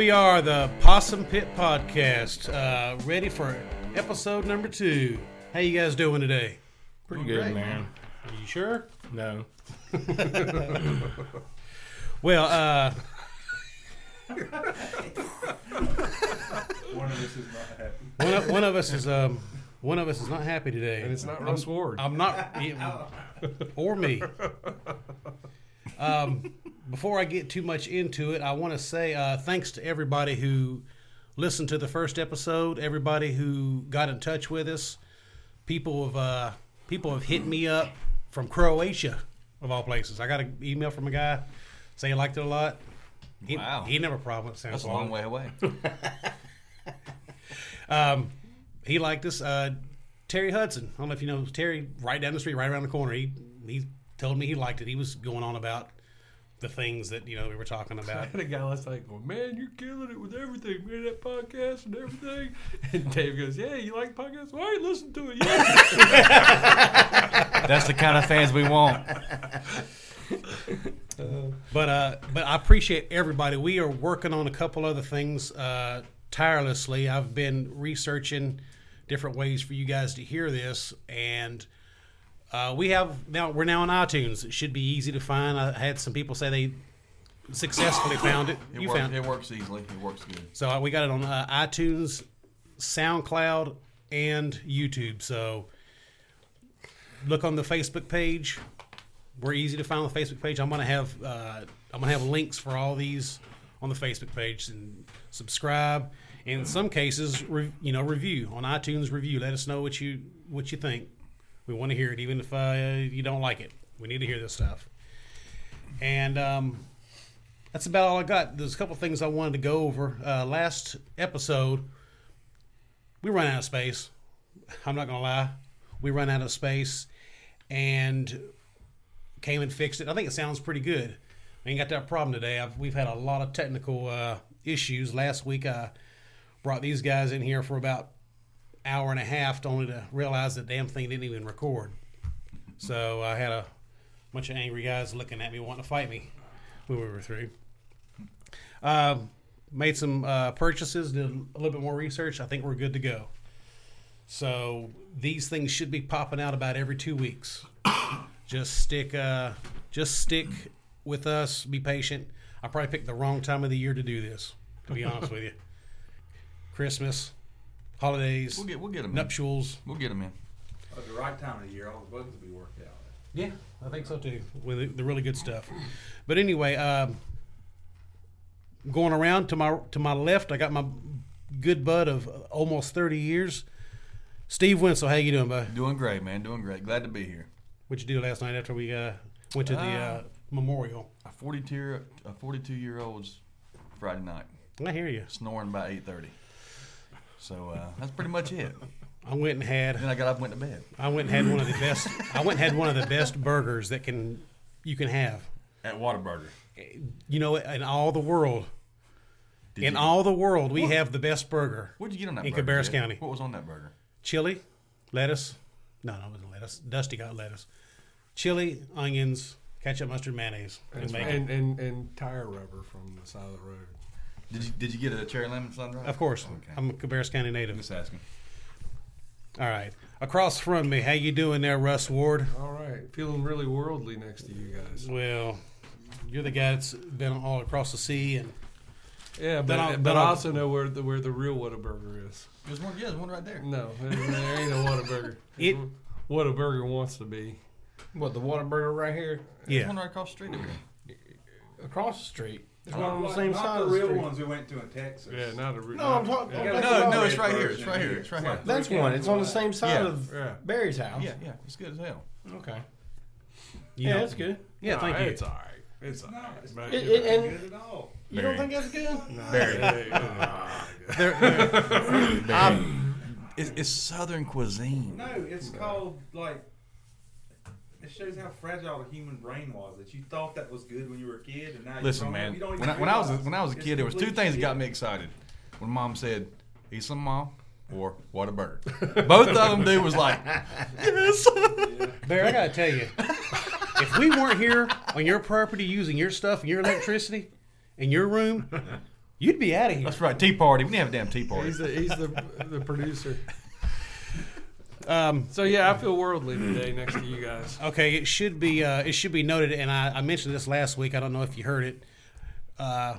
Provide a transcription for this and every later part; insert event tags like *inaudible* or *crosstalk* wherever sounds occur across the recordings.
Here we are, the Possum Pit Podcast, uh, ready for episode number two. How you guys doing today? Pretty good, man. Are you sure? No. *laughs* Well, uh, One of us is not happy. one of, one of us is um, one of us is not happy today. And it's not Russ Ward. I'm not, *laughs* or me. Um, before I get too much into it, I want to say uh, thanks to everybody who listened to the first episode. Everybody who got in touch with us. People have uh, people have hit me up from Croatia, of all places. I got an email from a guy saying he liked it a lot. He, Wow. he never problem. Sounds That's a long way away. *laughs* Um, he liked us. Uh, Terry Hudson. I don't know if you know Terry. Right down the street, right around the corner. He he told me he liked it. He was going on about the things that you know we were talking *laughs* I about. had a guy last night going, "Man, you're killing it with everything, man. That podcast and everything." *laughs* And Dave goes, "Yeah, you like podcasts? Well, I listen to it yet." *laughs* That's the kind of fans we want. But uh, but I appreciate everybody. We are working on a couple other things uh, tirelessly. I've been researching different ways for you guys to hear this, and uh, we have now we're now on iTunes. It should be easy to find. I had some people say they successfully *coughs* found it. It, you works, found it. it works easily. It works good. So uh, we got it on uh, iTunes, SoundCloud, and YouTube. So look on the Facebook page. We're easy to find on the Facebook page. I'm gonna have uh, I'm gonna have links for all these on the Facebook page and subscribe. In some cases, re- you know, review on iTunes. Review. Let us know what you what you think. We want to hear it, even if uh, you don't like it. We need to hear this stuff. And um, that's about all I got. There's a couple things I wanted to go over. Uh, last episode, we ran out of space. I'm not gonna lie, we ran out of space, and came and fixed it. I think it sounds pretty good. I ain't got that problem today. I've, we've had a lot of technical uh, issues. Last week, I brought these guys in here for about hour and a half, only to realize the damn thing didn't even record. So I had a bunch of angry guys looking at me, wanting to fight me when we were through. Um, made some uh, purchases, did a little bit more research. I think we're good to go. So these things should be popping out about every two weeks. just stick, uh, just stick with us. Be patient. I probably picked the wrong time of the year to do this. To be honest with you, *laughs* Christmas, holidays, We'll get we'll get them. In. nuptials. We'll get them in. At the right time of the year, all the bugs will be worked out. Yeah, I think so too. With the, the really good stuff. But anyway, um, going around to my to my left, I got my good bud of almost thirty years, Steve Winslow. How you doing, bud? Doing great, man. Doing great. Glad to be here. What'd you do last night after we uh, went to the uh, memorial? A 42 a 42 year old's Friday night I hear you. snoring by 8:30. So uh, that's pretty much it. I went and had Then I got up and went to bed I went and had one of the best. I went and had one of the best burgers that can you can have. at Whataburger. You know, in all the world, Did in you- all the world, we What? have the best burger. What'd you get on that in burger? Cabarrus Jed? County. What was on that burger? chili, lettuce. No, no, it wasn't lettuce. Dusty got lettuce. Chili, onions, ketchup, mustard, mayonnaise, and and, bacon. and, and and tire rubber from the side of the road. Did you did you get a cherry lemon sunrise? Of course, Okay. I'm a Cabarrus County native. just asking. All right, across from me, how you doing there, Russ Ward? All right, feeling really worldly next to you guys. Well, you're the guy that's been all across the sea, and Yeah, but, Then I'll- but then I I'll- also know where the where the real Whataburger is. There's one. Yeah, there's one right there. No, there, there ain't no Whataburger. It- Whataburger wants to be. What the Whataburger right here There's yeah, one right across the street across the street? There's Not one on the like- same not side the of the real street. ones we went to in Texas. Yeah, not a real. No, I'm talking- Yeah, I'm No, no, it's right here. It's right here. here. It's right here. like- That's one. It's on the same side Yeah. of yeah. Barry's house. Yeah, yeah, it's good as hell. Okay. you yeah, know- that's good. Yeah, No, thank you. It's all right. It's all No, right. It's not It- it- and- good at all. You don't think that's good? nah, Barry. it ain't- it's They're- they're- It's, it's Southern cuisine. No, it's called like. It shows how fragile the human brain was. That you thought that was good when you were a kid, and now Listen, man. you don't When I, when I was a, when I was a kid, there was two complete things that got me excited. When Mom said, "Eat some, Mom," or what a bird! Both of them, dude, was like, *laughs* "Yes." Barry, I gotta tell you, if we weren't here on your property using your stuff and your electricity in your room, You'd be out of here. That's right. Tea party. We didn't have a damn tea party. He's the he's the the producer. Um, So yeah, I feel worldly today next to you guys. Okay, it should be uh, it should be noted, and I, I mentioned this last week. I don't know if you heard it. Uh,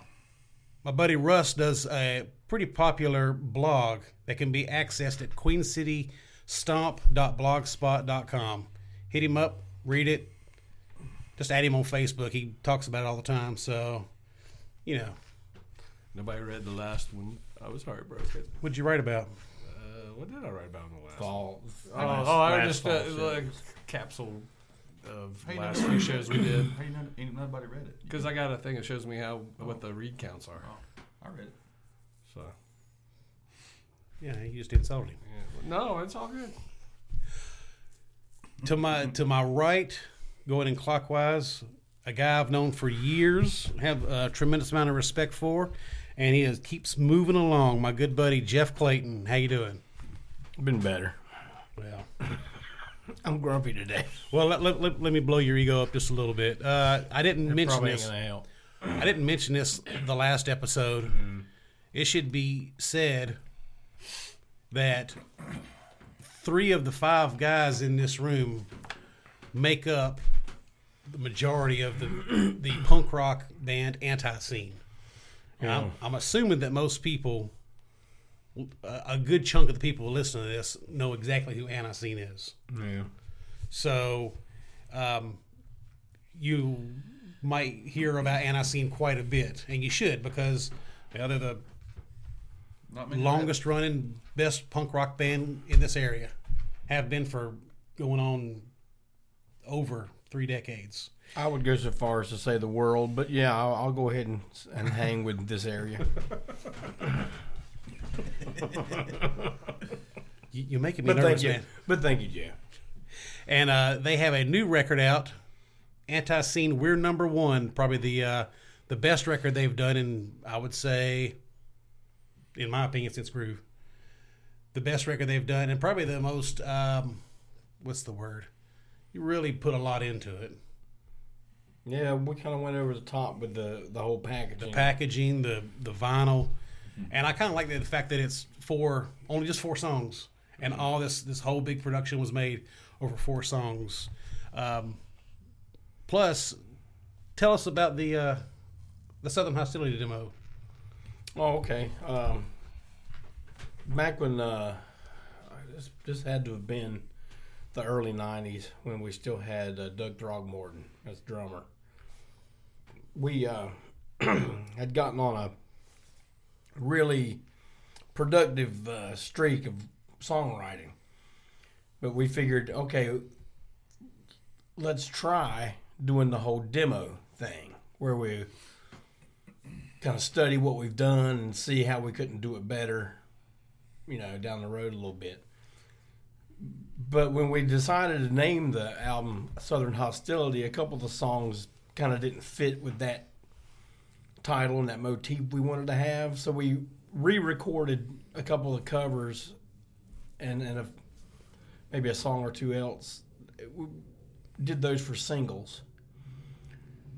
my buddy Russ does a pretty popular blog that can be accessed at queencitystomp.blogspot.com. Hit him up, read it. Just add him on Facebook. He talks about it all the time. So, you know, Nobody read the last one. I was heartbroken. what'd you write about? What did I write about in the last? Fall. Oh, oh, I just fall uh, show. like capsule of Hey, last few shows we did. *coughs* Hey, no, ain't nobody read it. Because I got a thing that shows me how what the read counts are. I read it. So Yeah, you just insulted him. yeah. no, it's all good. to my to my right, going in clockwise, a guy I've known for years, have a tremendous amount of respect for, and he is, keeps moving along. My good buddy Jeff Clayton, how you doing? Been better. Well, I'm grumpy today. well, let, let, let, let me blow your ego up just a little bit. Uh, I didn't mention this. I didn't mention this the last episode. It should be said that three of the five guys in this room make up the majority of the the punk rock band Antiseen. I'm, I'm assuming that most people, a a good chunk of the people listening to this, know exactly who Antiseen is. Yeah. So, um, you might hear about Antiseen quite a bit, and you should because well, they're the Not many longest running, best punk rock band in this area. Have been for going on over three decades. I would go so far as to say the world, but yeah, I'll, I'll go ahead and, and hang with this area. *laughs* *laughs* You, you're making me But nervous, thank you. man. But thank you, Jeff. And uh, they have a new record out, Antiseen. We're number one, probably the uh, the best record they've done in, I would say, in my opinion, since Groove. The best record they've done, and probably the most, um, what's the word? You really put a lot into it. Yeah, we kind of went over the top with the the whole packaging. The packaging, the the vinyl, and I kind of like the fact that it's four, only just four songs, and all this this whole big production was made over four songs. Um, plus, tell us about the uh, the Southern Hostility demo. Oh, okay. Um, back when uh, this this had to have been the early '90s when we still had uh, Doug Throgmorton as drummer. We uh, *clears throat* had gotten on a really productive uh, streak of songwriting, but we figured, okay, let's try doing the whole demo thing where we kind of study what we've done and see how we couldn't do it better, you know, down the road a little bit. But when we decided to name the album Southern Hostility, a couple of the songs kind of didn't fit with that title and that motif we wanted to have. So we re-recorded a couple of covers and and a, maybe a song or two else. We did those for singles.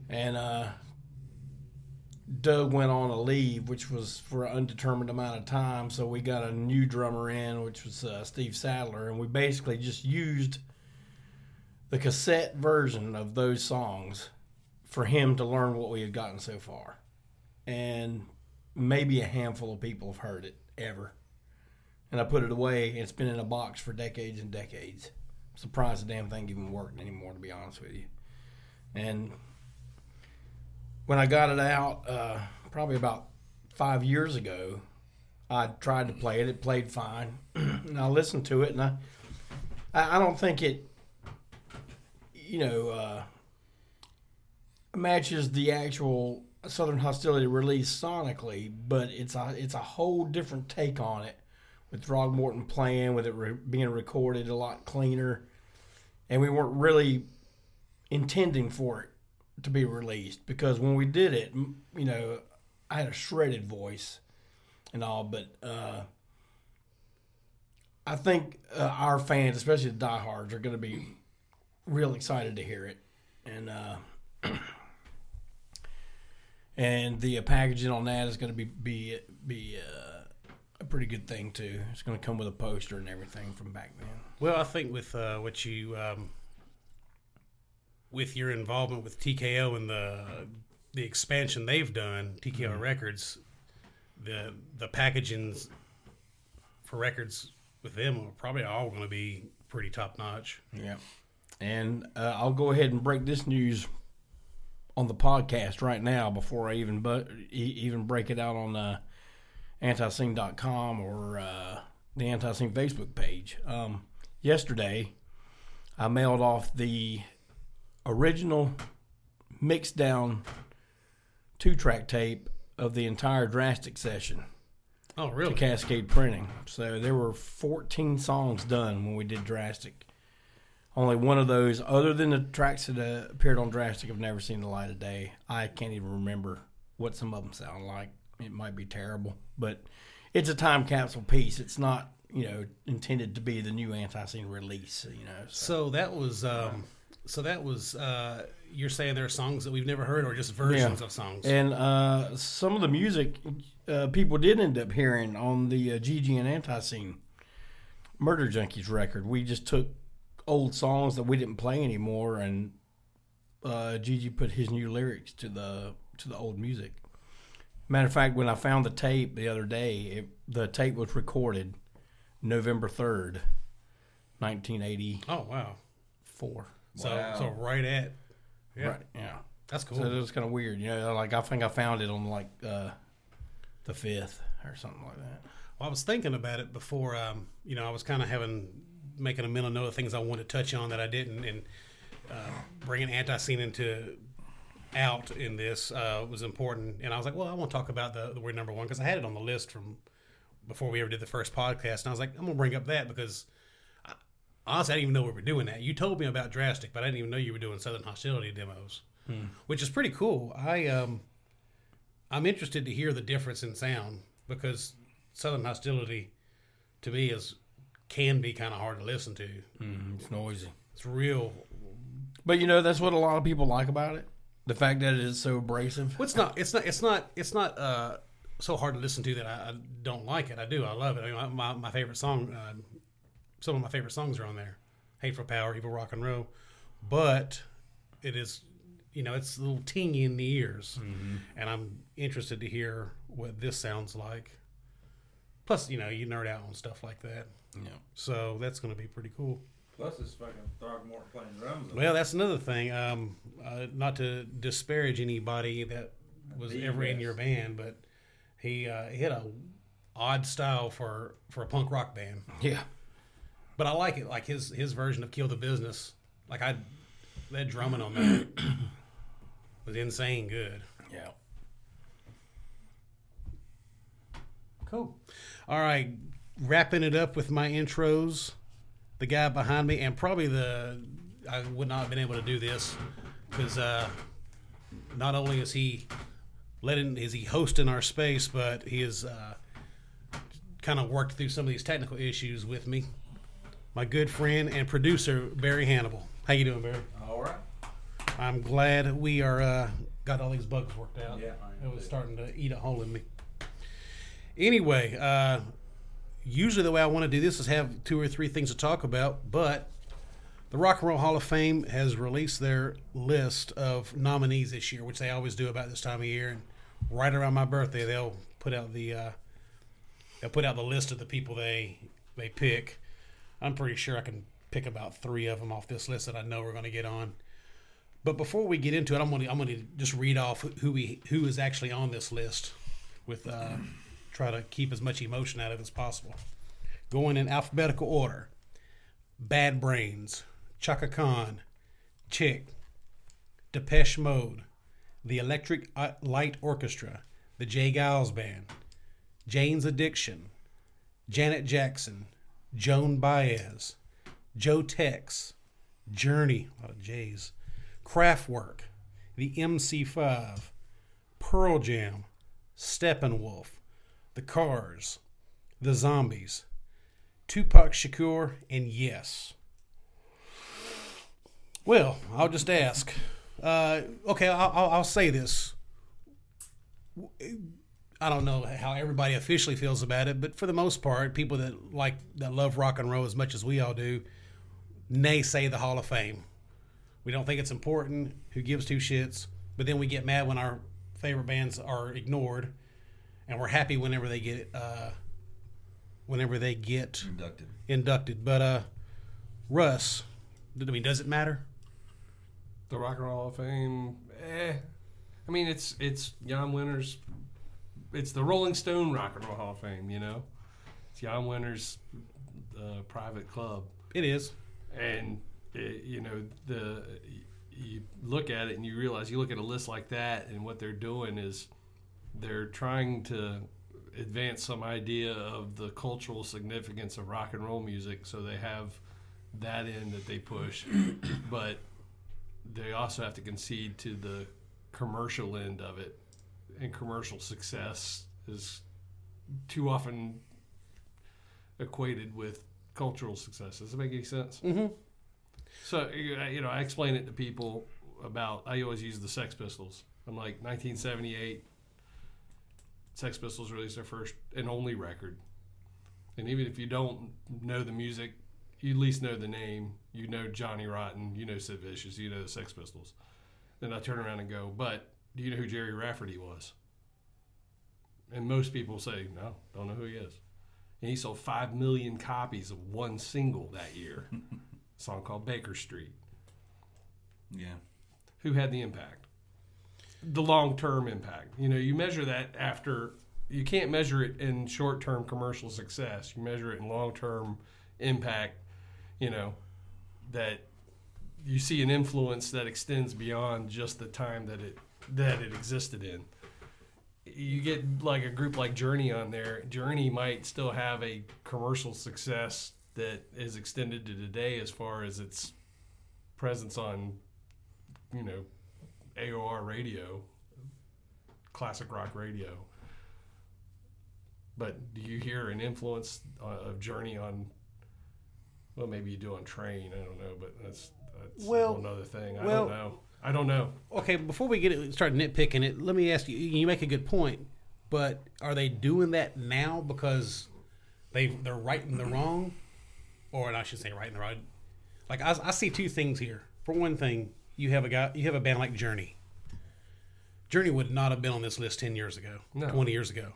And uh, Doug went on a leave, which was for an undetermined amount of time. So we got a new drummer in, which was uh, Steve Sadler, and we basically just used the cassette version of those songs for him to learn what we had gotten so far. And maybe a handful of people have heard it ever. And I put it away. It's been in a box for decades and decades. I'm surprised the damn thing even worked anymore, to be honest with you. And when I got it out, uh, probably about five years ago, I tried to play it. It played fine, *clears throat* and I listened to it, and I, I don't think it, you know, uh, matches the actual Southern Hostility release sonically, but it's a it's a whole different take on it, with Throgmorton playing, with it re- being recorded a lot cleaner, and we weren't really intending for it to be released because when we did it, you know, I had a shredded voice and all, but uh, I think uh, our fans, especially the diehards, are going to be real excited to hear it. And uh, *clears throat* and the uh, packaging on that is going to be be be uh, a pretty good thing too. It's going to come with a poster and everything from back then. Well, I think with uh, what you um, with your involvement with TKO and the the expansion they've done, TKO Records, the the packagings for records with them are probably all going to be pretty top notch. Yeah. And uh, I'll go ahead and break this news on the podcast right now before I even but even break it out on uh, antiseen.com or uh, the Antiseen Facebook page. Um, yesterday, I mailed off the original mixed down two track tape of the entire Drastic session Oh, to really? Cascade Printing. So there were 14 songs done when we did Drastic. Only one of those, other than the tracks that uh, appeared on Drastic, have never seen the light of day. I can't even remember what some of them sound like. It might be terrible, but it's a time capsule piece. It's not, you know, intended to be the new Antiseen release. You know, so So that was um, so that was uh, you're saying there are songs that we've never heard or just versions Yeah. of songs. And uh, some of the music uh, people did end up hearing on the uh, GG and Antiseen Murder Junkies record. We just took old songs that we didn't play anymore, and uh, GG put his new lyrics to the to the old music. Matter of fact, when I found the tape the other day, it, the tape was recorded November third, nineteen eighty. Oh wow! four. So Wow. so right at yeah, Right, yeah. that's cool. So it was kind of weird, you know. Like I think I found it on like uh, the fifth or something like that. Well, I was thinking about it before. Um, you know, I was kind of having making a mental note of things I wanted to touch on that I didn't, and uh, bringing Antiseen into out in this uh, was important. And I was like, well, I want to talk about the, the word number one because I had it on the list from before we ever did the first podcast, and I was like, I'm gonna bring up that because. I, Honestly, I didn't even know we were doing that. You told me about Drastic, but I didn't even know you were doing Southern Hostility demos, which is pretty cool. I um, I'm interested to hear the difference in sound because Southern Hostility to me is can be kind of hard to listen to. Mm, it's noisy, It's real. but you know that's what a lot of people like about it. The fact that it is so abrasive. Well, it's not. It's not. It's not. It's not uh, so hard to listen to that I, I don't like it. I do. I love it. I mean, my my favorite song. Uh, some of my favorite songs are on there. Hateful Power, Evil Rock and Roll, but it is. You know, it's a little tingy in the ears, and I'm interested to hear what this sounds like. Plus, you know, you nerd out on stuff like that, Yeah. so that's going to be pretty cool. Plus, it's fucking Throgmorton playing drums. Well, that's another thing. Um, uh, not to disparage anybody that was Be ever in your band, but he uh, he had a odd style for for a punk rock band. Yeah. But I like it. Like his his version of "Kill the Business." Like I, that drumming on that *coughs* was insane good. Yeah. Cool. All right, wrapping it up with my intros. The guy behind me, and probably the I would not have been able to do this because uh, not only is he letting is he hosting our space, but he has uh, kind of worked through some of these technical issues with me. My good friend and producer Barry Hannibal. How you doing, Barry? All right. I'm glad we are uh, got all these bugs worked out. Yeah, it was starting to eat a hole in me. Anyway, uh, usually the way I want to do this is have two or three things to talk about, but the Rock and Roll Hall of Fame has released their list of nominees this year, which they always do about this time of year. And right around my birthday, they'll put out the uh, they'll put out the list of the people they they pick. I'm pretty sure I can pick about three of them off this list that I know we're going to get on. But before we get into it, I'm going to I'm going to just read off who we who is actually on this list, with uh, try to keep as much emotion out of it as possible. Going in alphabetical order: Bad Brains, Chaka Khan, Chic, Depeche Mode, the Electric Light Orchestra, the J. Geils Band, Jane's Addiction, Janet Jackson, Joan Baez, Joe Tex, Journey, a lot of J's, Kraftwerk, the MC5, Pearl Jam, Steppenwolf, The Cars, The Zombies, Tupac Shakur, and Yes. Well, I'll just ask. Uh, okay, I'll, I'll, say this. I don't know how everybody officially feels about it, but for the most part, people that like that love rock and roll as much as we all do, naysay the Hall of Fame. We don't think it's important. Who gives two shits? But then we get mad when our favorite bands are ignored, and we're happy whenever they get uh, whenever they get Inducted. inducted. But uh, Russ, I mean, does it matter? The Rock and Roll Hall of Fame, eh. I mean, it's it's Jann Wenner's. It's the Rolling Stone Rock and Roll Hall of Fame. You know, it's Jann Wenner's uh, private club, It is. and it, you know the you look at it and you realize you look at a list like that, and what they're doing is they're trying to advance some idea of the cultural significance of rock and roll music. So they have that in that they push, *coughs* but they also have to concede to the commercial end of it, and commercial success is too often equated with cultural success. Does that make any sense? Mm-hmm. So you know, I explain it to people about. I always use the Sex Pistols. I'm like 1978. Sex Pistols released their first and only record, and even if you don't know the music, you at least know the name. You know Johnny Rotten. You know Sid Vicious. You know the Sex Pistols. Then I turn around and go, but do you know who Gerry Rafferty was? And most people say, no, don't know who he is. And he sold five million copies of one single that year. a *laughs* song called Baker Street. Yeah. Who had the impact? The long term impact. You know, you measure that after, you can't measure it in short term commercial success. You measure it in long term impact, you know, that you see an influence that extends beyond just the time that it that it existed in. You get like a group like Journey on there. Journey might still have a commercial success that is extended to today as far as its presence on, you know, AOR radio, classic rock radio. But do you hear an influence uh, of Journey on? Well, maybe you do on Train. I don't know, but that's that's Well- a whole other thing. I well- don't know. I don't know. Okay, before we get it, start nitpicking it, let me ask you. You make a good point, but are they doing that now because they they're righting the wrong, or I should say right righting the right? Like I, I see two things here. For one thing, you have a guy, you have a band like Journey. Journey would not have been on this list ten years ago, No. twenty years ago.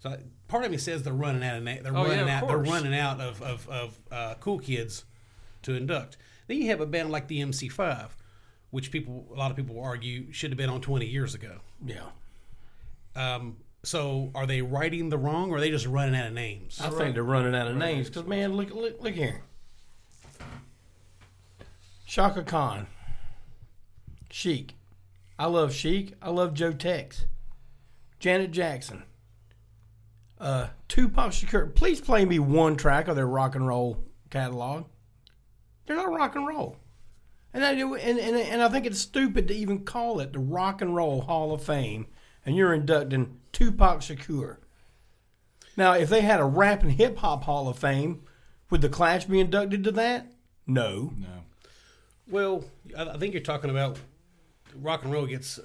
So part of me says they're running out of na- they're Oh, yeah, running of out they're running out of of, of uh, cool kids to induct. Then you have a band like the MC5, which people a lot of people argue should have been on 20 years ago. Yeah. Um, so are they righting the wrong, or are they just running out of names? I think they're running out of names because man, look, look, look here. Chaka Khan, Chic. I love Chic. I love Joe Tex, Janet Jackson, uh, Tupac Shakur. Please play me one track of their rock and roll catalog. They're not rock and roll, and I do, and, and and I think it's stupid to even call it the Rock and Roll Hall of Fame, and you're inducting Tupac Shakur. Now, if they had a rap and hip hop Hall of Fame, would the Clash be inducted to that? No. No. Well, I, I think you're talking about rock and roll gets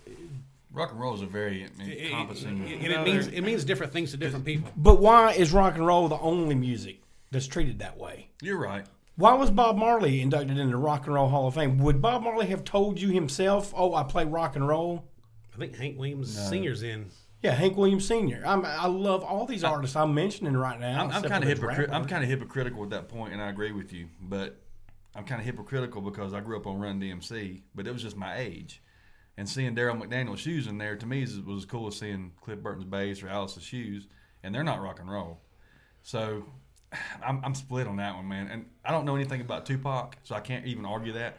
Rock and roll is a very encompassing. and it means it means different things to different people. But why is rock and roll the only music that's treated that way? You're right. Why was Bob Marley inducted into the Rock and Roll Hall of Fame? Would Bob Marley have told you himself, "Oh, I play rock and roll"? I think Hank Williams Senior's in. Yeah, Hank Williams Sr. I'm, I love all these artists I'm mentioning right now. I'm, I'm kind of for hypocritical. I'm kind of hypocritical at that point, and I agree with you. But I'm kind of hypocritical because I grew up on Run DMC, but it was just my age. And seeing Darryl McDaniels' shoes in there to me is, was as cool as seeing Cliff Burton's bass or Alice's shoes, and they're not rock and roll. So *sighs* I'm, I'm split on that one, man. And I don't know anything about Tupac, so I can't even argue that.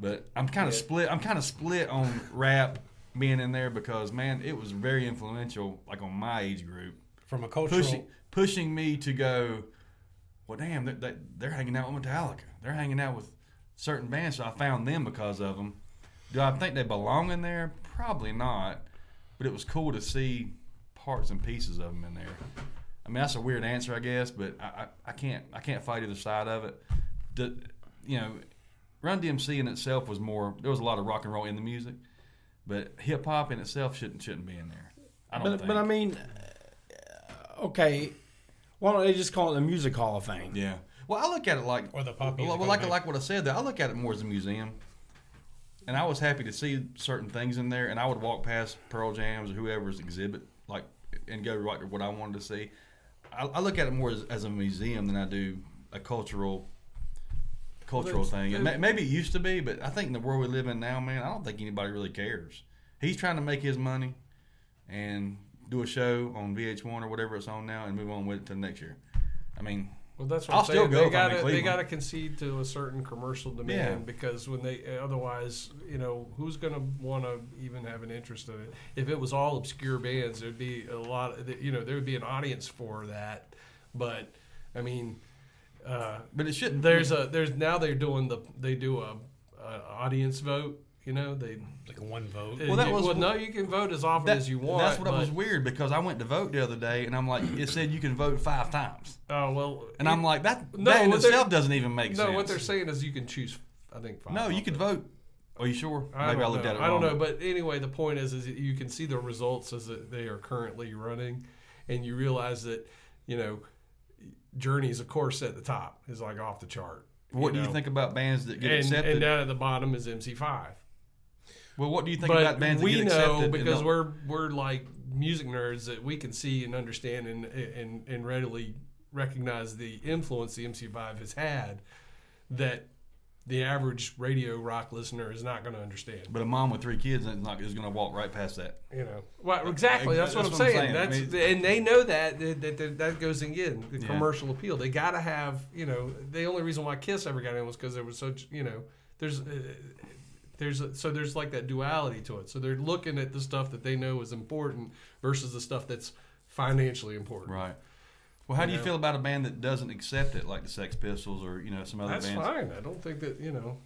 But I'm kind of split. I'm kind of split on rap being in there because man, it was very influential, like on my age group From a cultural, pushing pushing me to go. Well, damn, they, they, they're hanging out with Metallica. They're hanging out with certain bands, so I found them because of them. Do I think they belong in there? Probably not. But it was cool to see parts and pieces of them in there. I mean, that's a weird answer, I guess, but I, I, I can't I can't fight either side of it. The, you know, Run DMC in itself was more. There was a lot of rock and roll in the music, but hip hop in itself shouldn't shouldn't be in there. I, I don't But, think. but I mean, uh, okay, why don't they just call it the Music Hall of Fame? yeah. Well, I look at it like Or the pop well, music well, like like what I said. There, I look at it more as a museum. And I was happy to see certain things in there, and I would walk past Pearl Jam's or whoever's exhibit, like, and go right to what I wanted to see. I, I look at it more as, as a museum than I do a cultural cultural thing. And maybe it used to be, but I think in the world we live in now, man, I don't think anybody really cares. He's trying to make his money and do a show on VH1 or whatever it's on now, and move on with it to next year. I mean, Well, that's what I'll I'm still saying. go They in gotta they gotta concede to a certain commercial demand Yeah. because when they otherwise, you know, who's gonna want to even have an interest in it? If it was all obscure bands, there'd be a lot. Of, you know, there would be an audience for that. But I mean, uh, but it shouldn't. there's a there's now they're doing the they do a, a audience vote. You know, they like one vote. Uh, well, that was- well no, you can vote as often That- as you want. That's what but, was weird because I went to vote the other day and I'm like, it said you can vote five times, Oh well, and I'm like, that No, that in what they're- itself doesn't even make no. sense. No, what they're saying is you can choose. I think five. no, you of could vote. Are you sure? I Maybe I don't looked know. at it. I don't know, but anyway, the point is, is you can see the results as they are currently running, and you realize that you know, Journey's of course at the top is like off the chart. What do you think about bands that get And, accepted? and down at the bottom is MC5. Well, what do you think But about bands that we know accepted? because we're we're like music nerds that we can see and understand and and, and readily recognize the influence the MC5 has had that the average radio rock listener is not going to understand. But a mom with three kids is not is going to walk right past that. You know, well, exactly. That's, what I'm That's what I'm saying. saying. That's I mean- and they know that that, that, that, that goes again the Yeah. commercial appeal. They got to have you know the only reason why Kiss ever got in was because there was such you know there's uh, there's a, so there's like that duality to it. So they're looking at the stuff that they know is important versus the stuff that's financially important. Right. Well, how do you know? feel about a band that doesn't accept it, like the Sex Pistols or you know some other That's bands? fine. I don't think that you know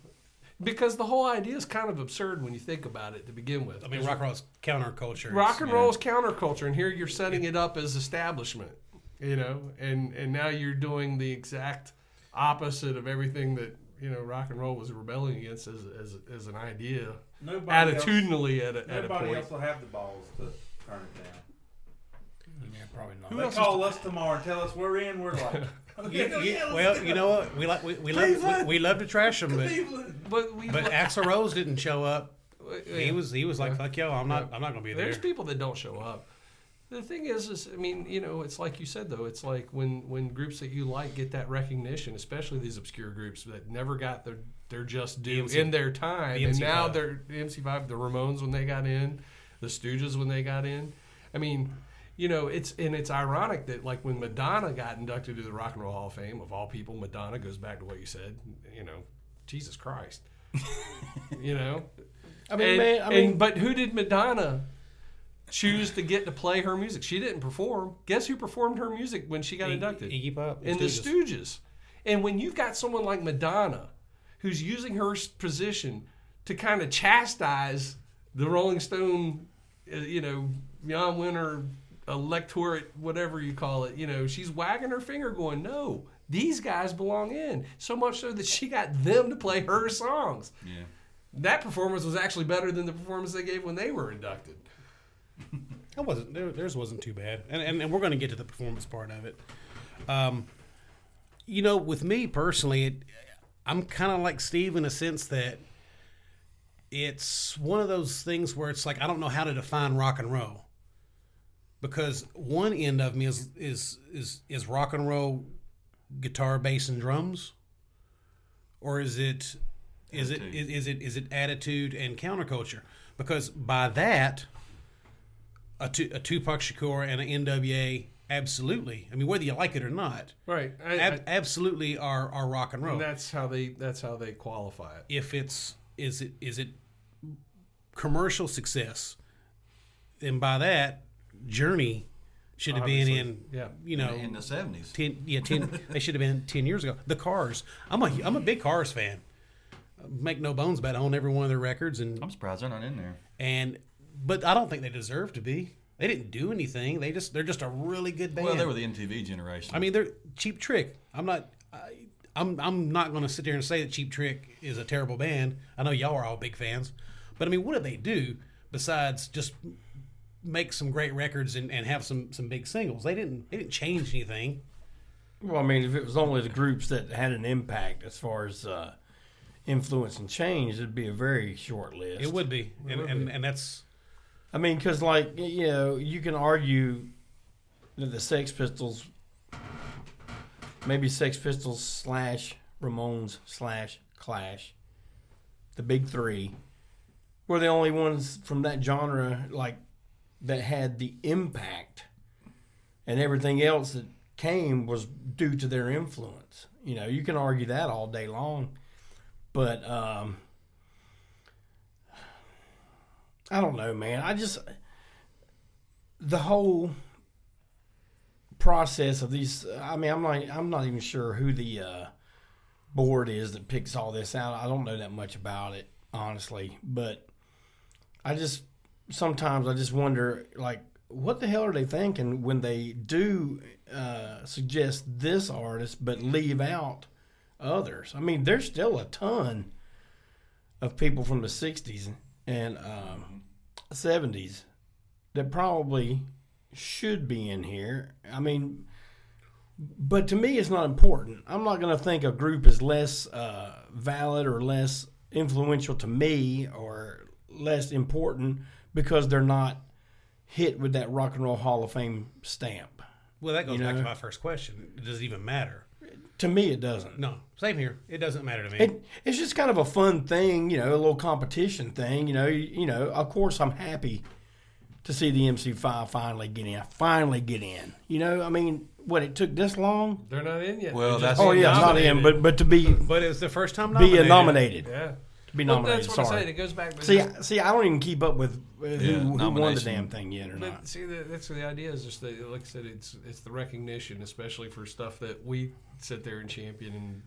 because the whole idea is kind of absurd when you think about it to begin with. I mean, rock and roll's counterculture. rock and yeah. roll is counterculture, and here you're setting it up as establishment, you know, and and now you're doing the exact opposite of everything that you know rock and roll was rebelling against as as, as an idea, Nobody else, at a, at a nobody point. else will have the balls to turn it down. Yeah, probably not. Who they else is call us tomorrow and tell us we're in. We're like, *laughs* *laughs* You- you- well, you know what? We like we, we love we, we love to trash them, but But we, but Axl Rose didn't show up. *laughs* He was he was like, Yeah. fuck yo, I'm not I'm not gonna be there. There's people that don't show up. The thing is, is I mean, you know, it's like you said though. It's like when when groups that you like get that recognition, especially these obscure groups that never got their their just due MC in their time, the and now MC5. they're the MC5, the Ramones when they got in, the Stooges when they got in. I mean, you know, it's and it's ironic that like when Madonna got inducted to the Rock and Roll Hall of Fame, of all people, Madonna goes back to what you said. You know, Jesus Christ. *laughs* you know, I mean, and, man, I and- mean, but who did Madonna choose to get to play her music? She didn't perform. Guess who performed her music when she got Iggy- inducted? Iggy Pop, in the Stooges. Stooges. And when you've got someone like Madonna, who's using her position to kind of chastise the Rolling Stone, uh, you know, Jann Wenner electorate, whatever you call it, you know, she's wagging her finger, going, "No, these guys belong in." So much so that she got them to play her songs Yeah. that performance was actually better than the performance they gave when they were inducted. It wasn't there, theirs wasn't too bad, and, and and we're going to get to the performance part of it. Um, you know, with me personally, it, I'm kind of like Steve in a sense that it's one of those things where it's like I don't know how to define rock and roll because one end of me is is is is rock and roll guitar, bass, and drums, or is it is it Attitude. is, is it is it attitude and counterculture? Because by that, a, tu- a Tupac Shakur and an NWA, absolutely. I mean, whether you like it or not, Right. I, ab- absolutely are are rock and roll. and that's how they that's how they qualify it. if it's is it is it commercial success, then by that, Journey should have been in. Yeah. You know, in the seventies. ten yeah ten. they should have been ten years ago. The Cars. I'm a I'm a big Cars fan. Make no bones about it. I own every one of their records and I'm surprised they're not in there. and but I don't think they deserve to be. They didn't do anything. They just they're just a really good band. Well, they were the MTV generation. I mean, they're Cheap Trick. I'm not. I, I'm. I'm not going to sit there and say that Cheap Trick is a terrible band. I know y'all are all big fans, but I mean, what do they do besides just make some great records and, and have some some big singles. They didn't they didn't change anything. Well, I mean, if it was only the groups that had an impact as far as uh, influence and change, it'd be a very short list. It would be, and would and, be. and that's I mean, because like you know, you can argue that the Sex Pistols, maybe Sex Pistols slash Ramones slash Clash, the big three, were the only ones from that genre like that had the impact, and everything else that came was due to their influence. You know, you can argue that all day long, but um, I don't know, man. I just the whole process of these. I mean, I'm not. I'm not even sure who the uh, board is that picks all this out. I don't know that much about it, honestly. But I just sometimes I just wonder, like, what the hell are they thinking when they do uh, suggest this artist but leave out others? I mean, there's still a ton of people from the '60s and um, '70s that probably should be in here. I mean, but to me, it's not important. I'm not going to think a group is less uh, valid or less influential to me or less important because they're not hit with that Rock and Roll Hall of Fame stamp. well that goes You back to my first question. Does it even matter? To me, it doesn't. No, same here. It doesn't matter to me. It, it's just kind of a fun thing, you know, a little competition thing. You know, you, you know. Of course, I'm happy to see the MC5 finally get in. Finally get in. You know, I mean, what it took this long? They're not in yet. Well, They're just that's- Oh yeah, not in, but but to be but it's the first time be nominated. uh, nominated, yeah. To be Well, nominated. that's what I'm sorry. saying. It goes back to See, see, I don't even keep up with uh, who, Yeah, who won the nomination. damn thing yet or But not. see, the, that's the idea. Is just that, like I said, it's it's the recognition, especially for stuff that we sit there and champion, and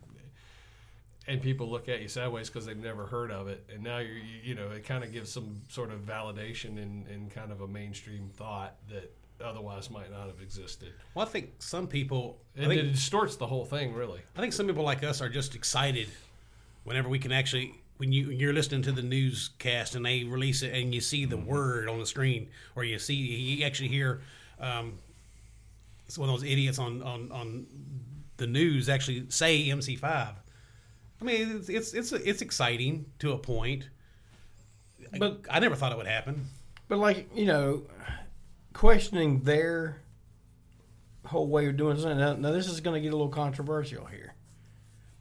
and people look at you sideways because they've never heard of it, and now you're you, you know it kind of gives some sort of validation and and kind of a mainstream thought that otherwise might not have existed, Well, I think some people. I and it distorts the whole thing, really. I think some people like us are just excited whenever we can actually when you you're listening to the newscast and they release it and you see the word on the screen or you see you actually hear um, it's one of those idiots on on on the news actually say MC5. I mean, it's it's it's, it's exciting to a point, but I never thought it would happen. But like you know, questioning their whole way of doing something. Now, now this is going to get a little controversial here,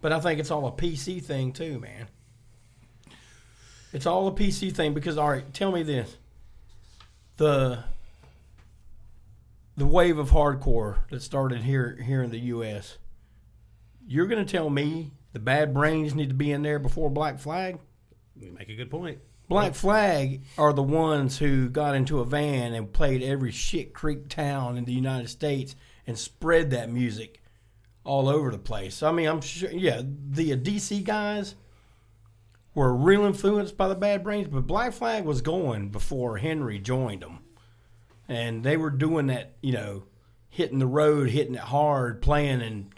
but I think it's all a PC thing too, man. It's all a PC thing because all right, tell me this: the the wave of hardcore that started here here in the U.S. You're going to tell me the Bad Brains need to be in there before Black Flag? You make a good point. Black Flag are the ones who got into a van and played every shit creek town in the United States and spread that music all over the place. I mean, I'm sure, yeah, the DC guys were real influenced by the Bad Brains, but Black Flag was going before Henry joined them. And they were doing that, you know, hitting the road, hitting it hard, playing in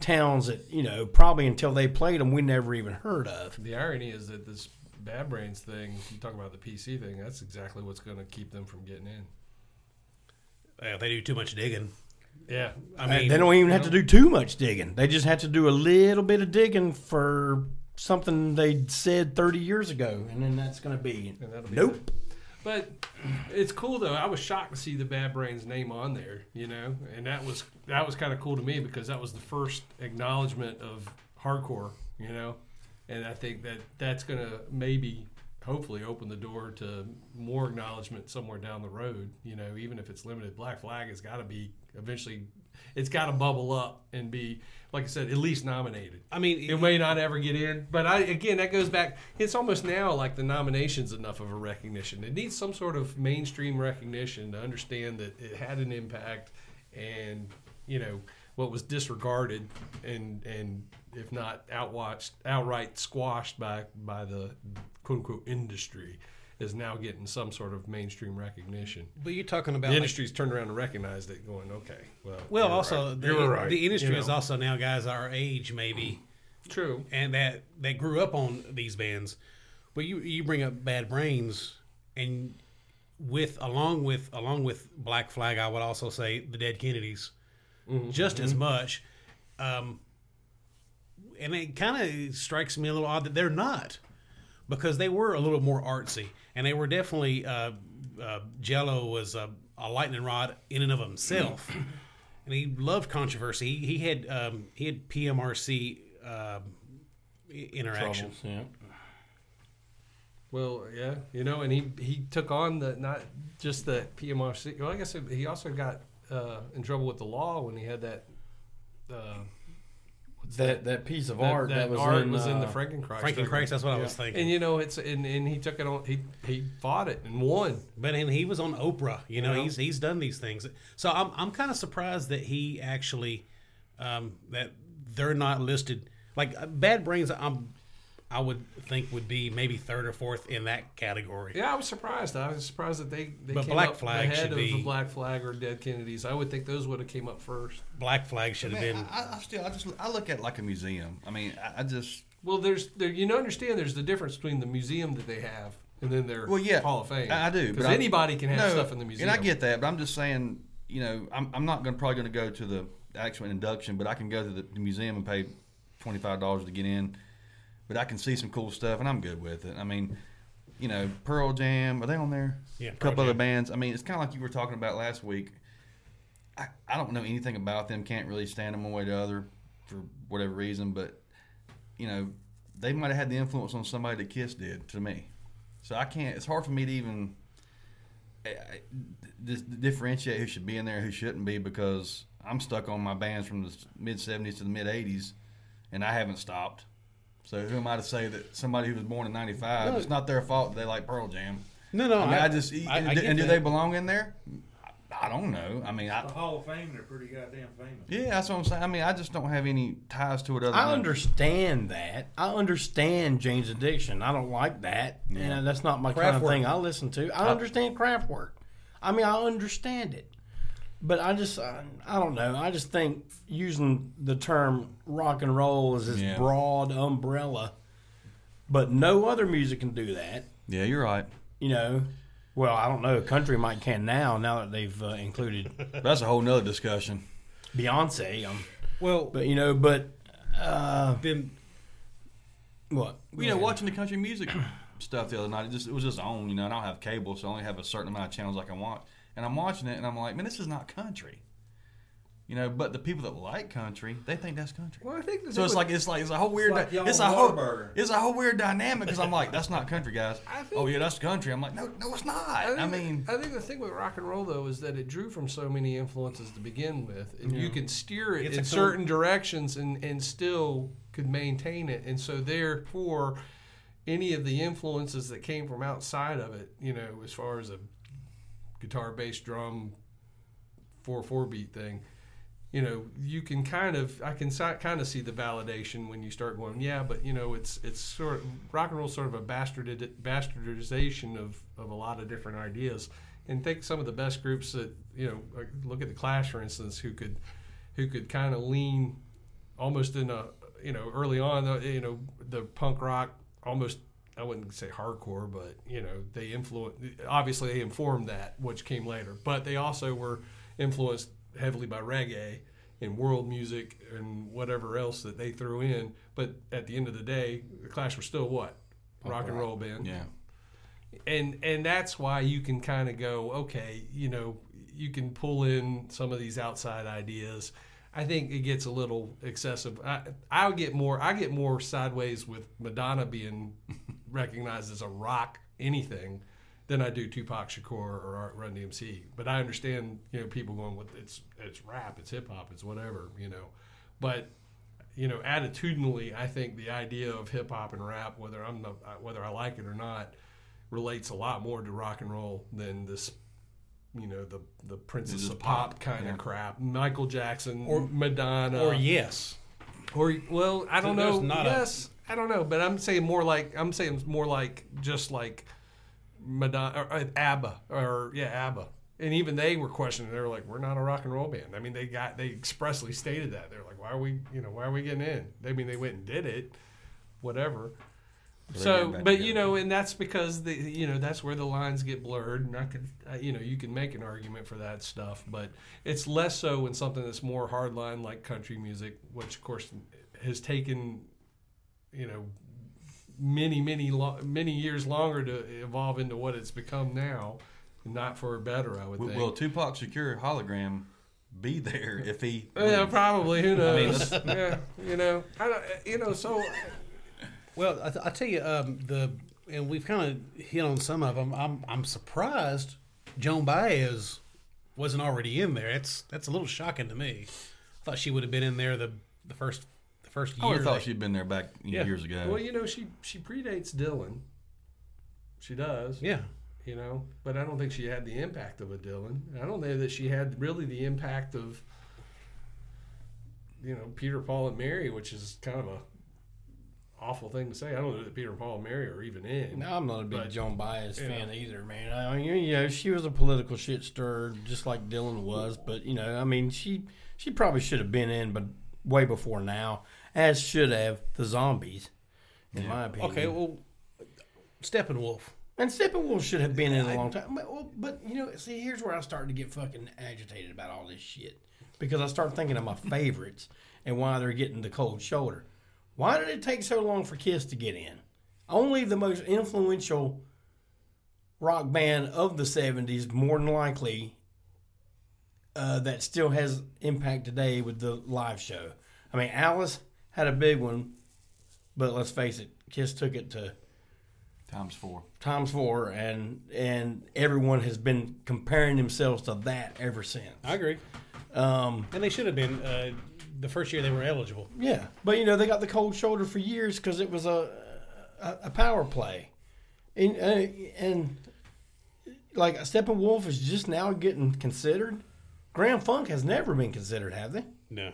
towns that, you know, probably until they played them, we never even heard of. The irony is that this Bad Brains thing, you talk about the PC thing, that's exactly what's going to keep them from getting in. Uh, they do too much digging. Yeah, I mean, they don't even have know- to do too much digging. They just have to do a little bit of digging for something they'd said 30 years ago, and then that's going to be be nope. But it's cool though. I was shocked to see the Bad Brains name on there, you know, and that was that was kind of cool to me because that was the first acknowledgement of hardcore, you know, and I think that that's gonna maybe hopefully open the door to more acknowledgement somewhere down the road, you know, even if it's limited. Black Flag has got to be eventually, it's got to bubble up and be, like I said, at least nominated. I mean, It may not ever get in, but I again that goes back. It's almost now like the nomination's enough of a recognition. It needs some sort of mainstream recognition to understand that it had an impact, and you know what was disregarded and and if not outwatched, outright squashed by by the quote unquote industry is now getting some sort of mainstream recognition. but you're talking about The like, industry's turned around and recognized it, going, okay, well, well, also right. the, right, the industry you is also now guys our age maybe, true. and that that grew up on these bands. But you you bring up Bad Brains, and with along with along with Black Flag, I would also say the Dead Kennedys, Mm-hmm. just as much. Um, and it kind of strikes me a little odd that they're not, because they were a little more artsy, and they were definitely uh, uh, Jello was a, a lightning rod in and of himself, *clears throat* and he loved controversy. He, he had um, he had PMRC um, i- interaction. Troubles, yeah. Well, yeah, you know, and he he took on the not just the PMRC. Well, I guess he also got uh, in trouble with the law when he had that. Uh, That that piece of that, art that, that was art in was in the uh, Frankenchrist. Frankenchrist, that's what I was thinking. And you know, it's and, and he took it on. He he fought it and won. But and he was on Oprah. You know, Yeah. he's he's done these things. So I'm I'm kind of surprised that he actually um, that they're not listed. Like uh, Bad Brains, I'm I would think would be maybe third or fourth in that category. Yeah, I was surprised. I was surprised that they, they But came Black up Flag ahead should of be- the Black Flag or Dead Kennedys. I would think those would have came up first. Black Flag should have been. I, I still, I just, I look at it like a museum. I mean, I, I just, Well, there's there you know understand there's the difference between the museum that they have and then their well, yeah, Hall of Fame. I, I do because but I- anybody can have no, stuff in the museum. and I get that. But I'm just saying, you know, I'm, I'm not going to probably going to go to the actual induction, but I can go to the, the museum and pay twenty five dollars to get in. But I can see some cool stuff, and I'm good with it. I mean, you know, Pearl Jam, are they on there? Yeah, a couple other bands. I mean, it's kind of like you were talking about last week. I, I don't know anything about them. Can't really stand them one way or the other for whatever reason. But you know, they might have had the influence on somebody that Kiss did to me. So I can't. It's hard for me to even I- I- dis- differentiate who should be in there, and who shouldn't be, because I'm stuck on my bands from the mid '70s to the mid '80s, and I haven't stopped. So who am I to say that somebody who was born in '95, No. it's not their fault that they like Pearl Jam? no, no. I mean, I, just I, I and, get and do that. they belong in there? I, I don't know. I mean, I, The Hall of Fame, they're pretty goddamn famous. yeah, that's what I'm saying. I mean, I just don't have any ties to it other I than understand that. I understand Jane's addiction. I don't like that, and that's not my kind of thing I listen to. I understand Kraftwerk. I mean, I understand it, but I just, I, I don't know. I just think using the term rock and roll as this Yeah. broad umbrella, but no other music can do that. Yeah, you're right. You know, well, I don't know. Country might can now. Now that they've uh, included *laughs* That's a whole nother discussion. Beyonce, um, Well, but you know, but uh, then what? You know, watching the country music *clears throat* stuff the other night, it just it was just on. You know, and I don't have cable, so I only have a certain amount of channels I can watch. And I'm watching it, and I'm like, man, this is not country. You know, but the people that like country, they think that's country. Well, I think So it's like it's like it's a whole weird like y'all it's a whole Whataburger. it's a whole weird dynamic because I'm like that's not country guys. *laughs* Think- oh yeah, that's country. I'm like no no it's not. I, I, think, mean I think the thing with rock and roll though is that it drew from so many influences to begin with, and you can steer it It's in a con- certain directions and and still could maintain it. And so therefore, any of the influences that came from outside of it, you know, as far as a guitar, bass, drum, four four beat thing. You know, you can kind of, I can si- kind of see the validation when you start going, yeah, but you know, it's it's sort of rock and roll, sort of a bastarded, bastardization of of a lot of different ideas. And think some of the best groups that you know, look at the Clash, for instance, who could who could kind of lean almost in a you know early on, uh, you know, the punk rock almost. I wouldn't say hardcore, but you know they influenced. Obviously, they informed that, which came later. But they also were influenced heavily by reggae and world music and whatever else that they threw in. But at the end of the day, the Clash were still what rock and roll band yeah and and that's why you can kind of go okay you know you can pull in some of these outside ideas i think it gets a little excessive i i would get more i get more sideways with madonna being recognized as a rock anything than i do tupac shakur or run dmc but i understand you know people going with it's it's rap it's hip-hop it's whatever you know but you know, attitudinally, I think the idea of hip hop and rap, whether I'm not, whether I like it or not, relates a lot more to rock and roll than this, you know, the the Princess of Pop, pop, kind yeah. of crap. Michael Jackson Or- Madonna, or yes, or well, I don't There's know. not yes, I don't know, but I'm saying more like I'm saying more like just like Madonna or uh, ABBA or yeah ABBA. And even they were questioning. They were like, "We're not a rock and roll band." I mean, they got they expressly stated that. They're like, "Why are we, you know, why are we getting in?" I mean, they went and did it, whatever. So, but you know, and that's because the you know that's where the lines get blurred, and I could uh, you know you can make an argument for that stuff, but it's less so when something that's more hardline like country music, which of course has taken you know many many lo- many years longer to evolve into what it's become now. Not for better, I would Will, think. will Tupac Shakur hologram be there if he? *laughs* yeah, probably. Who I mean, knows? *laughs* yeah, you know, I don't, you know. So Well, I, I tell you, um, the and we've kind of hit on some of them. I'm I'm surprised Joan Baez wasn't already in there. That's that's a little shocking to me. I thought she would have been in there the the first the first oh, I year. have thought they- she'd been there back Yeah. years ago. Well, you know, she she predates Dylan. She does. yeah, You know, but I don't think she had the impact of a Dylan. I don't know that she had really the impact of you know Peter, Paul, and Mary, which is kind of a awful thing to say. I don't know that Peter, Paul, and Mary are even in. No, I'm not a big But, Joan Baez fan know. either, man. I mean, you know, she was a political shit stirrer, just like Dylan was. But you know, I mean, she she probably should have been in, but way before now, as should have the zombies, in my opinion. okay. Well, Steppenwolf. And Steppenwolf should have been in a long time. But, well, but you know, see, here's where I start to get fucking agitated about all this shit because I start thinking of my *laughs* favorites and why they're getting the cold shoulder. Why did it take so long for Kiss to get in? Only the most influential rock band of the '70s, more than likely, uh, that still has impact today with the live show. I mean, Alice had a big one, but let's face it, Kiss took it to Times four. times four, and and everyone has been comparing themselves to that ever since. I agree, Um, and they should have been uh, the first year they were eligible. yeah, but you know they got the cold shoulder for years because it was a, a a power play, and uh, and like a Steppenwolf is just now getting considered. Grand Funk has never been considered, have they? No,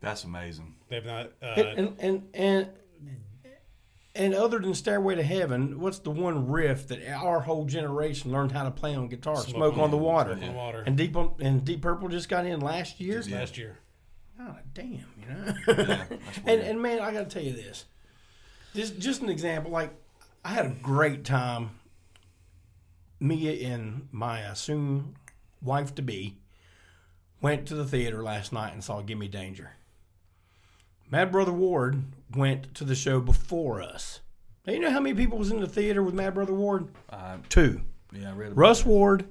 That's amazing. They've not. Uh, and and and and other than Stairway to Heaven, what's the one riff that our whole generation learned how to play on guitar? Smoke, on the water. Smoke on the Water. And Deep on, and Deep Purple just got in last year. Yeah. last year. God damn, you know. *laughs* that's and and man, I got to tell you this. Just just an example. Like I had a great time. Me and my uh, soon wife to be went to the theater last night and saw Gimme Danger. Mad Brother Ward went to the show before us. Now, you know how many people was in the theater with Mad Brother Ward? Uh, Two. yeah, I read about Russ Ward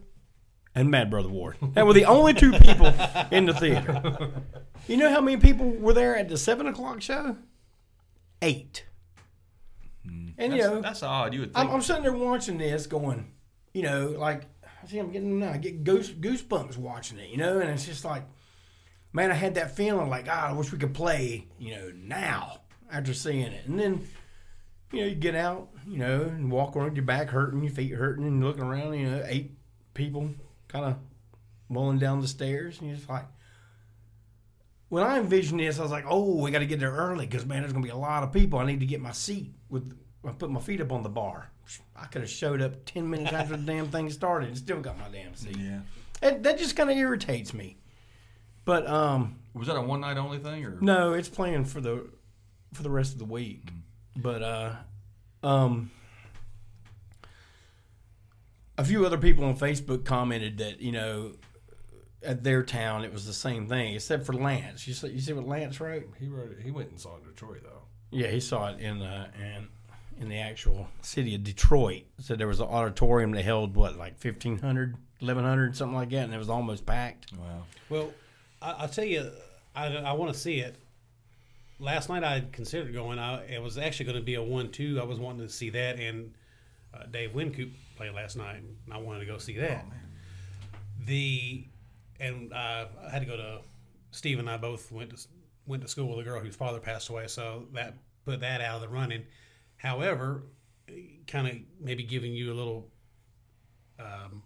and Mad Brother Ward. That were the only two people in the theater. *laughs* You know how many people were there at the seven o'clock show? Eight. And That's, you know, that's odd. You would I'm, think. I'm sitting there watching this, going, you know, like I see I'm getting I get goose goosebumps watching it, you know, and it's just like, man, I had that feeling like, God, I wish we could play, you know, now after seeing it, and then. You know, you get out, you know, and walk around, your back hurting, your feet hurting, and looking around, you know, eight people kind of mulling down the stairs, and you're just like, when I envisioned this, I was like, oh, we got to get there early because man, there's gonna be a lot of people. I need to get my seat with. I put my feet up on the bar. I could have showed up ten minutes after the damn thing started and still got my damn seat. yeah. And that just kind of irritates me. But um, Was that a one night only thing or? no, it's playing for the for the rest of the week. But uh, um, a few other people on Facebook commented that you know at their town it was the same thing except for Lance. You see, you see what Lance wrote? he wrote it. He went and saw it in Detroit though. Yeah, he saw it in uh, in in the actual city of Detroit. Said there was an auditorium that held what like 1500, 1100, something like that, and it was almost packed. Wow. Well, I, I'll tell you, I, I want to see it. Last night I had considered going. I, it was actually going to be a one-two. I was wanting to see that, and uh, Dave Wincoop played last night, and I wanted to go see that. the and uh, I had to go to. Steve and I both went to went to school with a girl whose father passed away, so that put that out of the running. However, kind of maybe giving you a little um,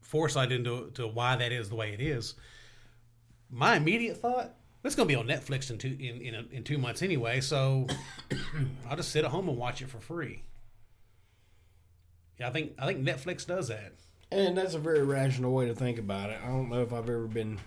foresight into to why that is the way it is. My immediate thought: it's going to be on Netflix in two in in, in two months anyway, so *coughs* I'll just sit at home and watch it for free. Yeah, I think I think Netflix does that. And that's a very rational way to think about it. I don't know if I've ever been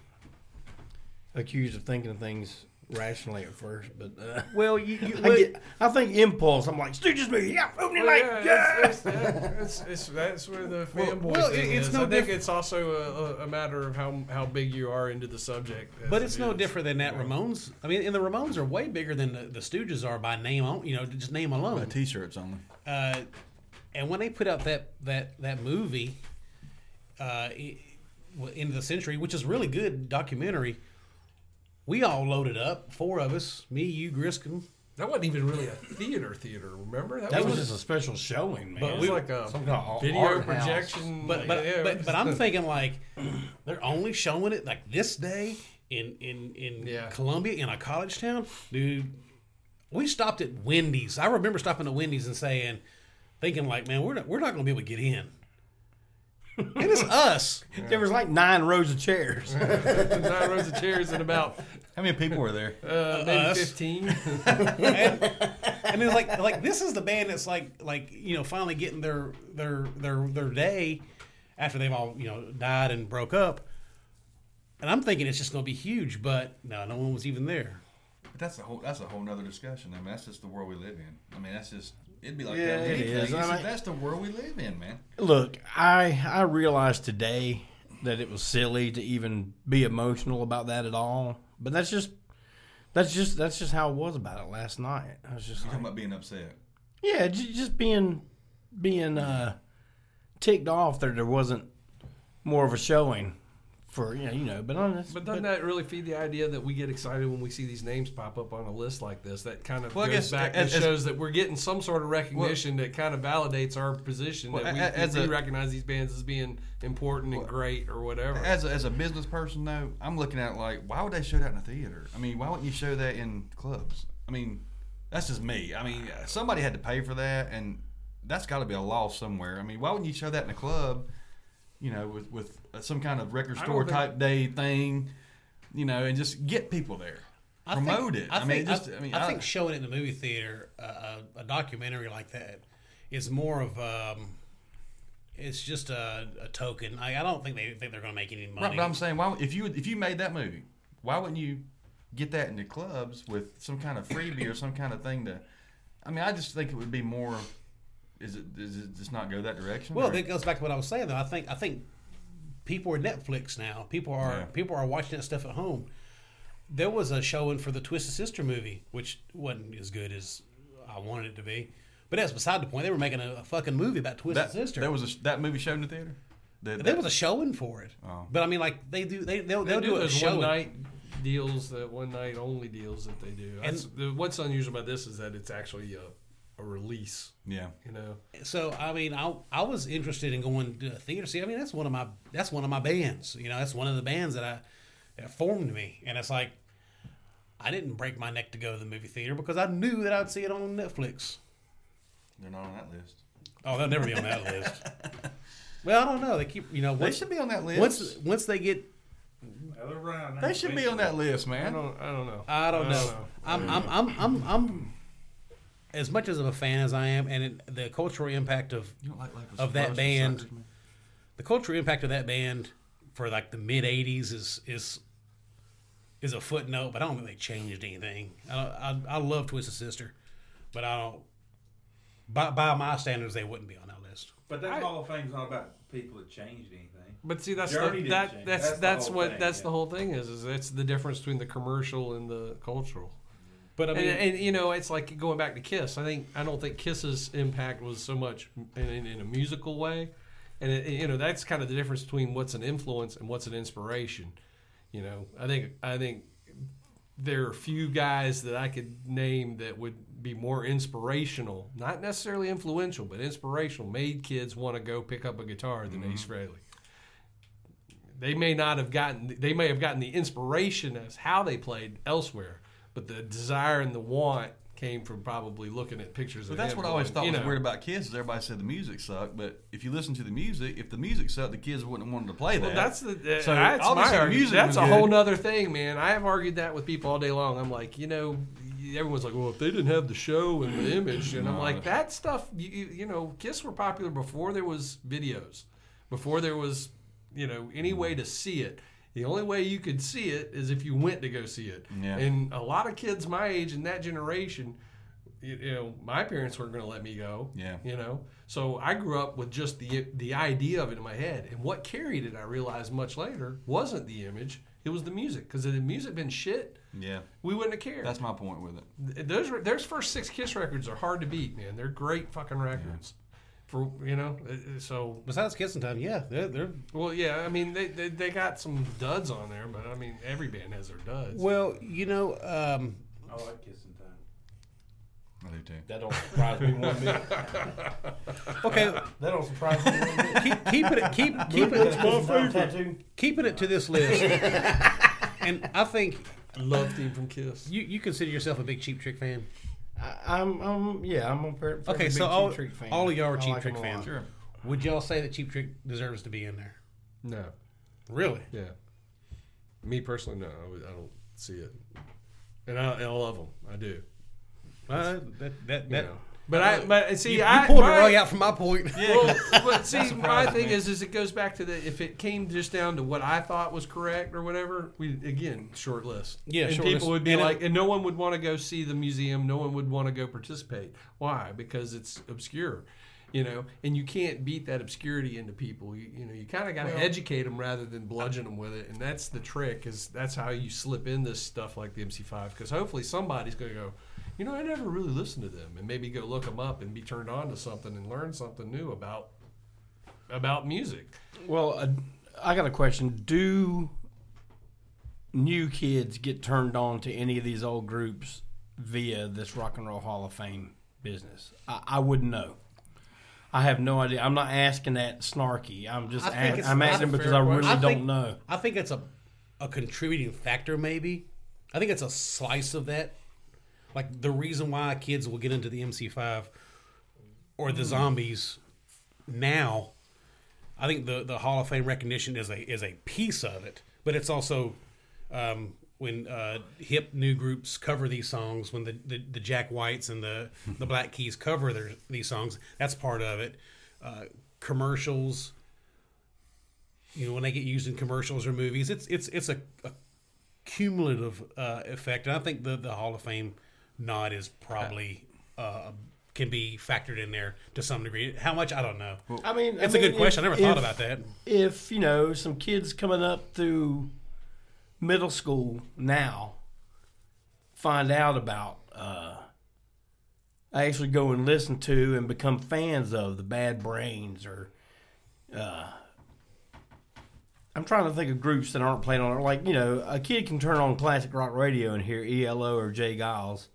accused of thinking of things rationally at first, but uh, Well, you, you I, get, I think impulse. I'm like Stooges movie, yeah, opening night, yeah, yeah. it's, it's, it's, it's, that's where the fanboy well, thing it's is. no I think diff- it's also a, a, a matter of how how big you are into the subject. as But it it's no is. different than that Ramones. I mean, and the Ramones are way bigger than the, the Stooges are by name, on- you know, just name alone. By t-shirts only. Uh, and when they put out that that that movie, uh, i- w- end of the century, which is really good documentary, we all loaded up, four of us, me, you, Griscom. That wasn't even really a theater theater. Remember that, That was was, just a special showing, man. it But was we- like a Some kind of video art house. projection. But but yeah, but, but I'm *laughs* thinking like they're only showing it like this day in in in Yeah. Columbia in a college town, dude. We stopped at Wendy's. I remember stopping at Wendy's and saying, thinking like, man, we're not we're not going to be able to get in. And it's us. There was like nine rows of chairs. *laughs* nine rows of chairs and about How many people were there? uh, maybe us. fifteen. and, *laughs* *laughs* and it's like like this is the band that's like like you know finally getting their their their their day after they've all you know died and broke up. And I'm thinking it's just going to be huge, but no, no one was even there. But that's a whole that's a whole nother discussion. I mean, that's just the world we live in. I mean, that's just it'd be like Yeah, that. it is. It's I mean- that's the world we live in, man. Look, I I realized today that it was silly to even be emotional about that at all. But that's just that's just that's just how it was about it last night. I was just You're like, talking about being upset. yeah, just being being uh, ticked off that there wasn't more of a showing for you know, you know. But honest, But doesn't that really feed the idea that we get excited when we see these names pop up on a list like this? That kind of Well, goes guess back and shows that we're getting some sort of recognition that kind of validates our position Well, that we, as we a- recognize these bands as being important and great or whatever. As a, as a business person, though, I'm looking at it like, why would they show that in a theater? I mean, why wouldn't you show that in clubs? I mean, that's just me. I mean, somebody had to pay for that, and that's got to be a loss somewhere. I mean, why wouldn't you show that in a club? You know, with with some kind of record I store think- type day thing, you know, and just get people there, I think- promote it. I, mean, think, just I, mean, I, think showing it in the movie theater, uh, a, a documentary like that, is more of um, it's just a, a token. I, I don't think they think they're going to make any money. Right, but I'm saying, why if you if you made that movie, why wouldn't you get that into clubs with some kind of freebie or some kind of thing to? I mean, I just think it would be more. Is it does it just not go that direction? Well, or- that goes back to what I was saying though. I think I think people are Netflix now. People are Yeah. people are watching that stuff at home. There was a showing for the Twisted Sister movie, which wasn't as good as I wanted it to be. But that's beside the point. They were making a, a fucking movie about Twisted that, Sister. There was a, that movie shown in the theater. That, there was a showing for it. Oh. But I mean, like they do, they they'll, They they'll do do, a those show. night deals, that one night only deals that they do. That's, the, what's unusual about this is that it's actually a, a release. yeah. You know, So I mean, I I was interested in going to a theater. See, I mean, that's one of my that's one of my bands. You know, that's one of the bands that I that formed me. And it's like I didn't break my neck to go to the movie theater because I knew that I'd see it on Netflix. They're not on that list. Oh, they'll never be on that list. *laughs* Well, I don't know. They keep you know They once should be on that list. once once they get Well, they're around they should be on that list, man. I don't, I don't know. I don't know. I'm, I'm, I'm, I'm, I'm, as much as of a fan as I am, and it, the cultural impact of You don't like, like Of that band. the cultural impact of that band for like the mid '80s is is is a footnote, but I don't think they changed anything. I, I, I love Twisted Sister, but I don't. By, by my standards, they wouldn't be on that list. But that I- Hall of Fame's not about people that changed anything. But see, that's the, that that's That's that's, the what thing, that's yeah. the whole thing is is it's the difference between the commercial and the cultural. But I mean, and, and you know, it's like going back to Kiss. I think I don't think Kiss's impact was so much in, in, in a musical way, and it, you know that's kind of the difference between what's an influence and what's an inspiration. You know, I think I think there are few guys that I could name that would be more inspirational, not necessarily influential, but inspirational. Made kids want to go pick up a guitar than mm-hmm. Ace Frehley. They may not have gotten. They may have gotten the inspiration as how they played elsewhere, but the desire and the want came from probably looking at pictures. But that's what I always thought you was weird about Kiss. Is everybody said the music sucked, but if you listen to the music, if the music sucked, the kids wouldn't have wanted to play that. Well, that's the uh, So, that's my obviously argument. music That's a good. whole nother thing, man. I have argued that with people all day long. I'm like, you know, everyone's like, well, if they didn't have the show and the image, and I'm like, that stuff. You, you, you know, Kiss were popular before there was videos, before there was, you know, any way to see it. The only way you could see it is if you went to go see it. Yeah. And a lot of kids my age and that generation, you, you know, my parents weren't going to let me go. Yeah. You know, so I grew up with just the the idea of it in my head, and what carried it, I realized much later, wasn't the image. It was the music. Because if the music been shit, Yeah, we wouldn't have cared. that's my point with it. Those those first six Kiss records are hard to beat, man. They're great fucking records. For you know, uh, uh, so Besides kissing time, yeah, they're, they're well, yeah. I mean, they, they they got some duds on there, but I mean, every band has their duds. well, you know, um, I like kissing time. I do too. That don't surprise me one bit. *laughs* okay, That don't surprise me one bit. keep, keeping it, keep keep That's it, my favorite tattoo. keeping it to this list, *laughs* and I think Love theme from Kiss. you you consider yourself a big Cheap Trick fan. I, I'm, I'm, yeah, I'm a fair, fairly Okay, big so Cheap all- Trick fan. all of y'all are I Cheap like Trick them a lot. fans. Sure. Would y'all say that Cheap Trick deserves to be in there? No, Really? yeah. Me personally, no, I, would- I don't see it, and I, and I love them. I do. Uh, that that You that. know. But I, but see, you, you I pulled my- the rug out from my point. *laughs* well, but see, my surprises thing me. is, is it goes back to the if it came just down to what I thought was correct or whatever, we again short list. Yeah, and short people list. would be And it- like, and no one would want to go see the museum. No one would want to go participate. Why? Because it's obscure, you know, and you can't beat that obscurity into people. You, you know, you kind of got to Well- educate them rather than bludgeon them with it, and that's the trick. Is that's how you slip in this stuff like the MC5 because hopefully somebody's going to go. You know, I never really listened to them, and maybe go look them up and be turned on to something and learn something new about about music. Well, uh, I got a question. Do new kids get turned on to any of these old groups via this Rock and Roll Hall of Fame business? I, I wouldn't know. I have no idea. I'm not asking that snarky. I'm just I ask, I'm asking because I really question. I don't think- know. I think it's a a contributing factor, maybe. I think it's a slice of that. Like the reason why kids will get into the MC5 or the zombies now. I think the the Hall of Fame recognition is a is a piece of it, but it's also um, when uh, hip new groups cover these songs, when the, the, the Jack Whites and the the Black Keys cover their these songs, that's part of it. Uh, commercials, you know, when they get used in commercials or movies, it's it's it's a, a cumulative uh, effect, and I think the the Hall of Fame nod is probably uh, can be factored in there to some degree. How much I don't know. I mean, It's I a mean, good question. I never thought if- about that. if you know some kids coming up through middle school now find out about uh actually go and listen to and become fans of the bad brains or uh I'm trying to think of groups that aren't playing on it. Like, you know, a kid can turn on classic rock radio and hear ELO or J. Geils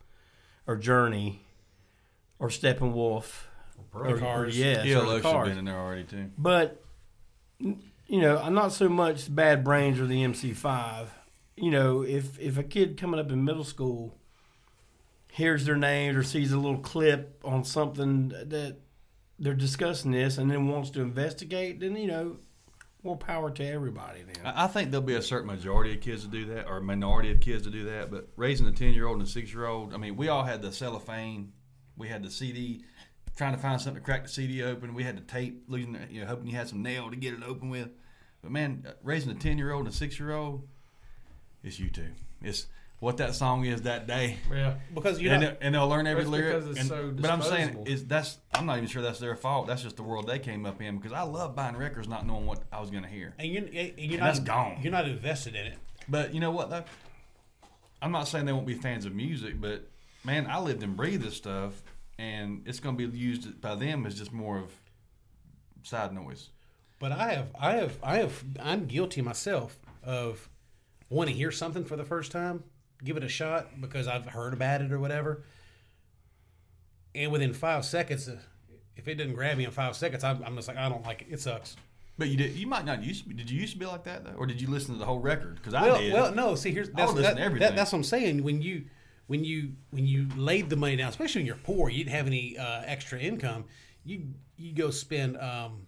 or Journey or Steppenwolf. Or, Cars. or yes, or ELO the should have been in there already too. But you know, I'm not so much Bad Brains or the MC5. You know, if if a kid coming up in middle school hears their names or sees a little clip on something that they're discussing this and then wants to investigate, then you know, more power to everybody. Then I I think there'll be a certain majority of kids to do that, or a minority of kids to do that. But raising a ten year old and a six year old, I mean, we all had the cellophane, we had the CD, trying to find something to crack the CD open. We had the tape, losing, you know, hoping you had some nail to get it open with. But man, uh, raising a ten year old and a six year old, it's you two. It's what that song is that day. Yeah. Because you and, know, they- and they'll learn every lyric. because it's and- so but I'm saying is that's I'm not even sure that's their fault. That's just the world they came up in. Because I love buying records, not knowing what I was going to hear. and you're, and you're And not that's gone. You're not invested in it. But you know what though? I'm not saying they won't be fans of music, but man, I lived and breathed this stuff, and it's going to be used by them as just more of side noise. But I have, I have, I have, I'm guilty myself of want to hear something for the first time, give it a shot because I've heard about it or whatever. And within five seconds, uh, if it doesn't grab me in five seconds, I'm, I'm just like, I don't like it. It sucks. But you did. You might not used to be. Did you used to be like that though, or did you listen to the whole record? Because I well, did. well, no. See, here's that's, that, that- that's what I'm saying. When you when you when you laid the money down, especially when you're poor, you didn't have any uh, extra income. You you go spend um,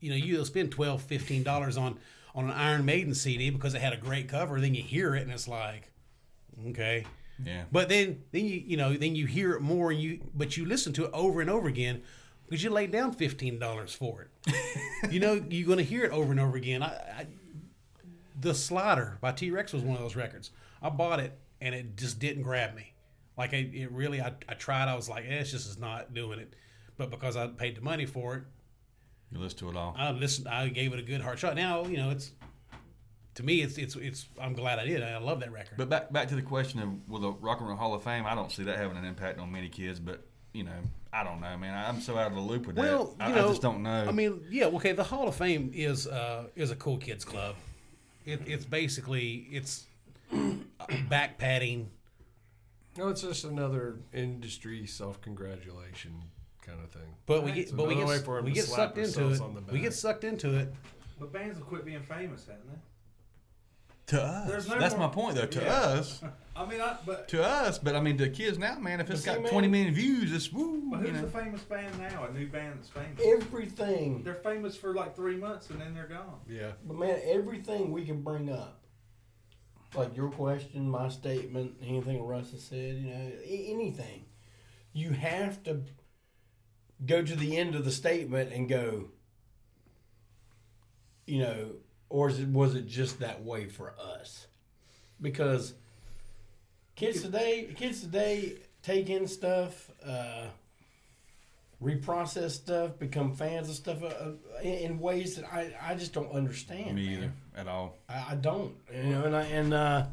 you know you go spend 12 15 dollars on on an Iron Maiden CD because it had a great cover. Then you hear it and it's like, okay. yeah. But then, then you you know then you hear it more and you but you listen to it over and over again because you laid down fifteen dollars for it. *laughs* you know you're going to hear it over and over again. I, I the Slider by T Rex was one of those records. I bought it and it just didn't grab me. Like it, it really, I, I tried. I was like, eh, it's just is not doing it. But because I paid the money for it, You listen to it all. I listened. I gave it a good hard shot. Now you know it's to me, it's it's it's. I'm glad I did. I love that record. But back back to the question of will the Rock and Roll Hall of Fame? I don't see that having an impact on many kids. But you know, I don't know, man. I'm so out of the loop with well, that. you I, know, I just don't know. I mean, yeah, okay. The Hall of Fame is uh, is a cool kids club. It, it's basically it's back patting. No, it's just another industry self congratulation kind of thing. But we get it's but we get we get sucked into it. We get sucked into it. But bands will quit being famous, haven't they? To us, no that's more- my point, though. To Yeah. us, *laughs* I mean, I, but, to us, but I mean, to kids now, man, if it's But see, got man- 20 million views, it's woo. but You who's know. a famous band now? A new band that's famous. Everything. They're famous for like three months and then they're gone. Yeah. But man, everything we can bring up, like your question, my statement, anything Russ has said, you know, anything, you have to go to the end of the statement and go, you know, or is it was it just that way for us? Because kids today, kids today take in stuff. Uh, reprocess stuff, become fans of stuff uh, uh, in, in ways that I, I just don't understand. Me man. either at all. I, I don't. You know, and I, and uh,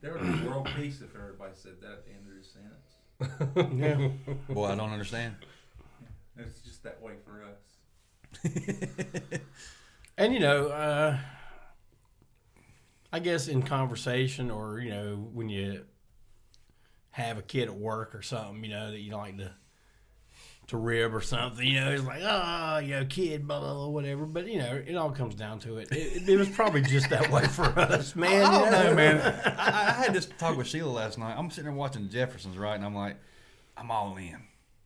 There would be world peace if everybody said that at the end of the sentence. *laughs* yeah. Boy, I don't understand. It's just that way for us. *laughs* and you know, uh, I guess in conversation or you know when you have a kid at work or something, you know that you like to to rib or something, you know, it's like oh, you know, kid, blah blah blah, whatever. But you know, it all comes down to it. It, it was probably just that way for *laughs* us, *laughs* man. I don't you know, man. *laughs* I, I had this talk with Sheila last night. I'm sitting there watching Jeffersons, right? And I'm like, I'm all in.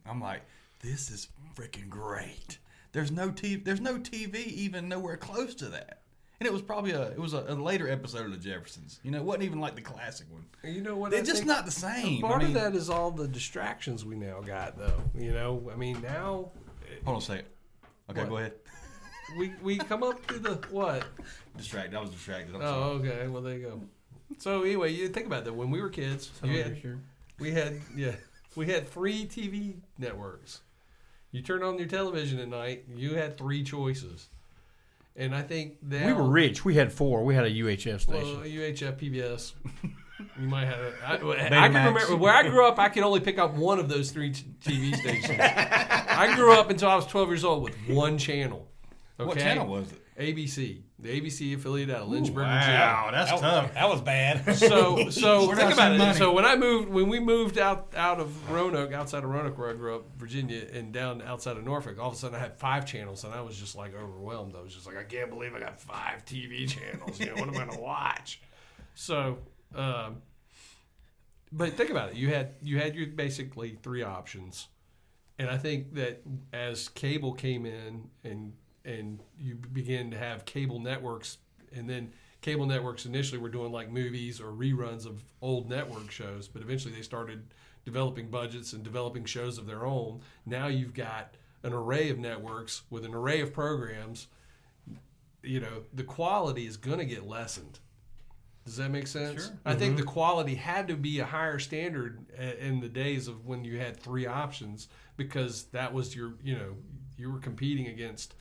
I'm like, this is freaking great. There's no TV. There's no TV even nowhere close to that. And it was probably a it was a, a later episode of the Jeffersons. You know, it wasn't even like the classic one. You know what? They're I just think? not the same. Part I mean, of that is all the distractions we now got, though. You know, I mean, now Hold on a second. Okay, What? go ahead. *laughs* we we come up to the what? Distracted. I was distracted. I'm Oh, sorry. okay. Well, there you go. So anyway, you think about that. When we were kids, had, we had yeah, we had three TV networks. You turn on your television at night, you had three choices, and I think that We were rich. We had four. We had a UHF station. Well, UHF, PBS. *laughs* You might have. it. I, I Betamax. can remember where I grew up. I could only pick up one of those three t- TV *laughs* stations. I grew up until I was 12 years old with one channel. Okay? What channel was it? ABC, the ABC affiliate out of Lynchburg, Wow, that's that, tough. that was bad. *laughs* so so *laughs* We're think about it. money. So when I moved, when we moved out out of Roanoke, outside of Roanoke, where I grew up, Virginia, and down outside of Norfolk, all of a sudden I had five channels, and I was just like overwhelmed. I was just like, I can't believe I got five TV *laughs* channels. You know, what am I gonna watch? So, um, but think about it. You had you had your basically three options, and I think that as cable came in and and you begin to have cable networks, and then cable networks initially were doing like movies or reruns of old network shows, but eventually they started developing budgets and developing shows of their own. Now you've got an array of networks with an array of programs. You know, the quality is going to get lessened. Does that make sense? Sure. I think mm-hmm. the quality had to be a higher standard in the days of when you had three options because that was your, you know, you were competing against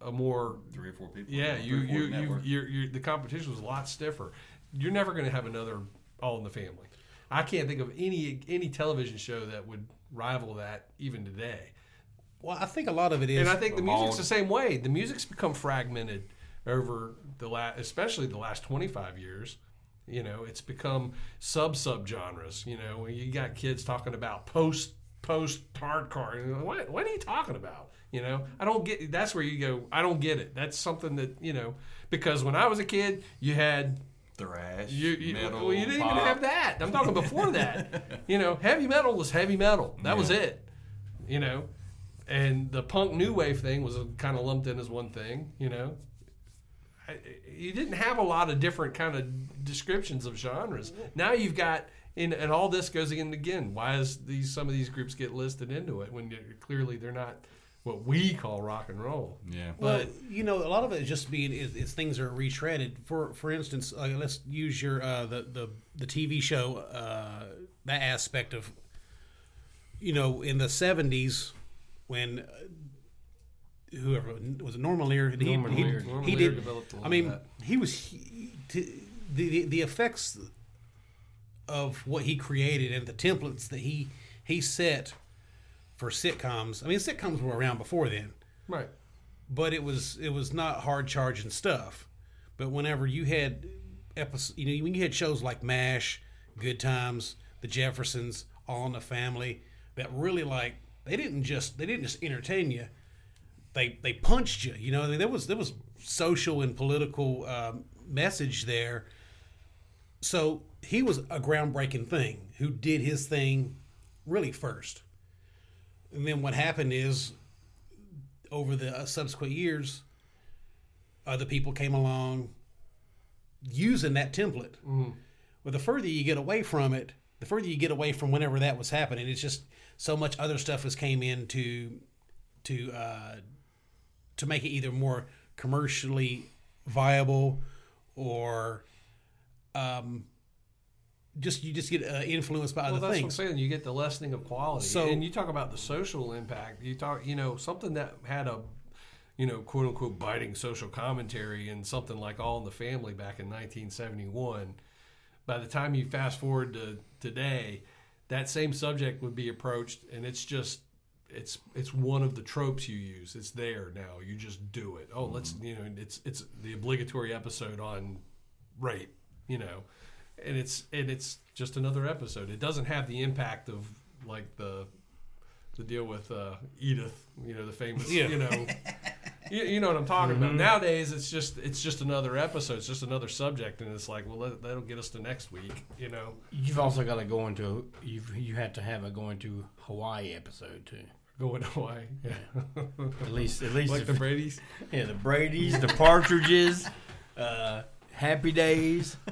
a more Three or four people. yeah, you you you you're, you're, the competition was a lot stiffer. You're never going to have another All in the Family. I can't think of any any television show that would rival that even today. well, I think a lot of it is. And I think the music's the same way. The music's become fragmented over the last, especially the last 25 years. You know, it's become sub sub genres. You know, when you got kids talking about post post hardcore. What what are you talking about? You know, I don't get. That's where you go. I don't get it. That's something that you know, because when I was a kid, you had thrash, you, you, metal, well, you didn't pop. even have that. I'm talking before that. *laughs* you know, heavy metal was heavy metal. That was it. You know, and the punk new wave thing was kind of lumped in as one thing. You know, I- you didn't have a lot of different kind of descriptions of genres. Now you've got. And, and all this goes in again. Why is these some of these groups get listed into it when clearly they're not what we call rock and roll. Yeah. Well, But- you know, a lot of it is just being is, is things are retreaded. For for instance, uh, let's use your uh, the the the TV show uh, that aspect of you know in the seventies when. Uh, Whoever was it, Norman Lear? He, Norman he, Lear. Norman he Lear did. developed a lot I of mean, that. he was he, to, the, the the effects of what he created and the templates that he he set for sitcoms. I mean, sitcoms were around before then Right. but it was it was not hard charging stuff. But whenever you had episodes, you know, when you had shows like MASH, Good Times, The Jeffersons, All in the Family, that really like they didn't just they didn't just entertain you. They they punched you. You know, there was there was social and political um, message there. So he was a groundbreaking thing who did his thing really first. And then what happened is over the uh, subsequent years, other people came along using that template. Well, the further you get away from it, the further you get away from whenever that was happening, it's just so much other stuff has came in to to uh, to make it either more commercially viable or um, just you just get uh, influenced by Well, other that's things. what I'm saying. You get the lessening of quality. So- and you talk about the social impact. You talk, you know, something that had a, you know, quote unquote biting social commentary and something like All in the Family back in 1971. By the time you fast forward to today, that same subject would be approached, and it's just. It's it's one of the tropes you use. It's there now. You just do it. Oh, let's you know. It's it's the obligatory episode on rape. You know, and it's and it's just another episode. It doesn't have the impact of like the the deal with uh, Edith, you know, the famous, Yeah. you know, *laughs* you, you know what I'm talking about. Nowadays, it's just it's just another episode. It's just another subject, and it's like, well, that, that'll get us to next week, you know. You've also got to go into you. You had to have a go into Hawaii episode too. Going away, yeah. *laughs* At least, at least like if- the Brady's. yeah, the Brady's, the Partridges, uh, Happy Days. *laughs*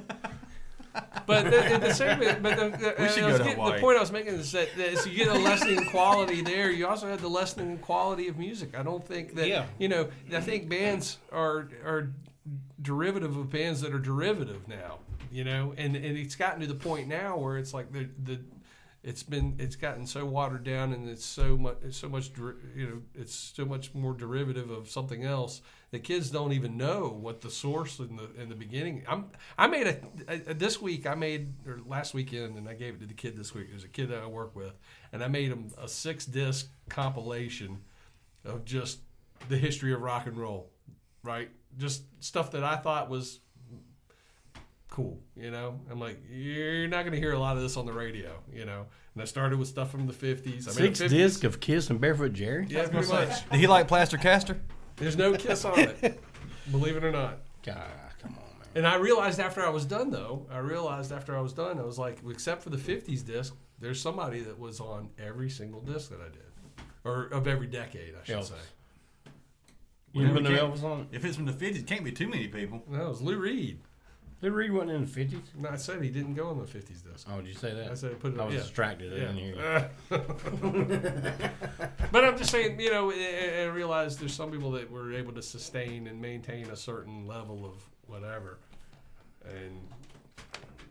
But the, the same, but the, the, We should go to getting- the point I was making is that, that so you get a lessening quality there. You also have the lessening quality of music. I don't think that Yeah. you know. I think bands are are derivative of bands that are derivative now. You know, and and it's gotten to the point now where it's like the the it's been it's gotten so watered down and it's so much it's so much you know it's so much more derivative of something else that kids don't even know what the source in the in the beginning i'm i made a, a, a- this week i made or last weekend and i gave it to the kid this week there's a kid that i work with and i made him a six disc compilation of just the history of rock and roll right just stuff that i thought was cool. You know, I'm like, you're not going to hear a lot of this on the radio. You know, and I started with stuff from the 50s. I made Six a 50s. disc of Kiss and Barefoot Jerry. Yeah, pretty much. Did he like Plaster Caster? There's no kiss on it, *laughs* believe it or not. God, come on, man. And I realized after I was done, though, I realized after I was done, I was like, except for the 50s disc, there's somebody that was on every single disc that I did, or of every decade, I should Elvis. say. You Well, put no we Elvis on it. If it's from the 50s, it can't be too many people. No, it was Lou Reed. Lou Reed wasn't in the fifties. No, I said he didn't go on the 50s disc. Oh, did you say that? I said put it. I was yeah. distracted. I didn't hear you. *laughs* *laughs* but I'm just saying, you know, I, I realize there's some people that were able to sustain and maintain a certain level of whatever, and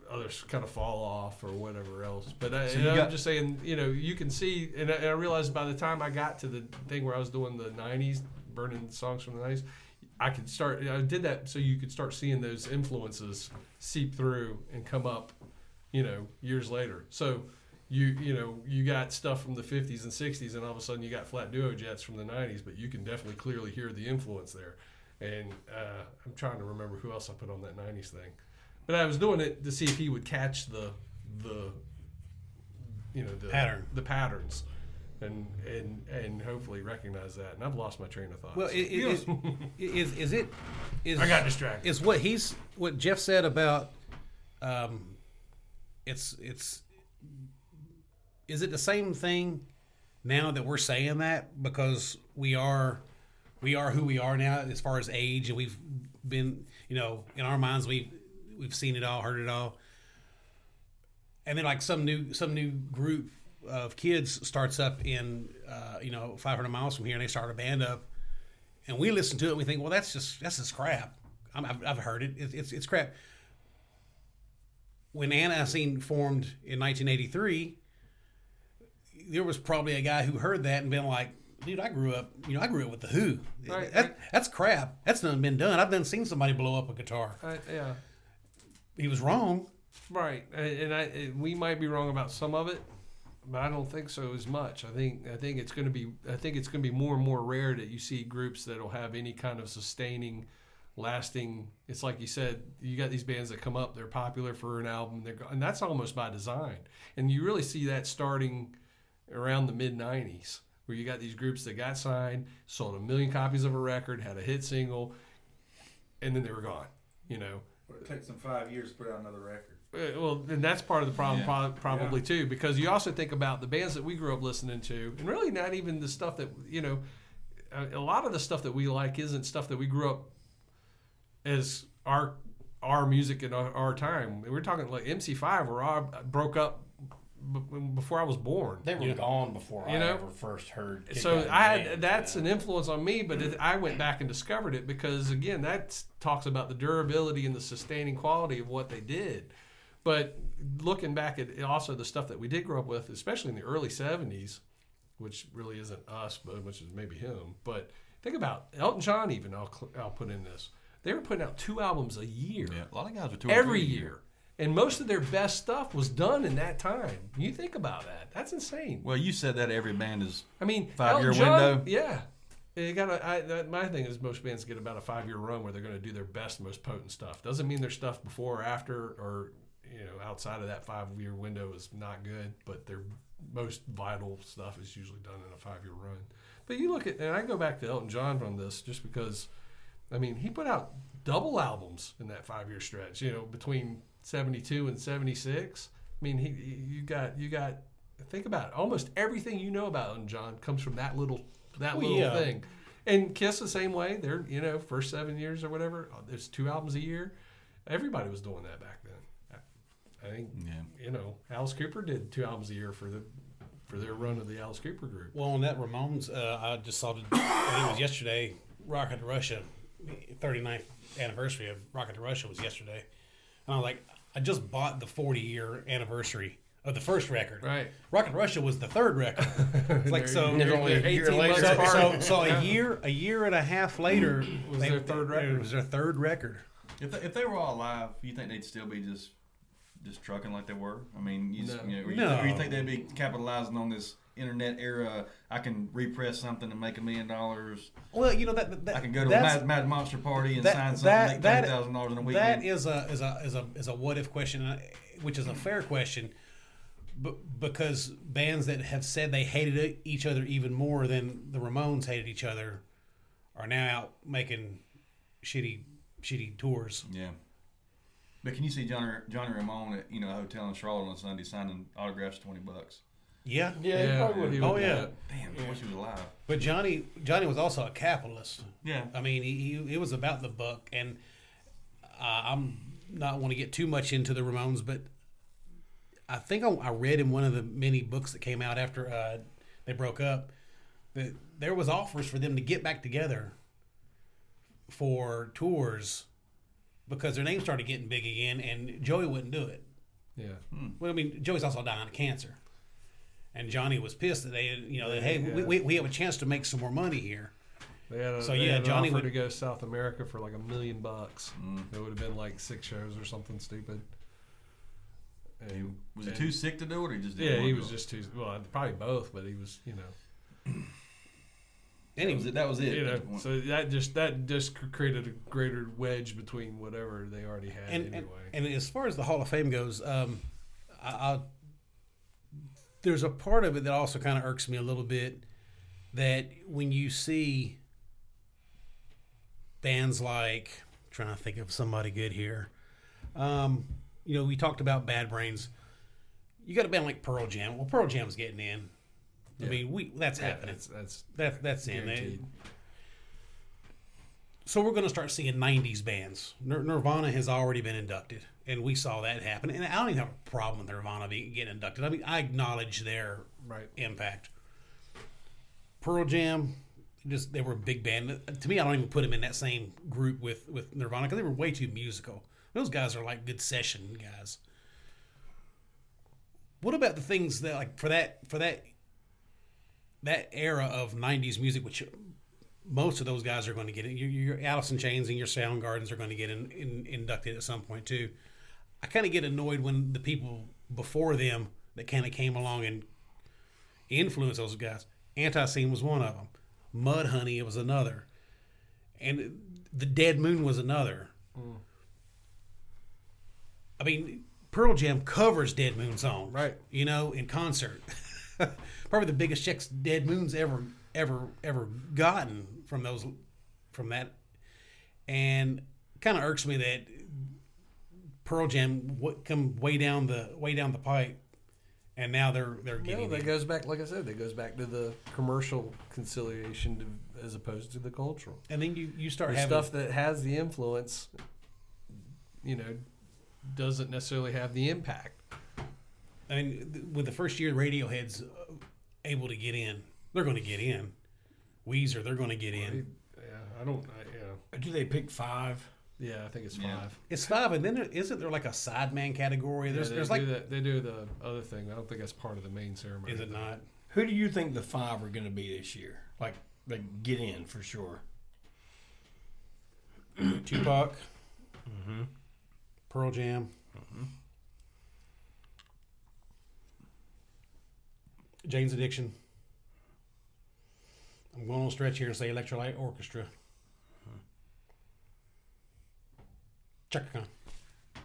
others kind of fall off or whatever else. But I, So I'm just saying, you know, you can see, and I, and I realized by the time I got to the thing where I was doing the '90s, burning songs from the '90s. I could start. I did that so you could start seeing those influences seep through and come up, you know, years later. So you you know you got stuff from the 50s and 60s and all of a sudden you got flat duo jets from the 90s but you can definitely clearly hear the influence there and uh, i'm trying to remember who else i put on that 90s thing but i was doing it to see if he would catch the the you know the Pattern. the patterns and and and hopefully recognize that. And i've lost my train of thought. Well, so- it, it, it, is is it is i got distracted. is what he's what Jeff said about um, it's it's is it the same thing now that we're saying that? Because we are we are who we are now as far as age and we've been you know in our minds we've we've seen it all heard it all. And then like some new some new group of kids starts up in uh, you know 500 miles from here, and they start a band up, and we listen to it, and we think, well, that's just that's just crap. I'm, I've, I've heard it. It's, it's it's crap. When Antiseen formed in 1983, there was probably a guy who heard that and been like, "Dude, I grew up, you know, I grew up with the Who. Right, that, right. That's crap. That's done been done. I've done seen somebody blow up a guitar. I, yeah. He was wrong. Right, and I and we might be wrong about some of it, but I don't think so as much. I think I think it's going to be I think it's going to be more and more rare that you see groups that'll have any kind of sustaining, lasting. It's like you said, you got these bands that come up, they're popular for an album, they're and that's almost by design. And you really see that starting around the mid '90s, where you got these groups that got signed, sold a million copies of a record, had a hit single, and then they were gone. You know, it takes them five years to put out another record. Uh, Well, and that's part of the problem, Yeah. prob- probably too, because you also think about the bands that we grew up listening to, and really not even the stuff that you know. A, a lot of the stuff that we like isn't stuff that we grew up as our our music in our, our time. We're talking like MC5, where I broke up b- before I was born. They were Yeah. gone before You I know? ever first heard. Kick so I had Band, that's yeah. an influence on me, but it, I went back and discovered it because again, that talks about the durability and the sustaining quality of what they did. But looking back at also the stuff that we did grow up with, especially in the early '70s, which really isn't us, but which is maybe him. But think about Elton John. Even I'll I'll put in this. They were putting out two albums a year Yeah, a lot of guys are two every a year. And most of their best stuff was done in that time. You think about that. That's insane. Well, you said that every band is. I mean, Five-year Elton John, window? Yeah, you got to. I, my thing is, most bands get about a five-year run where they're going to do their best, most potent stuff. Doesn't mean their stuff before or after, or you know, outside of that five-year window is not good. But their most vital stuff is usually done in a five-year run. But you look at, and I go back to Elton John from this just because, I mean, he put out double albums in that five-year stretch. You know, between '72 and '76. I mean, he, you got you got. Think about it. Almost everything you know about Elton John comes from that little that Well, little yeah. thing. And Kiss the same way. They're you know first seven years or whatever. uh, There's two albums a year. Everybody was doing that back then. I, I think Yeah. you know Alice Cooper did two albums a year for the for their run of the Alice Cooper group. Well, on that Ramones, uh, I just saw, the, I think it was yesterday, Rocket to Russia, 39th anniversary of Rocket to Russia was yesterday. And I was like, I just bought the 40 year anniversary of the first record. Right. Rocket to Russia was the third record. It's like, *laughs* so. They're only a year later. So, so, so a year, a year and a half later Was they- their third record. It was their third record. If they, if they were all alive, you think they'd still be just just trucking like they were? I mean, you, just, No. you know, you, No. you think they'd be capitalizing on this internet era? I can repress something and make a million dollars. Well, you know that, that I can go to a mad, mad monster party and that- sign something, that- and make that- thirty thousand dollars in a That weekend. is a is a is a is a what if question, uh, which is a fair question, but because bands that have said they hated each other even more than the Ramones hated each other are now out making shitty shitty tours. yeah. But can you see Johnny Johnny Ramone at you know a hotel in Charlotte on Sunday signing autographs for twenty bucks? Yeah, Yeah, he probably would. he Oh, would do yeah. Damn, I wish he was alive. but Johnny Johnny was also a capitalist. Yeah. I mean, he, he it was about the buck, and uh, I'm not want to get too much into the Ramones, but I think I, I read in one of the many books that came out after uh, they broke up that there was offers for them to get back together for tours because their name started getting big again, and Joey wouldn't do it. Yeah. Well, I mean, Joey's also dying of cancer, and Johnny was pissed that they, you know, that, hey, we, Yeah. we, we have a chance to make some more money here. They had a, So, they yeah, had an Johnny offer would- to go to South America for like a million bucks. Mm. It would have been like six shows or something stupid. And, Was he and- too sick to do it, or he just didn't Yeah, want he to was do just too. Well, probably both, but he was, you know, That was it. That was it. you know. So that just that just created a greater wedge between whatever they already had and, and anyway. and as far as the Hall of Fame goes, um, I, I there's a part of it that also kind of irks me a little bit that when you see bands like trying to think of somebody good here, um, you know, we talked about Bad Brains. You got a band like Pearl Jam. Well, Pearl Jam's getting in. I mean, we that's Yeah, happening. that's that's That that's in. They, guaranteed. so we're going to start seeing 90s bands. Nir- Nirvana has already been inducted, and we saw that happen. And I don't even have a problem with Nirvana being getting inducted. I mean, I acknowledge their Right. impact. Pearl Jam, just they were a big band. To me, I don't even put them in that same group with with Nirvana because they were way too musical. Those guys are like good session guys. What about the things that like for that for that that era of '90s music, which most of those guys are going to get in. Your, your Alice in Chains and your Soundgardens are going to get in, in, inducted at some point too. I kind of get annoyed when the people before them that kind of came along and influenced those guys. Antiseen was one of them. Mudhoney was another, and the Dead Moon was another. Mm. I mean, Pearl Jam covers Dead Moon song, Right. You know, in concert. *laughs* Probably the biggest checks Dead Moon's ever, ever, ever gotten from those, from that, and kind of irks me that Pearl Jam w- come way down the way down the pipe, and now they're they're getting. No, that in. goes back, like I said, that goes back to the commercial conciliation to, as opposed to the cultural. and then you you start The having stuff that has the influence, you know, doesn't necessarily have the impact. I mean, with the first year Radiohead's uh, able to get in, they're going to get in. Weezer, they're going to get in. Yeah, I don't. I, yeah, Do they pick five? yeah, I think it's Yeah. five. It's five, and then there, isn't there like a sideman category? There's, yeah, there's like, that, they do the other thing. I don't think that's part of the main ceremony. is it not? Who do you think the five are going to be this year? Like, they get in for sure. Tupac, mm-hmm. Pearl Jam, mm-hmm. Jane's Addiction. I'm going on a stretch here and say Electric Light Orchestra. Chaka Khan.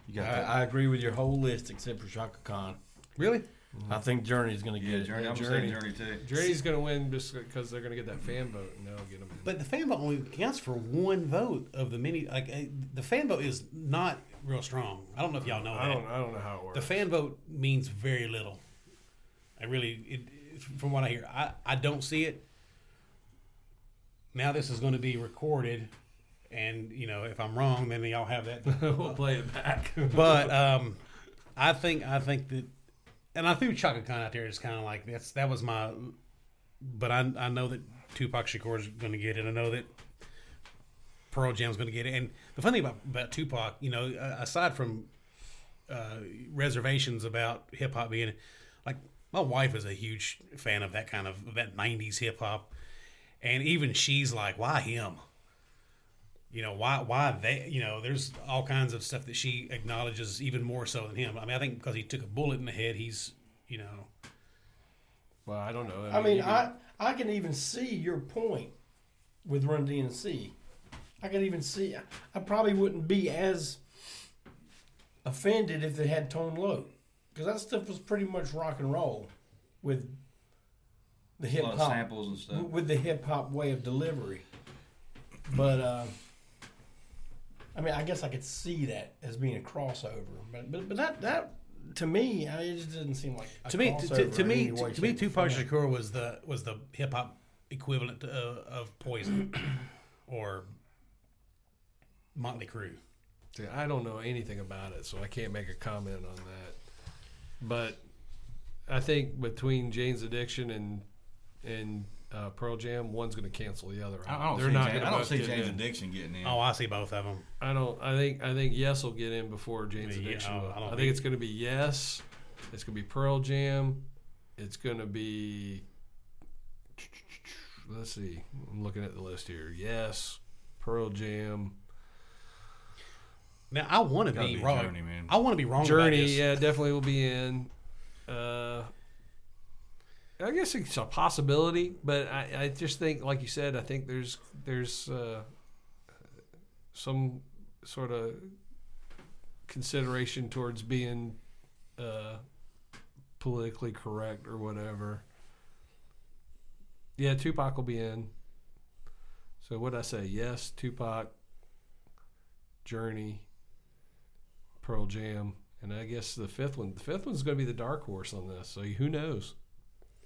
You I, got that? I agree with your whole list except for Chaka Khan. Really? I think Journey's going to yeah, get Journey. it. I'm Journey. saying Journey too. Journey's going to win just because they're going to get that fan vote, and they'll get them. But the fan vote only counts for one vote of the many. Like uh, the fan vote is not real strong. I don't know if y'all know that. Don't. I don't know how it works. The fan vote means very little. I really, it, from what I hear, I, I don't see it. Now this is going to be recorded, and you know if I'm wrong, then y'all have that. *laughs* we'll play it back. *laughs* but um, I think I think that, and I threw Chaka Khan out there. It's kind of like that's that was my, but I I know that Tupac Shakur is going to get it. I know that Pearl Jam's going to get it. And the funny thing about about Tupac, you know, aside from uh, reservations about hip hop being like my wife is a huge fan of that kind of of that '90s hip hop, and even she's like, why him? You know why? Why they? You know, there's all kinds of stuff that she acknowledges even more so than him. I mean, I think because he took a bullet in the head, he's you know well, I don't know. I mean, you I, I can even see your point with Run DMC. I can even see. I probably wouldn't be as offended if they had Tone Loc, because that stuff was pretty much rock and roll with the hip hop samples and stuff. with the hip hop way of delivery. But uh, I mean, I guess I could see that as being a crossover. But but, but that that to me, I, it just doesn't seem like a to me to, to, to me to, to me shape, or Tupac form. Shakur was the was the hip hop equivalent to, uh, of Poison *clears throat* or Motley Crue. See, I don't know anything about it, so I can't make a comment on that. But I think between Jane's Addiction and and uh, Pearl Jam, one's going to cancel the other. I out. I don't They're see, not James, gonna I don't see get James in. Addiction getting in. Oh, I see both of them. I don't. I think. I think Yes will get in before Jane's Yeah, Addiction. I don't- will. I I, don't think, think- it's going to be Yes. It's going to be Pearl Jam. It's going to be. Let's see. I'm looking at the list here. Yes, Pearl Jam, Now I want to be be wrong. Journey, man. I want to be wrong. about Journey. this. Yeah, definitely will be in. Uh, I guess it's a possibility, but I, I just think, like you said, I think there's there's uh, some sort of consideration towards being uh, politically correct or whatever. Yeah, Tupac will be in. So what I say? Yes, Tupac, Journey, Pearl Jam, and I guess the fifth one. The fifth one's going to be the dark horse on this. So who knows?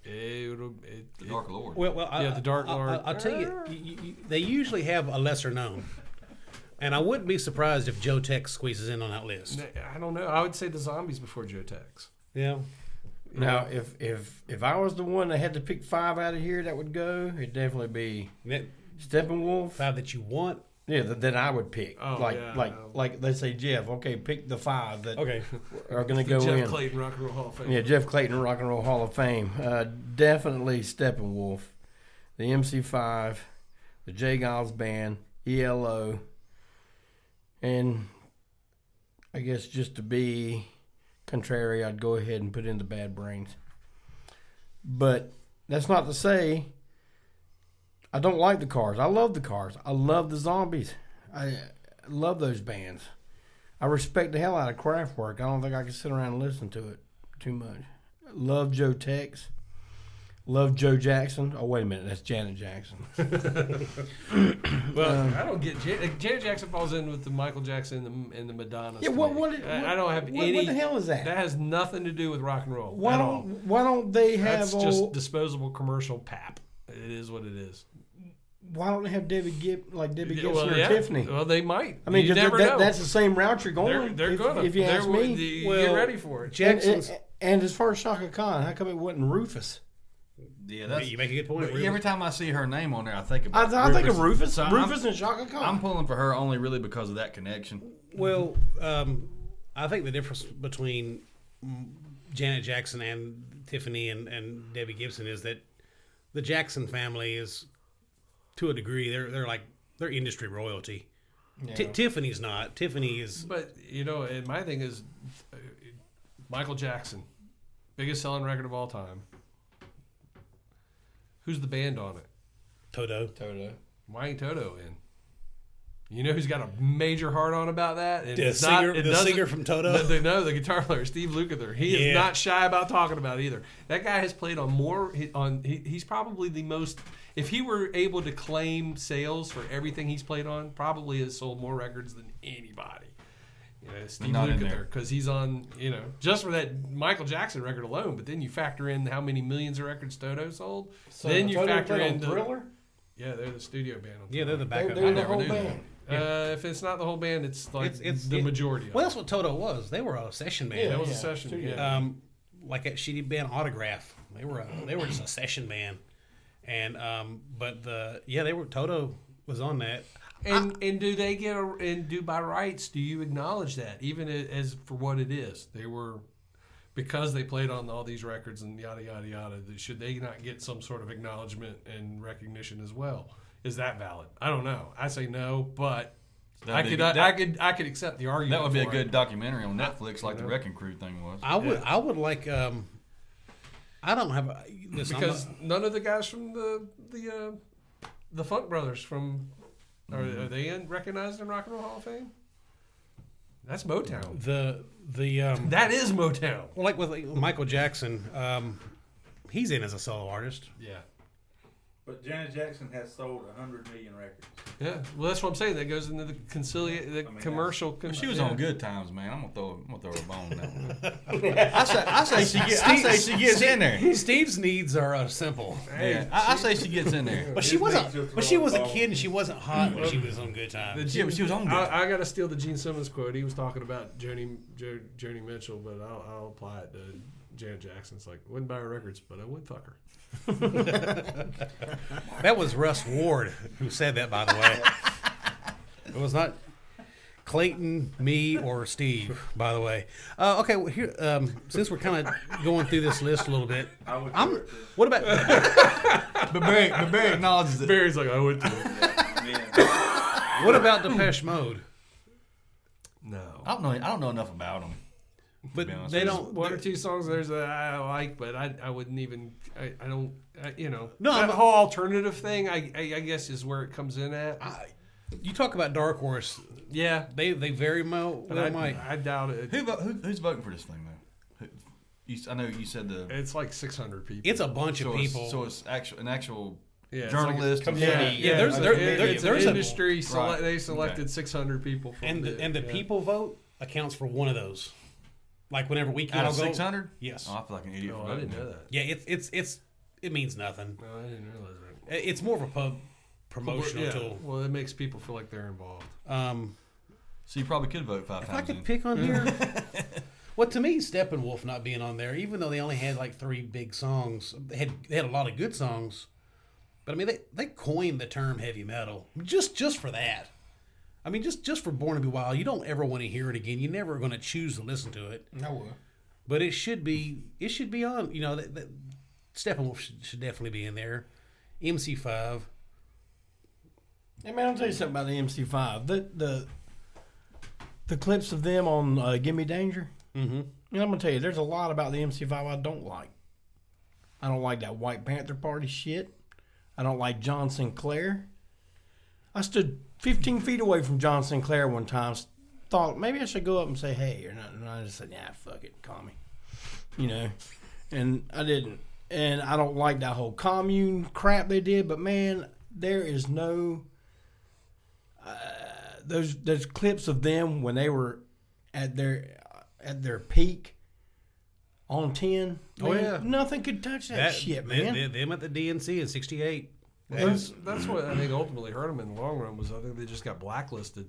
It'll, it, The Dark Lord. Well, well, I, Yeah, the Dark I, Lord. I, will tell you, you, you, they usually have a lesser known. And I wouldn't be surprised if Joe Tex squeezes in on that list. I don't know. I would say the zombies before Joe Tex. Yeah. Now, if if if I was the one that had to pick five out of here that would go, it'd definitely be That Steppenwolf. five that you want. Yeah, that, that I would pick. Oh, like yeah, like no. like they say, Jeff. Okay, pick the five that Okay. are going to go Jeff in. Jeff Clayton Rock and Roll Hall of Fame. Yeah, Jeff Clayton, Rock and Roll Hall of Fame. Uh, definitely Steppenwolf, the MC5, the J. Geils Band, ELO, and I guess just to be contrary, I'd go ahead and put in the Bad Brains. But that's not to say I don't like the Cars. I love the Cars. I love the Zombies. I love those bands. I respect the hell out of Kraftwerk. I don't think I can sit around and listen to it too much. Love Joe Tex. Love Joe Jackson. Oh wait a minute, that's Janet Jackson. *laughs* Well, Um, I don't get Jan- Janet Jackson falls in with the Michael Jackson and the, and the Madonna. Yeah, what, what, what, I, don't have what, any. What the hell is that? That has nothing to do with rock and roll why at don't all. Why don't they have That's just disposable commercial pap. It is what it is. Why don't they have Debbie Gib like Debbie Gibson well, or yeah. Tiffany? Well, they might. I mean, you never that, know. that's the same route you're they're, going. they're if, gonna. if you they're, ask me. you Well, get ready for it. And, Jackson's. and, and as far as Chaka Khan, how come it wasn't Rufus? Yeah, that's. you make a good point. but Rufus. every time I see her name on there, I think I, about. I think of Rufus. So I'm- Rufus and Chaka Khan. I'm pulling for her only really because of that connection. Well, um, I think the difference between Janet Jackson and Tiffany and, and Debbie Gibson is that the Jackson family is, to a degree, they're they're like they're industry royalty. Ti Yeah. Tiffany's not. Tiffany is. But you know, and my thing is, uh, Michael Jackson, biggest selling record of all time. Who's the band on it? Toto. Toto. Why ain't Toto in? You know who's got a major heart on about that? And The it's not- singer, it the doesn't- singer from Toto. No, the, no, the guitar player Steve Lukather. He Yeah. is not shy about talking about it either. That guy has played on more. he- On he, he's probably the most. If he were able to claim sales for everything he's played on, probably has sold more records than anybody. You know, Steve not in there. Lukather because he's on. You know, just for that Michael Jackson record alone. But then you factor in how many millions of records Toto sold. So then you Toto factor in the- Thriller. Yeah, they're the studio band. On Yeah, they're the They're, backup. they're the never whole knew that. band. Uh, if it's not the whole band, it's like It's- it's- the it- majority. Of Well, it. that's what Toto was. They were a session band. Yeah, that was yeah, a session. studio. Yeah. um, like a shitty band autograph. They were a, they were just a session band, and um, but the yeah they were Toto was on that. And and do they get a and do by rights? Do you acknowledge that even as for what it is? They were because they played on all these records and yada yada yada. Should they not get some sort of acknowledgement and recognition as well? Is that valid? I don't know. I say no, but I That'd be could good- I, that- I could I could accept the argument. That would be a good it. documentary on Netflix, like the know. Wrecking Crew thing was. I would Yeah. I would like um, I don't have a, listen, because not- none of the guys from the the uh, the Funk Brothers from are, Mm-hmm. are they in, recognized in Rock and Roll Hall of Fame? That's Motown. the the um, That is Motown. well, like with Michael Jackson, um, he's in as a solo artist. Yeah. But Janet Jackson has sold 100 million records. Yeah, well, that's what I'm saying. That goes into the concilia, the mean, commercial. Con- she was yeah. on Good Times, man. I'm gonna throw, I'm gonna throw her a bone. on That. *laughs* I say, I say she gets, I say she gets in there. Steve's needs are uh, simple, Yeah, I, I say she gets in there. but she wasn't. But she was a throwing kid, and she wasn't hot when she was on Good The Time. Yeah, but she was on good. I, I got to steal the Gene Simmons quote. He was talking about Joni, jo, Joni Mitchell, but I'll, I'll apply it to Janet Jackson. It's like, wouldn't buy her records, but I would fuck her. *laughs* That was Russ Ward who said that, by the way. it was not Clayton, me, or Steve, by the way. Uh, okay, well, here um, since we're kind of going through this list a little bit, I would I'm. throw it to- What about *laughs* But Barry, but Barry acknowledges it. Barry's like, I would too. I mean, what about Depeche Mode? no. I don't know. I don't know enough about them. But they don't. One or two songs there's a I like, but I, I wouldn't even I, I don't I, you know No, that I'm- whole alternative thing I, I I guess is where it comes in at. I, you talk about Dark Horse. yeah, They they very well, but well I, might. I doubt it. Who, who who's voting for this thing though? Who, you, I know you said the. It's like 600 people. It's a bunch so of it's- people. so it's actual an actual yeah, journalist. Like and yeah, yeah, Yeah, there's- it's, there- there- it's there's an industry. Sele- Right. They selected Okay. 600 people. From and the, and the yeah. people vote accounts for one of those. Like whenever we out of six hundred. Yes. Oh, I feel like an idiot. Oh, for I voting didn't know that. that. Yeah, it's it's it's it means nothing. No, I didn't realize that. It's more of a pub promotional yeah. tool. Well, it makes people feel like they're involved. Um, So you probably could vote five if I could in. pick on here, *laughs* well, to me, Steppenwolf not being on there, even though they only had like three big songs, they had they had a lot of good songs. But I mean, they they coined the term heavy metal just just for that. I mean, just just for Born to Be Wild, you don't ever want to hear it again. You're never going to choose to listen to it. No. But it should be it should be on. You know, that, that Steppenwolf should, should definitely be in there. MC5. Hey man, I'll tell you something about the MC5. The the the clips of them on uh, "Gimme Danger." Mm-hmm. I'm gonna tell you, there's a lot about the MC5 I don't like. I don't like that White Panther Party shit. I don't like John Sinclair. I stood 15 feet away from John Sinclair one time. Thought maybe I should go up and say hey or not, and I just said, "Yeah, fuck it, call me." You know, and I didn't. And I don't like that whole commune crap they did. But man, there is no uh, those those clips of them when they were at their uh, at their peak on ten. Oh, man, yeah. nothing could touch that, shit, man. them at the DNC in '68. That's that's what I think ultimately hurt them in the long run was I think they just got blacklisted,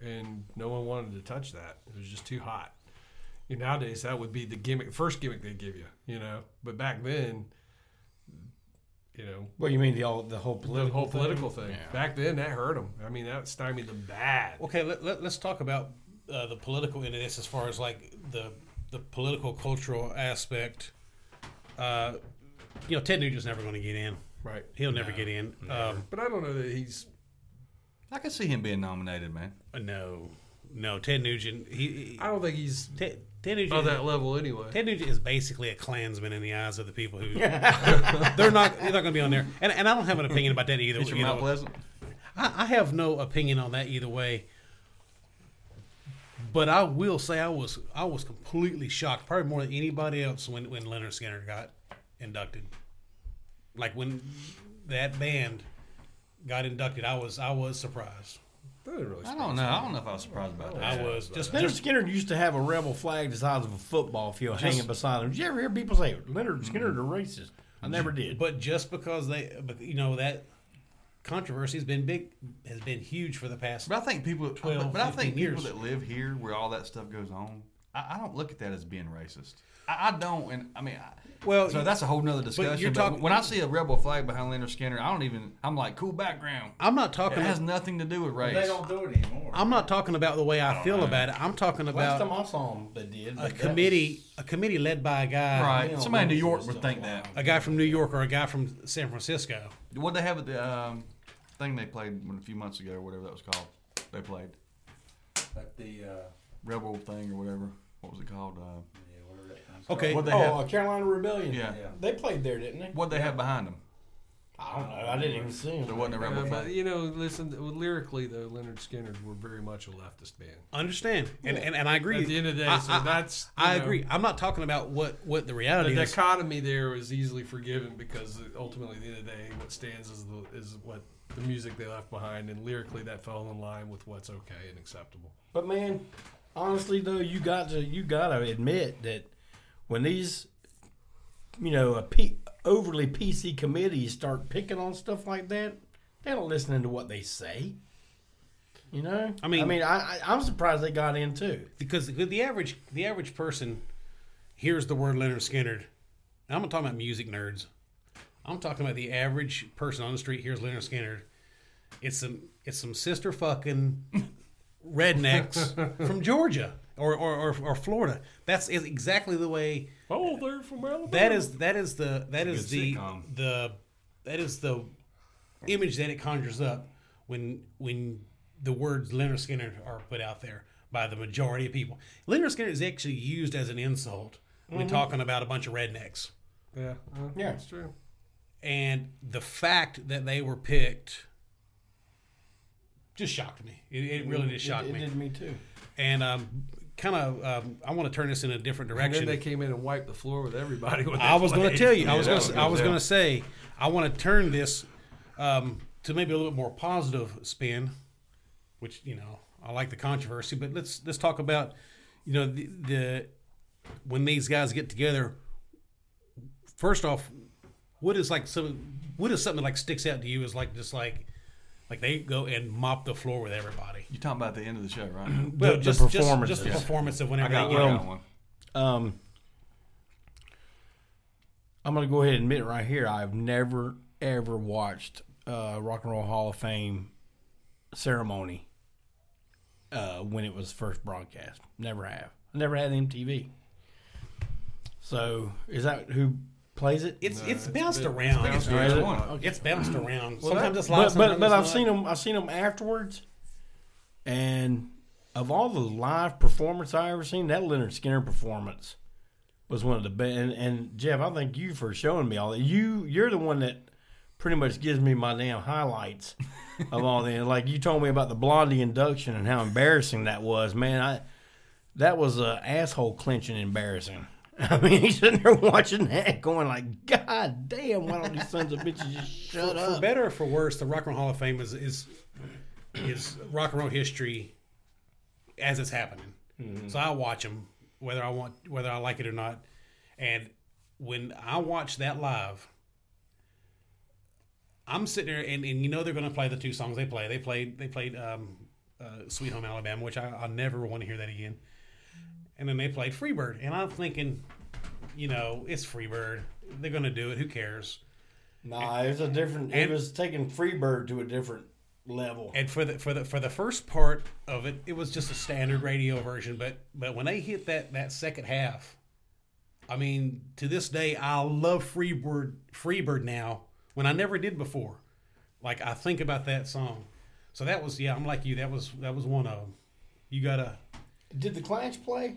and no one wanted to touch that. It was just too hot. You know, nowadays that would be the gimmick, first gimmick they give you. You know, but back then, you know, Well, you mean the all the whole the political whole political thing. Yeah. Back then, that hurt them. I mean, that stymied them bad. Okay, let, let, us talk about uh, the political end of this as far as like the the political cultural aspect. Uh, you know, Ted Nugent's never going to get in. Right. He'll never get in. Um, But I don't know that he's. I could see him being nominated, man. no, no, Ted Nugent. He, he I don't think he's Ted, Ted Nugent. on that level anyway. Ted Nugent is basically a Klansman in the eyes of the people who *laughs* they're not they're not going to be on there. And, and I don't have an opinion about that either. It's your you Mount. Pleasant. I, I have no opinion on that either way. But I will say I was I was completely shocked, probably more than anybody else, when when Lynyrd Skynyrd got inducted. Like when that band got inducted, I was I was surprised. Really I don't know. I don't know if I was surprised about that. I was uh, just, Lynyrd just Skynyrd used to have a rebel flag the size of a football field hanging beside him. Did you ever hear people say Lynyrd mm-hmm. Skynyrd's a racist? I never did. but just because they, but, you know that controversy has been big, has been huge for the past. But I think people, 12, but I think people years. that live here where all that stuff goes on, I, I don't look at that as being racist. I, I don't, and I mean, I, Well, so that's a whole nother discussion. you're But, talking- when I see a rebel flag behind Lynyrd Skynyrd, I don't even. I'm like, cool background. I'm not It talking. has nothing to do with race. They don't do it anymore. I'm not talking about the way I, feel know. about it. I'm talking about Last about time I saw him, they did. a but that committee, a committee led by a guy, right? Somebody in New York would think that. a guy from New York or a guy from San Francisco. What they have at the um, thing they played a few months ago, or whatever that was called. They played But the uh, rebel thing or whatever. What was it called? Uh, yeah, whatever that thing's Okay. what they oh, have? Carolina Rebellion. Yeah. Yeah. They played there, didn't they? What they have behind them? I don't know. I didn't even see him. There wasn't a rebel Uh, but you know, listen. Lyrically, though, Lynyrd Skynyrd were very much a leftist band. Understand, and, and and I agree. At the end of the day, I, so I- that's I know, agree. I'm not talking about what what the The reality is. The dichotomy there is easily forgiven because ultimately, at the end of the day, what stands is the is what the music they left behind, and lyrically, that fell in line with what's okay and acceptable. But man, honestly though, you got to you got to admit that when these, you know, a P, overly PC committees start picking on stuff like that, they don't listening to what they say. You know, I mean- I mean, I, I I'm surprised they got in too. because the, the average the average person hears the word Lynyrd Skynyrd. I'm not talking about music nerds. I'm talking about the average person on the street hears Lynyrd Skynyrd. It's some it's some sister fucking *laughs* rednecks from Georgia or, or, or, or Florida. That's is exactly the way Oh, they're from Alabama. that is that is the that It's is a good the sitcom. the that is the image that it conjures up when when the words Lynyrd Skynyrd are put out there by the majority of people. Lynyrd Skynyrd is actually used as an insult when talking about a bunch of rednecks. yeah, uh, Yeah. that's true. And the fact that they were picked just shocked me. It, it really did shock it, it me. did me too. And um, kind of, um, I want to turn this in a different And direction. then they came in and wiped the floor with everybody. I was going to tell you. I was that going. to I was going to say. I want to turn this um, to maybe a little bit more positive spin, which you know I like the controversy. But let's let's talk about you know the, the when these guys get together. First off, what is like some what is something like sticks out to you is like just like Like they go and mop the floor with everybody. You talking about the end of the show, right? Well, the just, just performances. just the performance of I whenever got, they I get Well, got one. Um, I'm going to go ahead and admit right here, I've never ever watched uh, Rock and Roll Hall of Fame ceremony uh, when it was first broadcast. Never have. Never had MTV. So is that who plays it? It's it's it's bounced been- around. it's It's, bounced around. One. it's bounced around. Well, sometimes that- it's live. but but, but it's I've not. seen them. I've seen them afterwards, and of all the live performance I ever seen, that Lynyrd Skynyrd performance was one of the best. And, and Jeff, I thank you for showing me all that. You you're the one that pretty much gives me my damn highlights *laughs* of all that. Like you told me about the Blondie induction and how embarrassing that was, man. I that was a asshole clenching embarrassing. *laughs* I mean, he's sitting there watching that, going like, "God damn, why don't these sons of bitches just *laughs* shut for up?" better or for worse, the Rock and Roll Hall of Fame is is, is rock and roll history as it's happening. So I watch them whether I want whether I like it or not. And when I watch that live, I'm sitting there and, and you know they're going to play the two songs they play. They played they played um, uh, Sweet Home Alabama, which I, I never want to hear that again. And then they played Freebird, and I'm thinking, you know, it's Freebird. They're going to do it. Who cares? Nah, it was a different. It was taking Freebird to a different level. And for the for the for the first part of it, it was just a standard radio version. But but when they hit that that second half, I mean, to this day, I love Freebird Freebird now when I never did before. Like I think about that song. So that was yeah, I'm like you. That was that was one of them. You gotta Did the Clash play?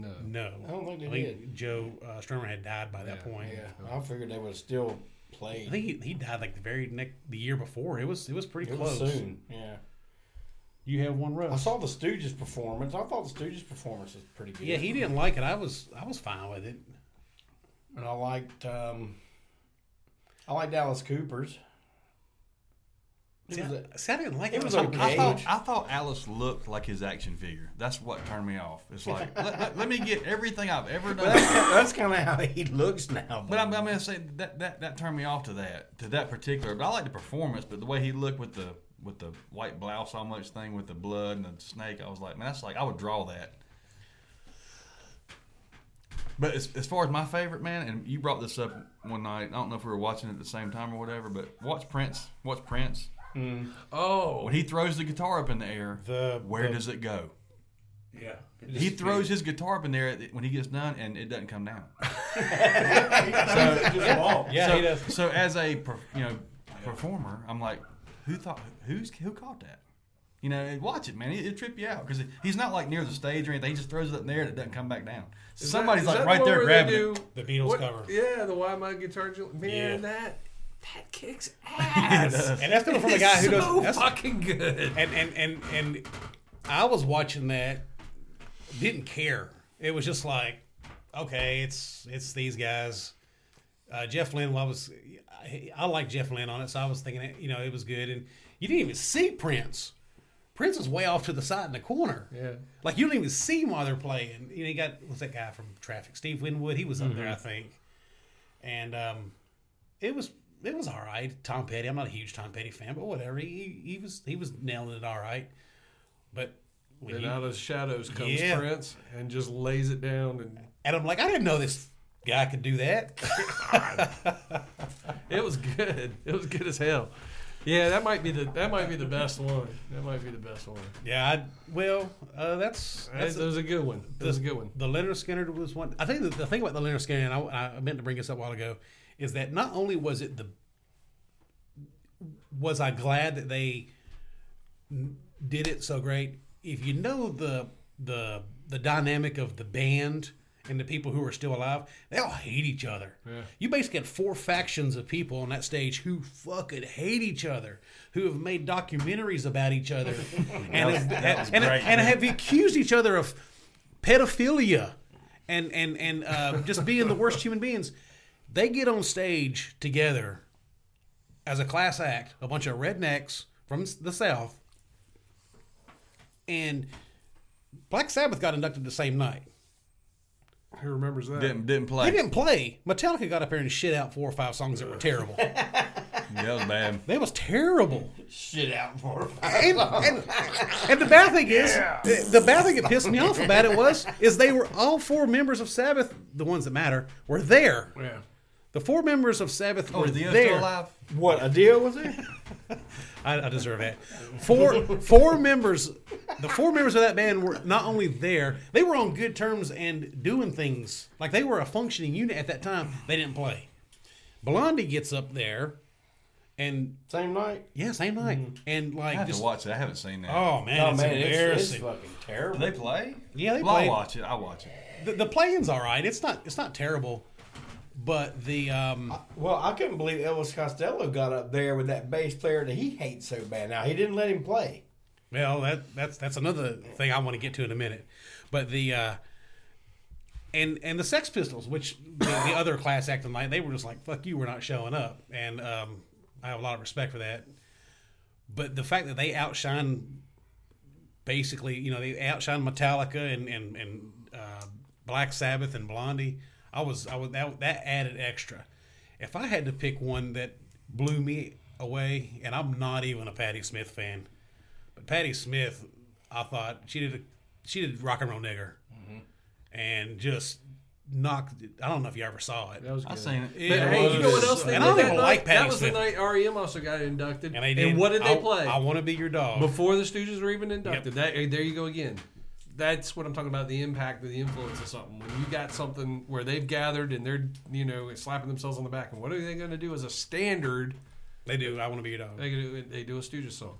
No. know. I don't think they I think Joe uh, Strummer had died by that Yeah, point. Yeah, I figured they would have still I think he, he died like the very next the year before. It was it was pretty It close. was soon. Yeah, You have one row. I saw the Stooges performance. I thought the Stooges performance was pretty good. Yeah, he didn't like it. I was I was fine with it. and I liked. um I liked Alice Cooper's. See, was see, I didn't like it it. was okay. I thought I thought Alice looked like his action figure. That's what turned me off. It's like let, let, let me get everything I've ever *laughs* but done. that's, that's kind of how he looks now. But I'm, I'm gonna say that, that that turned me off to that to that particular. But I like the performance, but the way he looked with the with the white blouse almost thing with the blood and the snake, I was like, man, that's like I would draw that. But as, as far as my favorite man, and you brought this up one night. I don't know if we were watching it at the same time or whatever, but watch Prince. Watch Prince Mm. Oh, when he throws the guitar up in the air. The- where the- does it go? yeah. He throws his guitar up in there when he gets done, and it doesn't come down. *laughs* just walk. Yeah, so, he does. so as a you know performer, I'm like, who thought who's who caught that? You know, watch it, man. It, it trip you out because he's not like near the stage or anything. He just throws it up in there and it doesn't come back down. Is Somebody's that- is like right the there one where they grabbing do- it. The Beatles what- cover. Yeah, the Why My Guitar Man, Yeah. that that kicks *laughs* ass. And that's coming from a guy who so does that's, fucking good. and, and and and I was watching that, didn't care. It was just like, okay, it's it's these guys. Uh, Jeff Lynne, well, I was I, I like Jeff Lynne on it, so I was thinking, you know, it was good. And you didn't even see Prince. Prince is way off to the side in the corner. Yeah. Like you don't even see him while they're playing. You know, you got what's that guy from Traffic, Steve Winwood. He was up there, I think. And um, it was it was all right. Tom Petty. I'm not a huge Tom Petty fan, but whatever. He he was he was nailing it all right. But when you, out of the shadows comes Yeah. Prince and just lays it down, and and I'm like, I didn't know this guy could do that. *laughs* it was good. It was good as hell. Yeah, that might be the that might be the best one. That might be the best one. yeah. I, well, uh, that's that's That was a good one. That was a good one. The Lynyrd Skynyrd was one. I think the, the thing about the Lynyrd Skynyrd, and I, I meant to bring this up a while ago, is that not only was it the was I glad that they did it so great. If you know the the the dynamic of the band and the people who are still alive, they all hate each other. Yeah. You basically had four factions of people on that stage who fucking hate each other, who have made documentaries about each other, *laughs* and have, and, and have accused each other of pedophilia and and and uh, just being the worst human beings. They get on stage together as a class act, a bunch of rednecks from the South, and Black Sabbath got inducted the same night. Who remembers that? Didn't didn't play. They didn't play. Metallica got up there and shit out four or five songs that were terrible. *laughs* *laughs* Yeah, that was bad. That was terrible. Shit out for And, and, and the bad thing is, the bad thing that pissed me off about it was, is they were all four members of Sabbath, the ones that matter, were there. Yeah. The four members of Sabbath Oh, were is Dio there. still alive? What a deal was it? *laughs* I, I deserve that. Four four members, the four members of that band were not only there, they were on good terms and doing things like they were a functioning unit at that time. They didn't play. Blondie gets up there, and Same night. yeah, same night, mm-hmm. and like, I have just to watch it. I haven't seen that. oh man, Oh it's man, it's, it's embarrassing. fucking Do terrible. they play? Yeah, they well, play. I'll watch it. I'll watch it. the, the playing's all right. It's not it's not terrible, but the um Well, I couldn't believe Elvis Costello got up there with that bass player that he hates so bad. Now he didn't let him play. Well, that that's that's another thing I want to get to in a minute. But the uh and and the Sex Pistols, which the, the other class act tonight, they were just like, "Fuck you, we're not showing up," and um, I have a lot of respect for that. But the fact that they outshine, basically, you know, they outshine Metallica and and and uh, Black Sabbath and Blondie, I was I was that that added extra. If I had to pick one that blew me away, and I'm not even a Patti Smith fan, but Patti Smith, I thought she did a, she did rock and roll nigger, mm-hmm. and just knocked. I don't know if you ever saw it. That was I good. seen it. It But hey, you know what else they And did I don't that even night? like Patti That was Smith. the night REM also got inducted. And they did. what did they I- play? I, want to be your dog. Before the Stooges were even inducted. That there you go again. That's what I'm talking about. The impact, and the influence of something. When you got something where they've gathered and they're you know slapping themselves on the back, and what are they going to do as a standard? they do. I want to be your dog. They do, they do a Stooges song.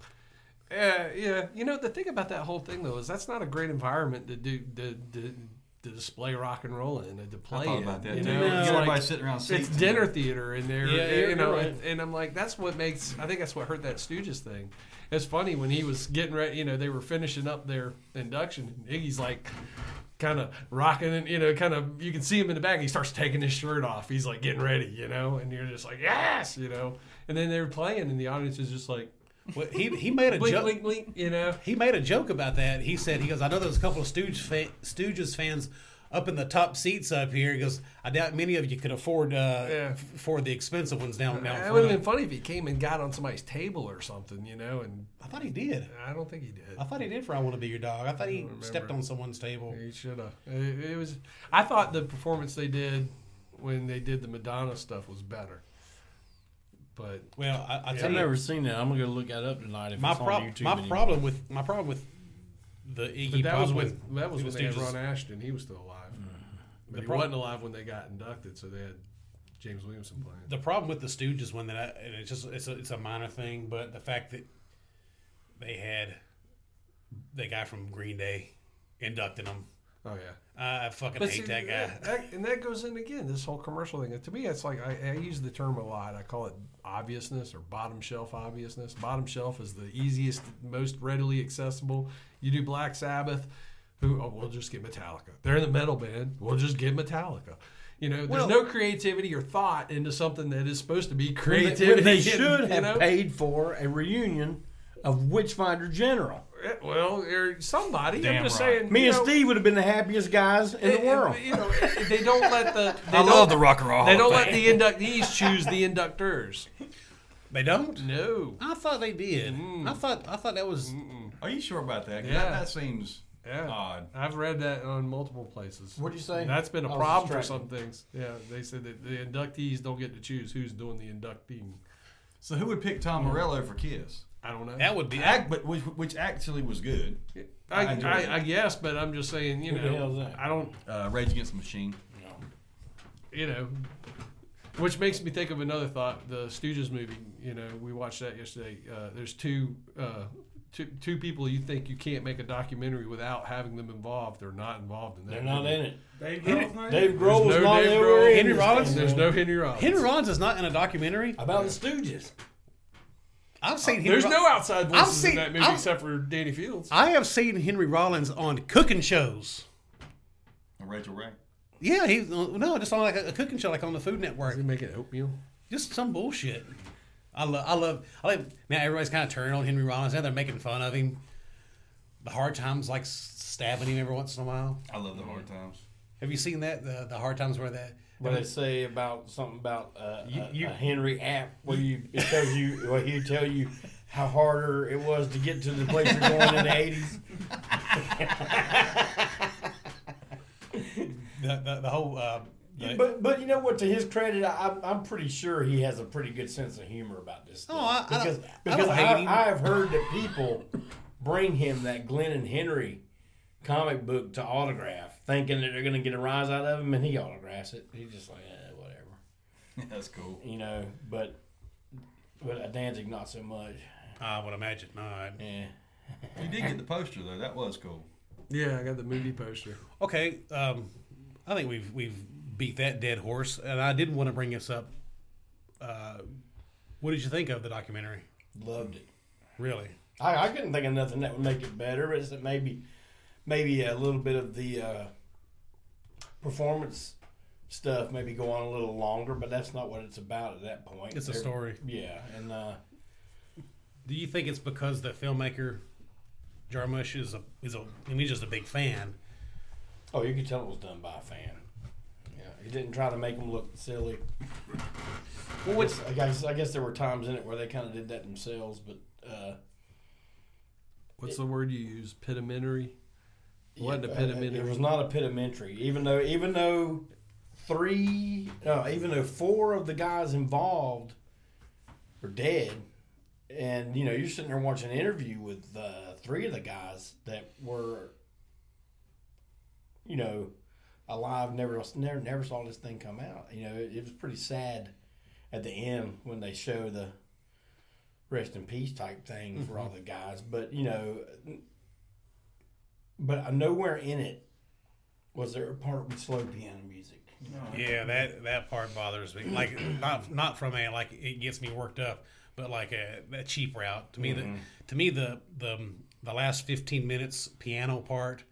Yeah, yeah. You know the thing about that whole thing though is that's not a great environment to do to, to, to display rock and roll in and to play I thought in. about that you know? You It's like- everybody sitting around seats. it's dinner theater in there, Yeah, you you're- know. you're right. and, and I'm like, that's what makes. I think that's what hurt that Stooges thing. It's funny when he was getting ready. You know, they were finishing up their induction. And Iggy's like, kind of rocking, and you know, kind of you can see him in the back. He starts taking his shirt off. He's like getting ready, you know, and you're just like, yes, you know. And then they're playing, and the audience is just like, Well, he he made a *laughs* joke. you know. He made a joke about that. He said he goes, I know there's a couple of fa- Stooges fans up in the top seats up here. because I doubt many of you could afford uh, Yeah. f- afford the expensive ones down down It would have been funny if he came and got on somebody's table or something, you know. And I thought he did. I don't think he did. I thought he did for I Want to Be Your Dog. I thought he remember. stepped on someone's table. He should have. It, it was. I thought the performance they did when they did the Madonna stuff was better. But Well, I, I I've tell never seen that. I'm gonna go look that up tonight. If my it's on problem, YouTube my anymore. problem with my problem with the Iggy but that Pop was with when that was with when they had Stooges. Ron Asheton. He was still alive, but The he prob- wasn't alive when they got inducted. So they had James Williamson playing. the problem with the Stooges one that I, and it's just it's a, it's a minor thing, but the fact that they had the guy from Green Day inducting them, oh yeah. I fucking But hate see, that guy. that- and that goes in again. This whole commercial thing. To me, it's like I, I use the term a lot. I call it obviousness or bottom shelf obviousness. Bottom shelf is the easiest, most readily accessible. You do Black Sabbath, who oh, we'll just get Metallica. They're in the metal band. We'll just get Metallica. You know, there's Well- no creativity or thought into something that is supposed to be When they- creativity. *laughs* they and, should you have know? paid for a reunion of Witchfinder General. Eh, Well, or somebody. Damn I'm just right. saying. Me and know, Steve would have been the happiest guys in eh, the eh, world. You know, eh, they don't let the. *laughs* They I don't, love the rock and roll. They don't Hall let the Fame. inductees choose the inductors. They don't. No. I thought they did. Mm. I thought I thought that was. Are you sure about that? 'Cause Yeah. That, that seems Yeah. odd. I've read that on multiple places. What'd you say? That's been a I was problem for distracted. some things. Yeah, they said that the inductees don't get to choose who's doing the inducting. So who would pick Tom Morello for Kiss? I don't know. That would be. Act, but which, which actually was good. I, I enjoy I. I guess, but I'm just saying, you Who the hell's know, that? I don't, Uh, Rage Against the Machine. you know, which makes me think of another thought. The Stooges movie, you know, we watched that yesterday. Uh, there's two, uh, two, two people you think you can't make a documentary without having them involved. They're not involved in that. They're not movie. in it. Dave Grohl's not Dave in it? Grohl was no not Dave ever Grohl. in Henry Rollins? There's no Henry Rollins. Henry Rollins is not in a documentary. about the Stooges. I've seen. Henry There's Ro- no outside voices I've seen- in that movie I've- except for Danny Fields. I have seen Henry Rollins on cooking shows. And Rachael Ray. Yeah, he uh, no, just on like a, a cooking show, like on the Food Network. Does he make it oatmeal? Just some bullshit. I love. I love. I love. Now everybody's kind of turning on Henry Rollins. Now they're making fun of him. The hard times, like stabbing him every once in a while. I love the hard times. Have you seen that? The the hard times where that What they say about something about uh, You- a, you- a Henry app where you it tells you where he tell you how harder it was to get to the place you're going in the eighties. *laughs* The, the, the whole. Uh, the- But but you know what? To his credit, I, I'm I'm pretty sure he has a pretty good sense of humor about this. Stuff. Oh, I- I because don't- I, hate I, him. I have heard that people bring him that Glenn and Henry comic book to autograph, thinking that they're going to get a rise out of him, and he autographs it. He's just like, eh, whatever, *laughs* That's cool. you know. But but uh, Danzig not so much. I would imagine not. Yeah. You did get the poster though. That was cool. Yeah, I got the movie poster. Okay, um, I think we've we've beat that dead horse, and I didn't want to bring this up. Uh, what did you think of the documentary? Loved it. Really? I, I couldn't think of nothing that would make it better. Is that maybe maybe a little bit of the uh, performance stuff maybe go on a little longer, but that's not what it's about at that point. It's a They're- story. Yeah, and uh, Do you think it's because the filmmaker Jarmusch is a is a I mean, he's just a big fan? oh, you could tell it was done by a fan. Yeah, he didn't try to make them look silly. Well, which I guess I guess there were times in it where they kind of did that themselves, but uh, What's the word you use? Pedimentary. What Yeah, a pedimentary. It was not a pedimentary, even though even though three, no, even though four of the guys involved were dead, and you know you're sitting there watching an interview with uh, three of the guys that were, you know, alive, never never never saw this thing come out. You know, it, it was pretty sad at the end when they show the rest in peace type thing for mm-hmm. all the guys, but you know but nowhere in it was there a part with slow piano music. Yeah, that that part bothers me. Like *clears throat* not not from a like it gets me worked up, but like a, a cheap route to me. The mm-hmm. to me the the the last fifteen minutes piano part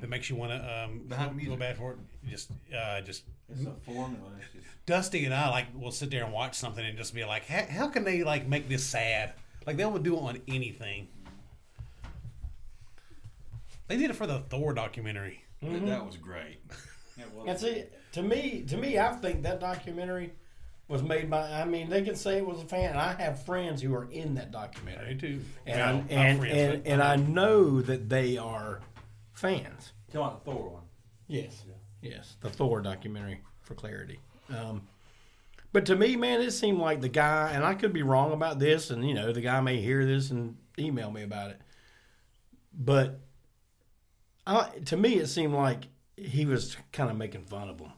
that makes you want to um feel, feel bad for it. Just uh just It's a formula. It's just Dusty and I like will sit there and watch something and just be like, how, how can they like make this sad? Like they would do it on anything. They did it for the Thor documentary. That- That was great. it was And see, to me, to me, I think that documentary was made by. I mean, they can say it was a fan. And I have friends who are in that I documentary, do too. and Well, I, not and friends, and, but- and I know that they are fans. Talking about the Thor one. Yes, yes, the Thor documentary for clarity. Um, but to me, man, it seemed like the guy, and I could be wrong about this, and you know, the guy may hear this and email me about it. But I, to me, it seemed like he was kind of making fun of him.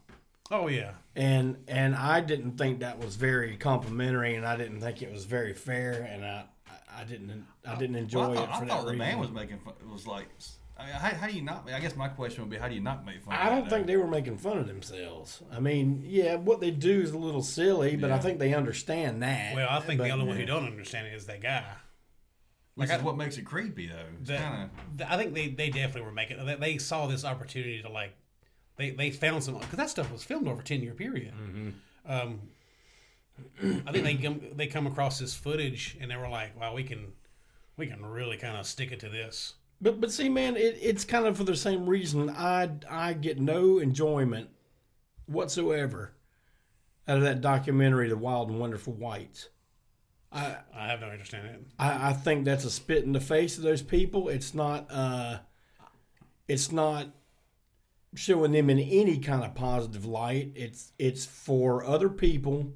oh yeah, and and I didn't think that was very complimentary, and I didn't think it was very fair, and I I didn't I didn't enjoy Well, I it thought, for I that thought the reason. man was making fun. It was like, I mean, how, how do you not? I guess my question would be, how do you not make fun? I don't that, think though? they were making fun of themselves. I mean, yeah, what they do is a little silly, but I think they understand that. Well, I think But, the only one who don't understand it is that guy. Which Like is I- what makes it creepy, though. It's That, kind th- I think they, they definitely were making. They, they saw this opportunity to like, they they found some because that stuff was filmed over a ten year period. Um, I think they come, they come across this footage and they were like, "Wow, we can we can really kind of stick it to this." But but see, man, it, it's kind of for the same reason. I I get no enjoyment whatsoever out of that documentary, The Wild and Wonderful Whites. I I have no interest in it. I, I think that's a spit in the face of those people. It's not uh, it's not showing them in any kind of positive light. It's it's for other people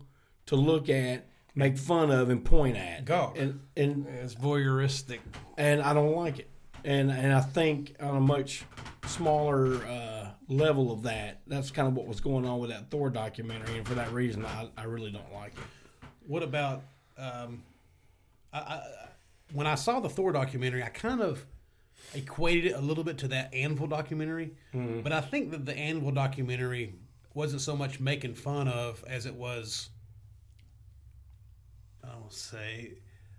to look at, make fun of, and point at. Gawk. And and It's voyeuristic. and I don't like it. And and I think on a much smaller uh, level of that, that's kind of what was going on with that Thor documentary, and for that reason, I, I really don't like it. What about um, I, I, when I saw the Thor documentary? I kind of equated it a little bit to that Anvil documentary, but I think that the Anvil documentary wasn't so much making fun of as it was. I don't say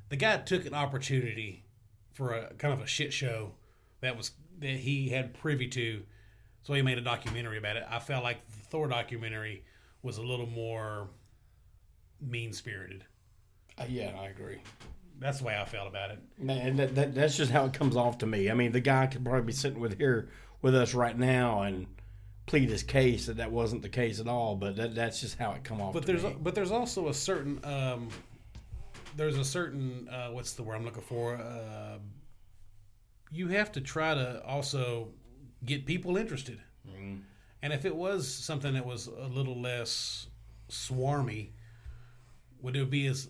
the guy took an opportunity for a kind of a shit show that was that he had privy to, so he made a documentary about it. I felt like the Thor documentary was a little more mean spirited. Uh, yeah, I agree. That's the way I felt about it. Man, that, that that's just how it comes off to me. I mean, the guy could probably be sitting with here with us right now and plead his case that that wasn't the case at all, but that, that's just how it come off. But to there's me. but there's also a certain um, there's a certain uh, what's the word I'm looking for? Uh, you have to try to also get people interested. And if it was something that was a little less swarmy, would there be as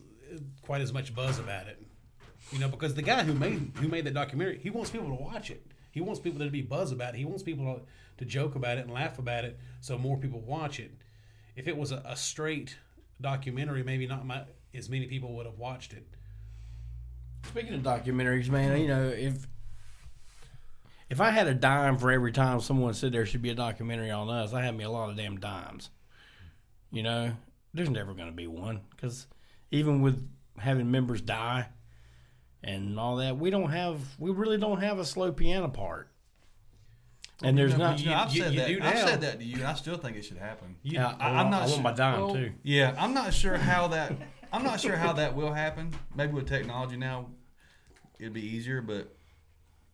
quite as much buzz about it? You know, because the guy who made who made that documentary, he wants people to watch it. He wants people to be buzz about it. He wants people to, to joke about it and laugh about it, so more people watch it. If it was a, a straight documentary, maybe not my, as many people would have watched it. Speaking of documentaries, man, you know if if I had a dime for every time someone said there should be a documentary on us, I had me a lot of damn dimes. You know, there's never going to be one because even with having members die and all that, we don't have, we really don't have a slow piano part. And there's not. You know, I've said you that. I've now. said that to you, and I still think it should happen. yeah, I, oh, I- I'm want- not I want sure- my dime well, too. Yeah, I'm not sure how that. *laughs* I'm not sure how that will happen. Maybe with technology now, it'd be easier. But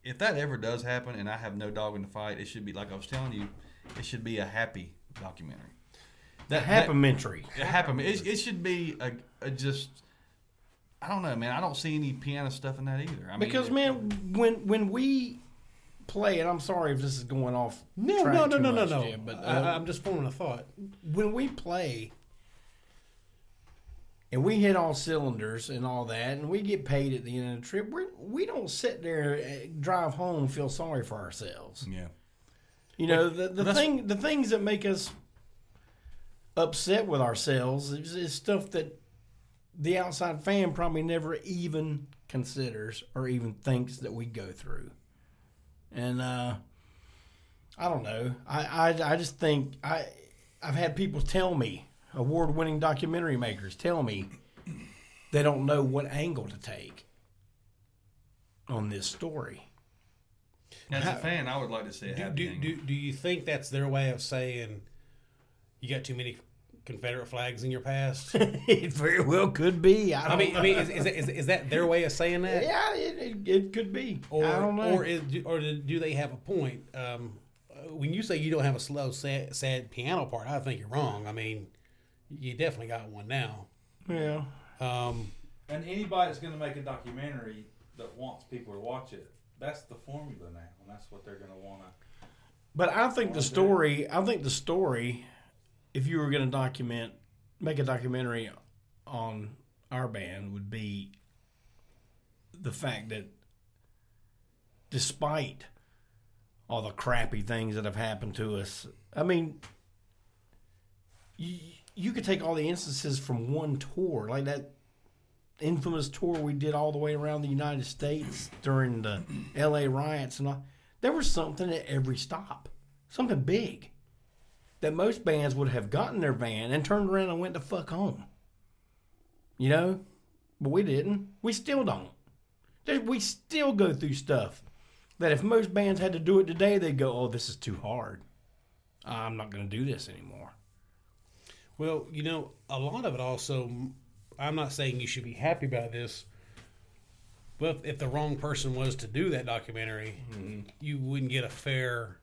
if that ever does happen, and I have no dog in the fight, it should be like I was telling you. It should be a happy documentary. That happementary. It happened. It, it should be a, a just. I don't know, man. I don't see any piano stuff in that either. I mean, Because man, when when we play, and I'm sorry if this is going off. No, track no, no, too no, no, much, no. Jim, but I, uh, I'm just forming a thought. when we play and we hit all cylinders and all that, and we get paid at the end of the trip, we're, we don't sit there, uh, drive home, feel sorry for ourselves. yeah. You know, the, the thing, the things that make us upset with ourselves is, is stuff that the outside fan probably never even considers or even thinks that we go through. And uh, I don't know. I, I I just think I I've had people tell me award winning documentary makers tell me they don't know what angle to take on this story. As a fan, I would like to see it Do, happen. do, do, do you think that's their way of saying you got too many Confederate flags in your past? *laughs* it very well could be. I, I don't mean, know. I mean, is, is, that- is, is that their way of saying that? yeah, it, it, it could be. Or, I don't know. or is, or do they have a point? Um, when you say you don't have a slow, sad, sad piano part, I think you're wrong. I mean, you definitely got one now. yeah. Um, And anybody that's going to make a documentary that wants people to watch it, that's the formula now, and that's what they're going to want to. But I think the Well, story. I think the story. If you were going to document, make a documentary on our band, would be the fact that, despite all the crappy things that have happened to us, I mean, you you could take all the instances from one tour, like that infamous tour we did all the way around the United States during the L.A. riots and all. There was something at every stop, something big that most bands would have gotten their van and turned around and went to fuck home. You know, but we didn't. We still don't. We still go through stuff that if most bands had to do it today, they'd go, "Oh, this is too hard. I'm not going to do this anymore." Well, you know, a lot of it also, I'm not saying you should be happy about this, but if, if the wrong person was to do that documentary, you wouldn't get a fair,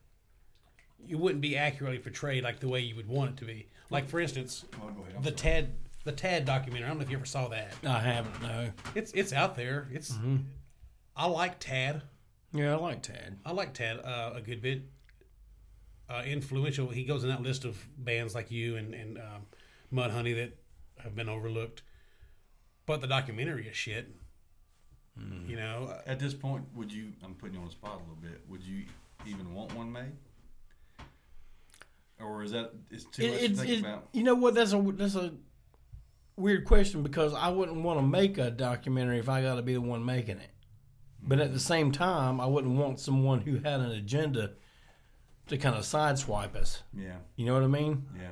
you wouldn't be accurately portrayed like the way you would want it to be. Like, for instance, Oh, ahead. The sorry. Tad, the Tad documentary. I don't know if you ever saw that. I haven't. No. It's it's out there. It's I like Tad. Yeah, I like Tad. I like Tad uh, a good bit. Uh, influential. He goes in that list of bands like you and and um, Mudhoney that have been overlooked. But the documentary is shit. You know, uh, At this point, would you? I'm putting you on the spot a little bit. Would you even want one made? Or is that it's too It- much it's- to think it- about? You know what? That's a that's a weird question because I wouldn't want to make a documentary if I got to be the one making it. But at the same time, I wouldn't want someone who had an agenda to kind of sideswipe us. Yeah, You know what I mean? yeah.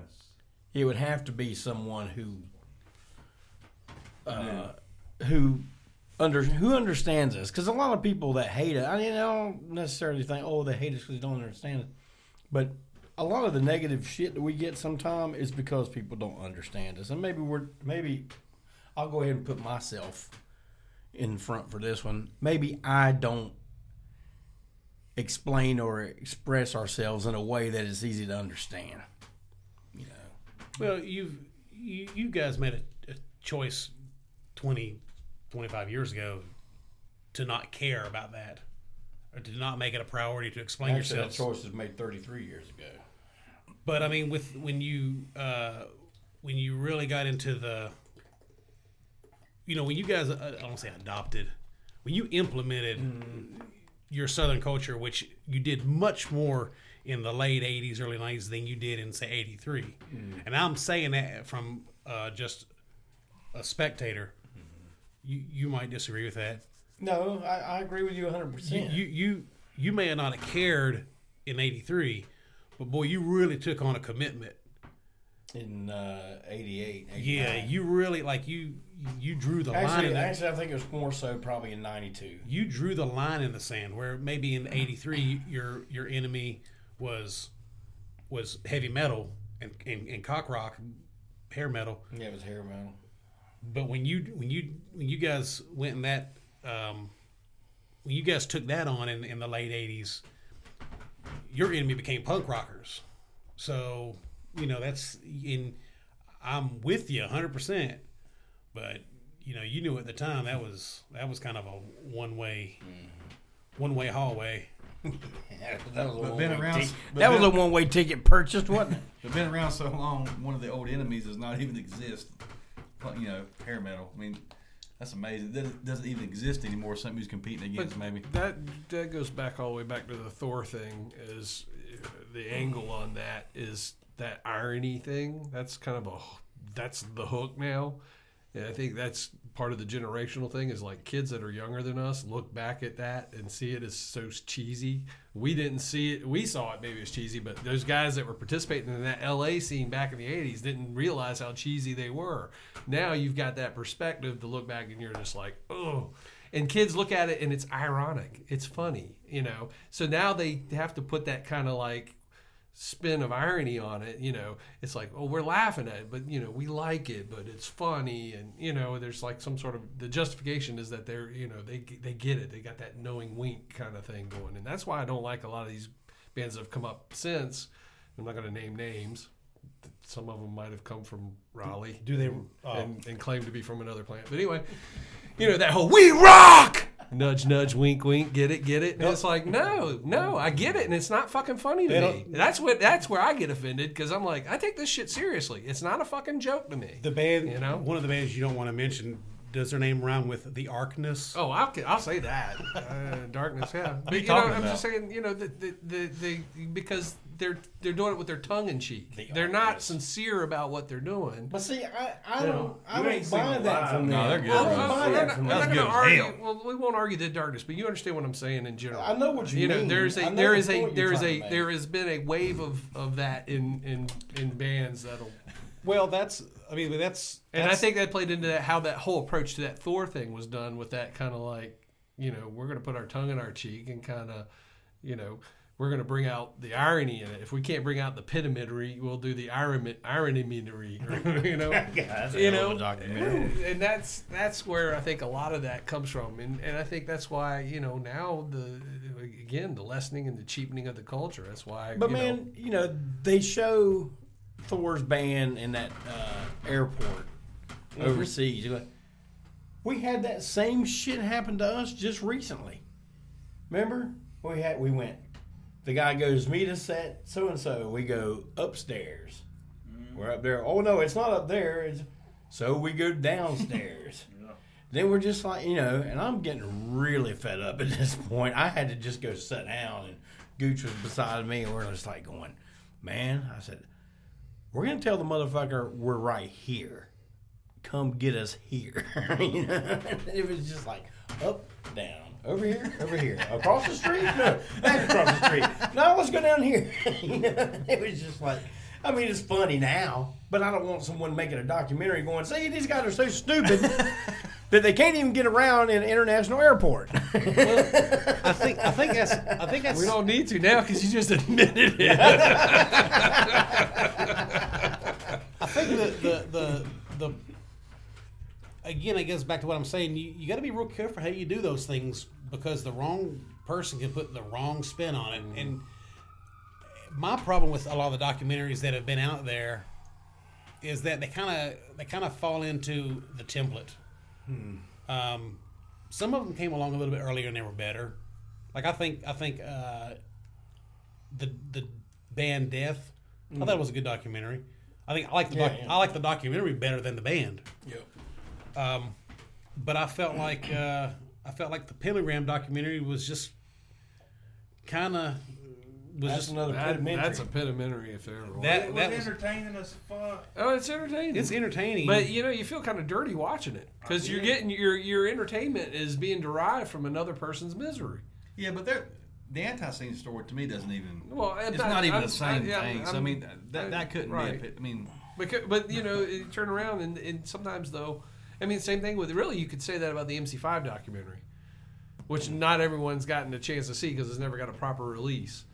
It would have to be someone who, uh, who under who understands us. Because a lot of people that hate it, I mean, I don't necessarily think, oh, they hate us because they don't understand it. But a lot of the negative shit that we get sometimes is because people don't understand us, and maybe we're maybe I'll go ahead and put myself in front for this one. Maybe I don't explain or express ourselves in a way that is easy to understand. You know, Well, you've you, you guys made a, a choice 20, 25 years ago to not care about that, or to not make it a priority to explain actually, that choice was made 33 years ago. But I mean, with when you uh, when you really got into the, you know, when you guys uh, I don't say adopted, when you implemented your Southern culture, which you did much more in the late '80s, early '90s than you did in say '83, and I'm saying that from uh, just a spectator. You you might disagree with that. No, I, I agree with you 100%. You, you you you may not have cared in '83, but boy, you really took on a commitment in uh, 88. Yeah, you really like you you drew the line. Actually, In the, actually, I think it was more so probably in 92. you drew the line in the sand where maybe in '83 your your enemy was was heavy metal and, and, and cock rock, hair metal. Yeah, it was hair metal. But when you when you when you guys went in that um, when you guys took that on in, in the late '80s, your enemy became punk rockers. So you know that's in. I'm with you 100, percent but you know you knew at the time that was that was kind of a one way one way hallway. Yeah, *laughs* that was a one way around- ticket. That was a one way ticket purchased, wasn't it? *laughs* But been around so long, one of the old enemies does not even exist. You know, hair metal. I mean, that's amazing. That doesn't even exist anymore. Something who's competing against, maybe. That that goes back all the way back to the Thor thing. Is uh, the angle on that is that irony thing? That's kind of a that's the hook now. And I think that's part of the generational thing. Is like kids that are younger than us look back at that and see it as so cheesy. We didn't see it. We saw it maybe as cheesy, but those guys that were participating in that LA scene back in the '80s didn't realize how cheesy they were. Now you've got that perspective to look back and you're just like, oh and kids look at it and it's ironic it's funny you know so now they have to put that kind of like spin of irony on it you know it's like oh we're laughing at it but you know we like it but it's funny and you know there's like some sort of the justification is that they're you know they they get it they got that knowing wink kind of thing going and that's why i don't like a lot of these bands that have come up since i'm not going to name names some of them might have come from raleigh Do they? and, Oh. and, and claim to be from another planet. But anyway, you know that whole "we rock," nudge, nudge, wink, wink, get it, get it. And it's like, no, no, I get it, and it's not fucking funny to me. That's what. That's where I get offended because I'm like, I take this shit seriously. It's not a fucking joke to me. The band, You know? one of the bands you don't want to mention. Does their name rhyme with the Arkness? Oh, I'll, I'll say that. Uh, darkness, yeah. But you you know, I'm about? just saying, you know, the, the, the, the, because they're they're doing it with their tongue in cheek. The They're not Darkness. sincere about what they're doing. But see, I, I You don't, know, I you don't ain't seen buy them that live. from No, they're good. I Well, don't well, buy we're that not, from we're them. not That's gonna good as argue. Well, we won't argue the darkness, but you understand what I'm saying in general. I know what you know, mean. there's I a know there the is a point you're there is trying a to make. there has been a wave of, of that in in in bands that'll Well, that's. I mean, but that's. and I that's- think that played into that how that whole approach to that Thor thing was done with that kind of like you know we're gonna put our tongue in our cheek and kind of you know we're gonna bring out the irony in it. If we can't bring out the pitometry, we'll do the irony ironymetry. *laughs* You know. *laughs* Yeah, that's you hell know, of and that's that's where I think a lot of that comes from, and and I think that's why you know now the again the lessening and the cheapening of the culture. That's why. But you man, know, you know, they show Thor's band in that uh, airport overseas. You're like, We had that same shit happen to us just recently. Remember? We had we went. The guy goes, meet us at so and so. We go upstairs. Mm-hmm. We're up there. Oh no, it's not up there. It's, so we go downstairs. *laughs* Then we're just like, you know, and I'm getting really fed up at this point. I had to just go sit down, and Gooch was beside me, and we're just like going, man, I said, we're going to tell the motherfucker we're right here. Come get us here. *laughs* you know? *laughs* It was just like up, down, over here, over here, *laughs* across the street. No, back across the street. No, let's go down here. *laughs* you know? It was just like, I mean, it's funny now, but I don't want someone making a documentary going, see, these guys are so stupid *laughs* that they can't even get around in an international airport. I think. I think that's. I think that's. we don't need to now because you just admitted it. I think the the the, the again, it goes back to what I'm saying. You, you got to be real careful how you do those things because the wrong person can put the wrong spin on it. And my problem with a lot of the documentaries that have been out there is that they kind of they kind of fall into the template. Um, some of them came along a little bit earlier and they were better. Like I think I think uh, the the band Death. I thought it was a good documentary. I think I like the Yeah, doc- yeah. I like the documentary better than the band. Yep. Um, but I felt like uh, I felt like the Pentagram documentary was just kind of was That's just another That, pedimentary. that's a pedimentary if there ever was. That- it was that was- entertaining as fuck. oh, it's entertaining. it's entertaining. But you know, you feel kind of dirty watching it because you're getting your your entertainment is being derived from another person's misery. Yeah, but they're, the anti-scene story to me doesn't even. Well, it's not- not, even I'm- the same I- yeah, thing. so I mean, that, that couldn't right. be. A, pi- I mean, Because, but you know, you turn around and, and sometimes though, I mean, same thing with really, you could say that about the MC5 documentary, which not everyone's gotten a chance to see because it's never got a proper release.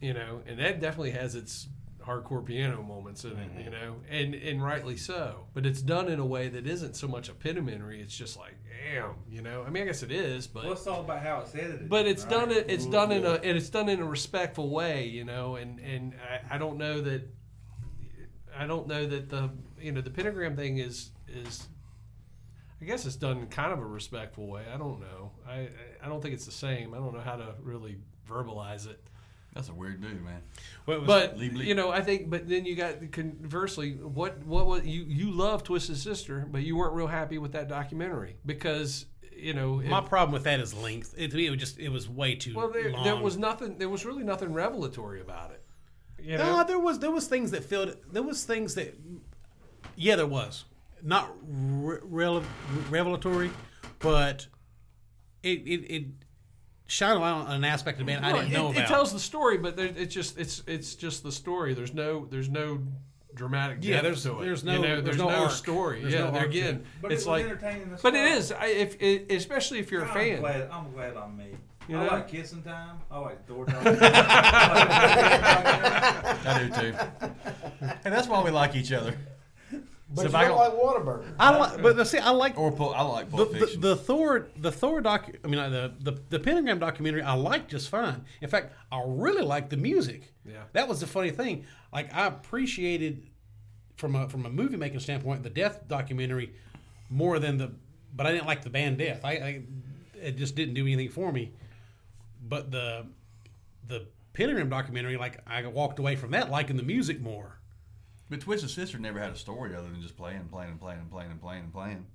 You know, and that definitely has its hardcore piano moments in it. You mm-hmm. know, and and rightly so. But it's done in a way that isn't so much a pedimentary. It's just like, damn. You know, I mean, I guess it is, but Well, it's all about how it's edited. but it's right? done it it's done in a and it's done in a respectful way you know and and I, I don't know that i don't know that the you know the pentagram thing is is i guess it's done in kind of a respectful way i don't know i I- i don't think it's the same i don't know how to really verbalize it that's a weird dude, man. Well, but Lee Bleak. you know i think but then you got conversely what what was you you love twisted sister but you weren't real happy with that documentary because you know it- my problem with that is length. It, to me, it was just it was way too Well, there, long. there was nothing. There was really nothing revelatory about it. You no, know, there was there was things that filled. There was things that, yeah, there was not re- rele- revelatory, but it it, it shined a light on an aspect of the band I didn't it, know about. it tells the story, but there, it's just it's it's just the story. There's no there's no dramatic. Yeah, depth there's- to it. there's You no- know, there's there's no no, arc. story. There's yeah, no arc again, it. But it's it like. entertaining But it fuck. is, I, if it, especially if you're a I'm fan. glad, I'm glad I'm me. You I like kissing time. I like door dog. *laughs* I do too. and that's why we like each other. But So you if I don't like Whataburger. I like, but see, I like Or Pul- I like the, Pulp the, Fiction. the Thor the Thor doc. I mean, uh, the, the the Pentagram documentary. I like just fine. In fact, I really like the music. Yeah. that was the funny thing. Like I appreciated from a from a movie making standpoint the Death documentary more than the. But I didn't like the band Death. I, I it just didn't do anything for me. But the the Pentagram documentary, like I walked away from that liking the music more. But Twisted Sister never had a story other than just playing, playing, and playing, and playing, and playing, and playing.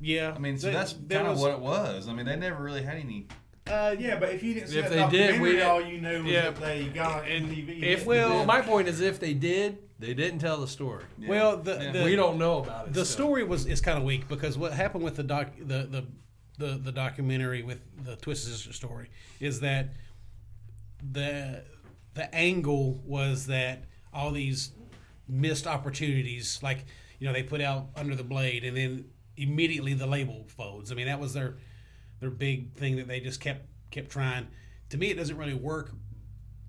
Yeah, I mean, so There- that's kind of what it was. I mean, they never really had any. uh, yeah, but if you didn't see If that they did, documentary, we- all you knew was yeah. that they got And MTV. if well, my point is, if they did, they didn't tell the story. Yeah. Well, the, Yeah. the we don't know about it. the still. story was is kind of weak because what happened with the doc the the the, the documentary with the Twisted Sister story is that the the angle was that all these missed opportunities like you know they put out under the blade and then immediately the label folds i mean that was their their big thing that they just kept kept trying to me it doesn't really work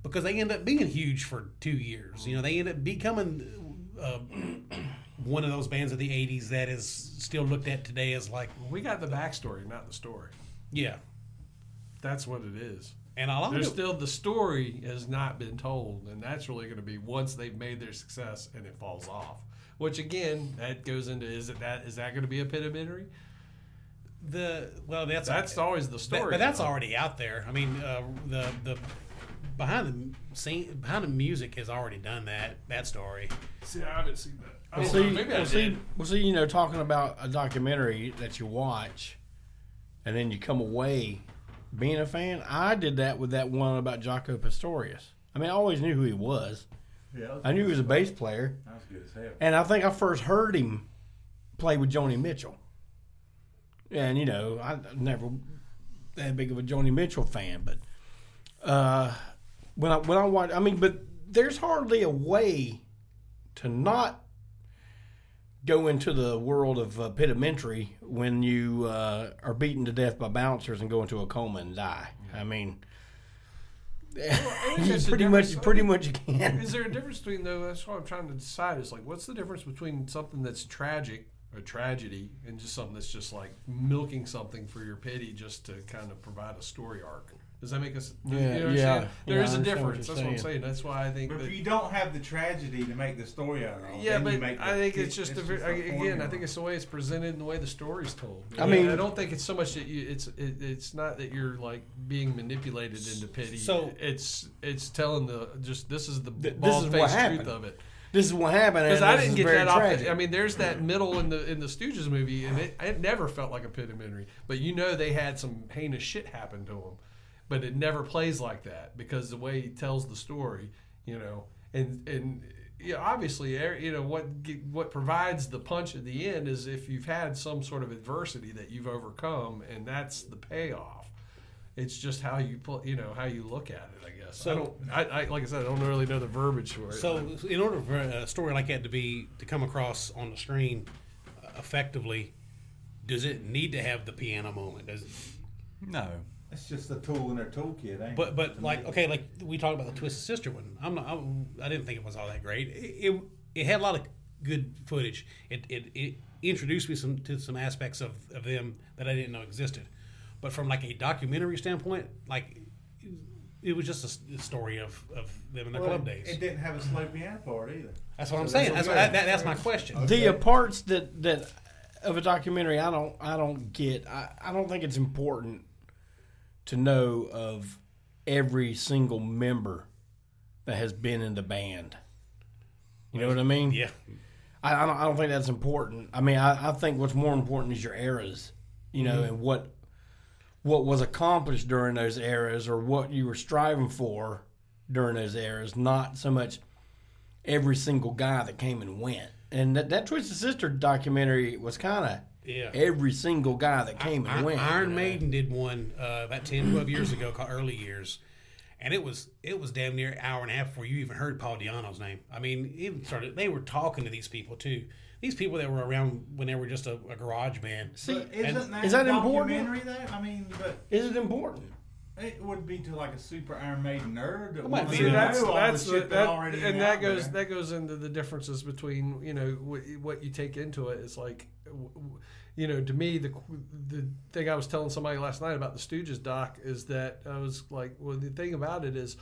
because they end up being huge for two years you know they end up becoming uh, *clears throat* one of those bands of the 80s that is still looked at today as like we got the backstory, not the story. yeah That's what it is. And a lot There's it, still the story has not been told, and that's really going to be once they've made their success and it falls off. Which again, that goes into is it that is that going to be a pedimentary? the well that's That's always the story. but that's though. already out there. I mean, uh, the the behind the scene behind the music has already done that that story. See, I haven't seen that. I Well, don't know, see, maybe I well, see, did. well, see, you know, talking about a documentary that you watch, and then you come away being a fan. I did that with that one about Jaco Pastorius. I mean, I always knew who he was. yeah, I knew he was a bass player, That was good as hell. and I think I first heard him play with Joni Mitchell. And you know, I never that big of a Joni Mitchell fan, but uh, when I when I watch, I mean, but there's hardly a way to not go into the world of uh, pedimentary when you uh, are beaten to death by bouncers and go into a coma and die. I mean, think *laughs* you that's pretty much difference. pretty much can. Is there a difference between though? That's what I'm trying to decide. Is like, what's the difference between something that's tragic or tragedy and just something that's just like milking something for your pity just to kind of provide a story arc? Does that make us? Yeah, you know I'm yeah, saying? There yeah, is I a understand what difference. you're That's what I'm saying. saying. That's why I think. But that, if you don't have the tragedy to make the story out of, yeah, then but you make the, I think it's just it's ver- just I- a again. I think it's the way it's presented and the way the story's told. I mean- I don't think it's so much that you. It's it, it's not that you're like being manipulated into pity. So- it's it's telling the just this is the Th- this is bald what faced truth happened. of it. This is what happened. Because I didn't get very that off. The, I mean, there's that middle in the in the Stooges movie, and it, it never felt like a pitimentary. But you know, they had some heinous shit happen to them, but it never plays like that because the way he tells the story, you know, and and yeah, obviously, er- you know what what provides the punch at the end is if you've had some sort of adversity that you've overcome, and that's the payoff. It's just how you put, you know, how you look at it. I guess. So- I don't. I, I like I said, I don't really know the verbiage for it. So, in order for a story like that to be to come across on the screen uh, effectively, does it need to have the piano moment? Does No. It's just a tool in their toolkit, ain't but it? but To like okay, like we talked about the Twisted Sister one. I'm not. I'm, I didn't think it was all that great. It, it it had a lot of good footage. It it, it introduced me some to some aspects of, of them that I didn't know existed. But from like a documentary standpoint, like it was just a, story of, of them in their Well, club days. it didn't have a slow piano part either. that's what I'm saying. that's That's what, that, that's my question. the uh, parts that that of a documentary I don't I don't get I, I don't think it's important to know of every single member that has been in the band. You know what I mean? Yeah, I, I don't I don't think that's important. I mean I, I think what's more important is your eras, you know, mm-hmm. and what what was accomplished during those eras or what you were striving for during those eras, not so much every single guy that came and went. And that, that Twisted Sister documentary was kind of yeah. every single guy that came and Iron, went. Iron you know. Maiden did one uh, about 10, 12 years ago called Early Years. And it was it was damn near an hour and a half before you even heard Paul Di'Anno's name. I mean, even started they were talking to these people too. These people that were around when they were just a, a garage band. See, But isn't and- that is that important? though? I mean, but Is it important? It would be to like a super Iron Maiden nerd that might be. See, know that's all that's the that, that already and that goes there. that goes into the differences between you know what, what you take into it. is like w- you know to me the the thing I was telling somebody last night about the Stooges doc is that I was like well the thing about it is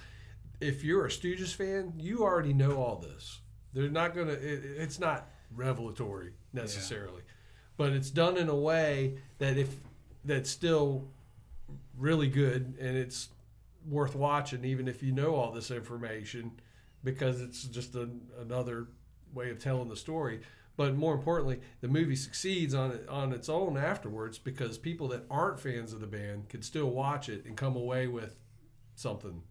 if you're a Stooges fan you already know all this they're not gonna it, it's not revelatory necessarily but it's done in a way that if that still really good and it's worth watching even if you know all this information because it's just a, another way of telling the story. But more importantly the movie succeeds on on its own afterwards because people that aren't fans of the band could still watch it and come away with something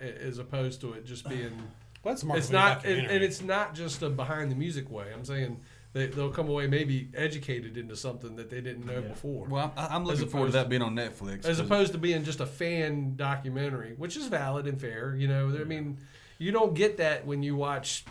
as opposed to it just being Well, that's Mark it's not and, and it's not just a behind the music way. I'm saying they, they'll come away maybe educated into something that they didn't know before Well, I'm, I'm looking As forward to that being on Netflix. as opposed to being just a fan documentary, which is valid and fair. You know, I mean, you don't get that when you watch,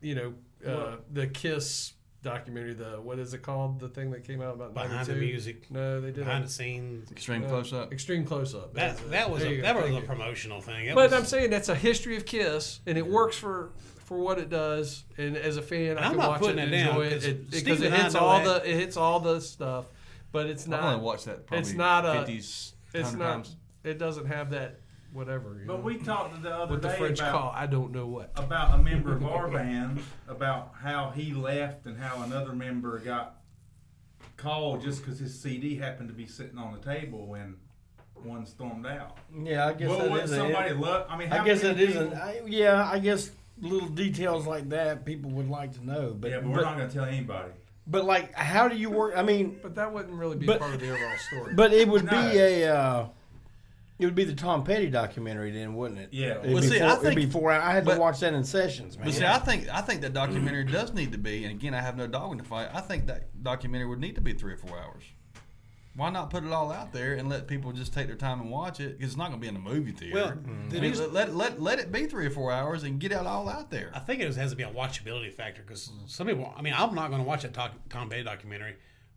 you know, uh, Well- the Kiss documentary. The what is it called? The thing that came out about behind the 92? music, No, they did behind the scenes. extreme uh, close up. Extreme close up. That that was a, that was a promotional thing. It But was- I'm saying that's a history of Kiss, and it works for for what it does. And as a fan, I I'm can not watch putting it and it down, enjoy it 'cause it- because Steve it and I hits know all that. the it hits all the stuff. But it's I've not. only watched that probably it's not a- 50s, It's 100 not. times. It doesn't have that whatever. You know, But we talked the other what the day French about call I don't know what. about a member of our band about how he left and how another member got called just because his CD happened to be sitting on the table when one stormed out. Yeah, I guess well, that would is a- somebody look? I mean, how I guess many it people, isn't. I, yeah, I guess little details like that people would like to know. But Yeah, but we're but, not going to tell anybody. but like, how do you work? I mean, But that wouldn't really be But- part of the overall story. but it would No. be a. Uh, it would be the Tom Petty documentary then, wouldn't it? Yeah. It'd Well, be see, four, I it'd be think- four. I had but- to watch that in sessions, man. But see, I think I think that documentary does need to be, and again, I have no dog in the fight. I think that documentary would need to be three or four hours. Why not put it all out there and let people just take their time and watch it? Because it's not going to be in a movie theater. Well, mm-hmm. I the mean, let, let, let let it be three or four hours and get it all out there. I think it has to be a watchability factor because some people. I mean, I'm not going to watch that Tom, Tom Petty documentary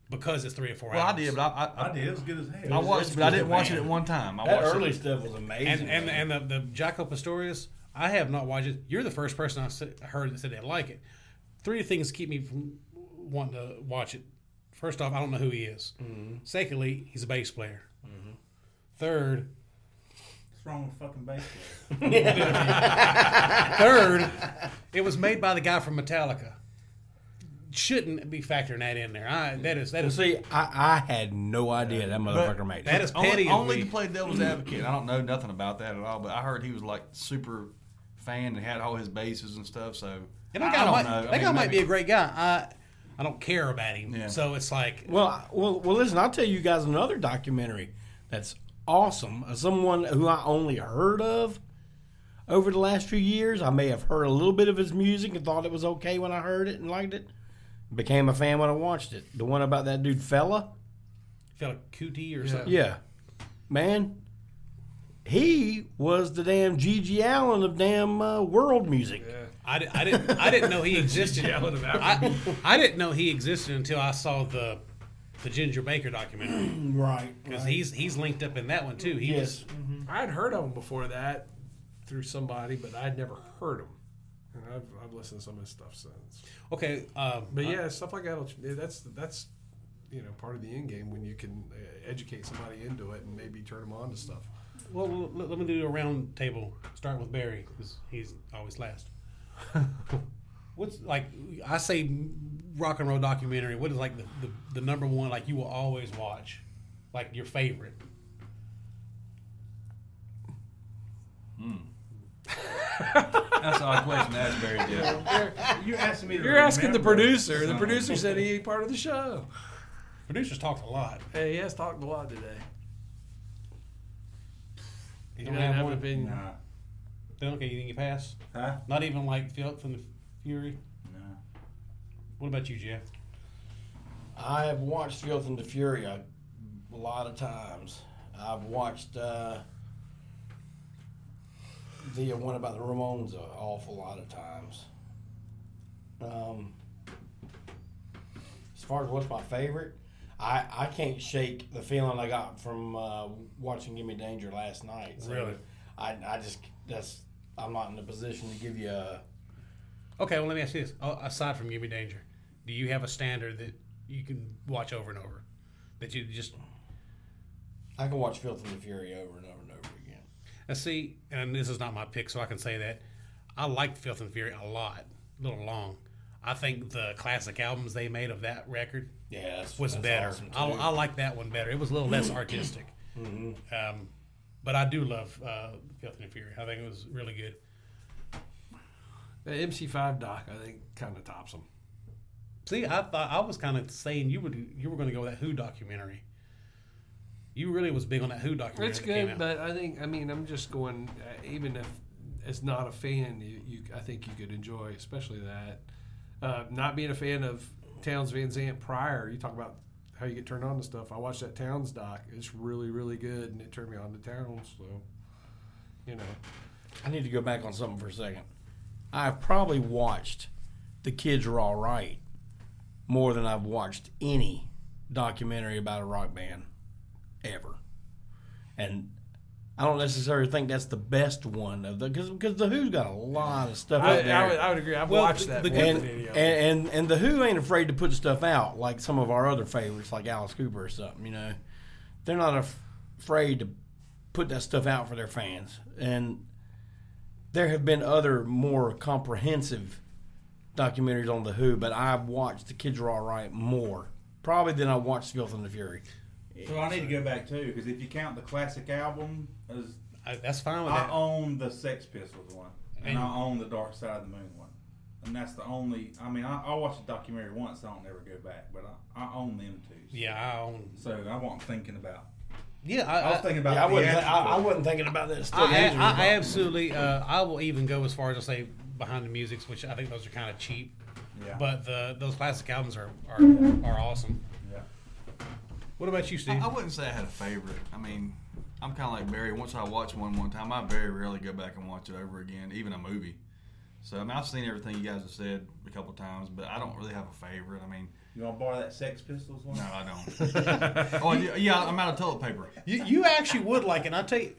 because it's three or four Well, I hours. did, but I, I, I did. It was good as hell. I watched, it's but I didn't watch it at one time. I that watched early it. stuff was amazing. and and and the the Jaco Pastorius, I have not watched it. You're the first person I've heard that said they like it. Three things keep me from wanting to watch it. First off, I don't know who he is. Mm-hmm. Secondly, he's a bass player. Third, What's wrong with fucking baseball? *laughs* Third, it was made by the guy from Metallica. Shouldn't be factoring that in there. I, that is that Well, is see, I, I had no idea that motherfucker made that it. is petty. Only, only me. to play devil's advocate. I don't know nothing about that at all, but I heard he was like super fan and had all his bases and stuff. So And I, that guy I don't might, know. I that mean, guy might be a great guy. I I don't care about him. Yeah. So it's like Well, I- well, well. Listen, I'll tell you guys another documentary that's awesome. Uh, Someone who I only heard of over the last few years. I may have heard a little bit of his music and thought it was okay when I heard it and liked it. Became a fan when I watched it. The one about that dude fella. fella like Kuti or Yeah. something. Yeah, man. He was the damn GG Allin of damn uh, world music. Yeah. I, I didn't I didn't know he *laughs* existed. I, I didn't know he existed until I saw the the Ginger Baker documentary *clears throat* Right. because he's he's linked up in that one too. He Yes. I'd heard of him before that through somebody, but I'd never heard him. And I've, I've listened to some of his stuff since. okay. Um, But yeah, stuff like that. That's that's you know part of the end game when you can uh, educate somebody into it and maybe turn them on to stuff. Well, let, let me do a round table. Start with Barry because he's always last. *laughs* What's like? I say rock and roll documentary. What is like the, the, the number one like you will always watch, like your favorite? Hmm. That's an odd question to ask Barry *laughs* Jeff. you asking me to You're asking the remember producer. The *laughs* producer said he ain't part of the show. Producers talked a lot. Hey, he has talked a lot today. You He don't doesn't have have one. opinion. Nah. Then okay, you think you pass? Huh? Not even like Filth and the Fury. Nah. What about you, Jeff? I have watched Filth and the Fury a, a lot of times. I've watched uh, the one about the Ramones an awful lot of times. Um, as far as what's my favorite, I, I can't shake the feeling I got from uh, watching Gimme Danger last night. So Really? I, I just that's I'm not in a position to give you a Okay, well let me ask you this: oh, aside from Gimme Danger, do you have a standard that you can watch over and over? That you just I can watch Filth and the Fury over and over and over again. Now, see, and this is not my pick, so I can say that I like Filth and Fury a lot. A little long. I think the classic albums they made of that record Yeah, that's, was that's better. awesome, I. I like that one better. It was a little less artistic. *clears throat* Mhm. Um, but I do love uh, Filth and Fury. I think it was really good. The MC5 doc, I think, kind of tops them. See, I thought I was kind of saying you would you were going to go with that Who documentary. You really was big on that Who documentary. It's good, but I think I mean I'm just going. Uh, even if as not a fan, you, you I think you could enjoy, especially that. Uh, not being a fan of Townes Van Zandt prior, you talk about how you get turned on to stuff. I watched that Townes doc. It's really really good, and it turned me on to Townes. So, you know, I need to go back on something for a second. I've probably watched The Kids Are All Right more than I've watched any documentary about a rock band ever. And I don't necessarily think that's the best one of the because because the Who's got a lot of stuff I, out there. I, would, I would agree. I've Well, watched that. the and, than and, any of them. and and the Who ain't afraid to put stuff out like some of our other favorites like Alice Cooper or something. You know, they're not af- afraid to put that stuff out for their fans. And there have been other more comprehensive documentaries on the Who, but I've watched The Kids Are All Right more probably than I watched Filth and the Fury. So I need to go back too, because if you count the classic album, as I, that's fine with I that. own the Sex Pistols one, and And- I own the Dark Side of the Moon one, and that's the only. I mean, I, I watched the documentary once. I don't ever go back, but I, I own them two. Yeah, I own. So I wasn't thinking about. Yeah, I was thinking about. Yeah, I wasn't, I. I wasn't thinking about that. Still I, I, I absolutely. Uh, I will even go as far as to say behind the musics, which I think those are kind of cheap. Yeah. But the those classic albums are are, are awesome. Yeah. What about you, Steve? I, I wouldn't say I had a favorite. I mean, I'm kind of like Barry. Once I watch one one time, I very rarely go back and watch it over again, even a movie. So I mean, I've seen everything you guys have said a couple times, but I don't really have a favorite. I mean, You want to borrow that Sex Pistols one? no, I don't. *laughs* oh yeah, yeah, I'm out of toilet paper. You, you actually would like it. And I tell you,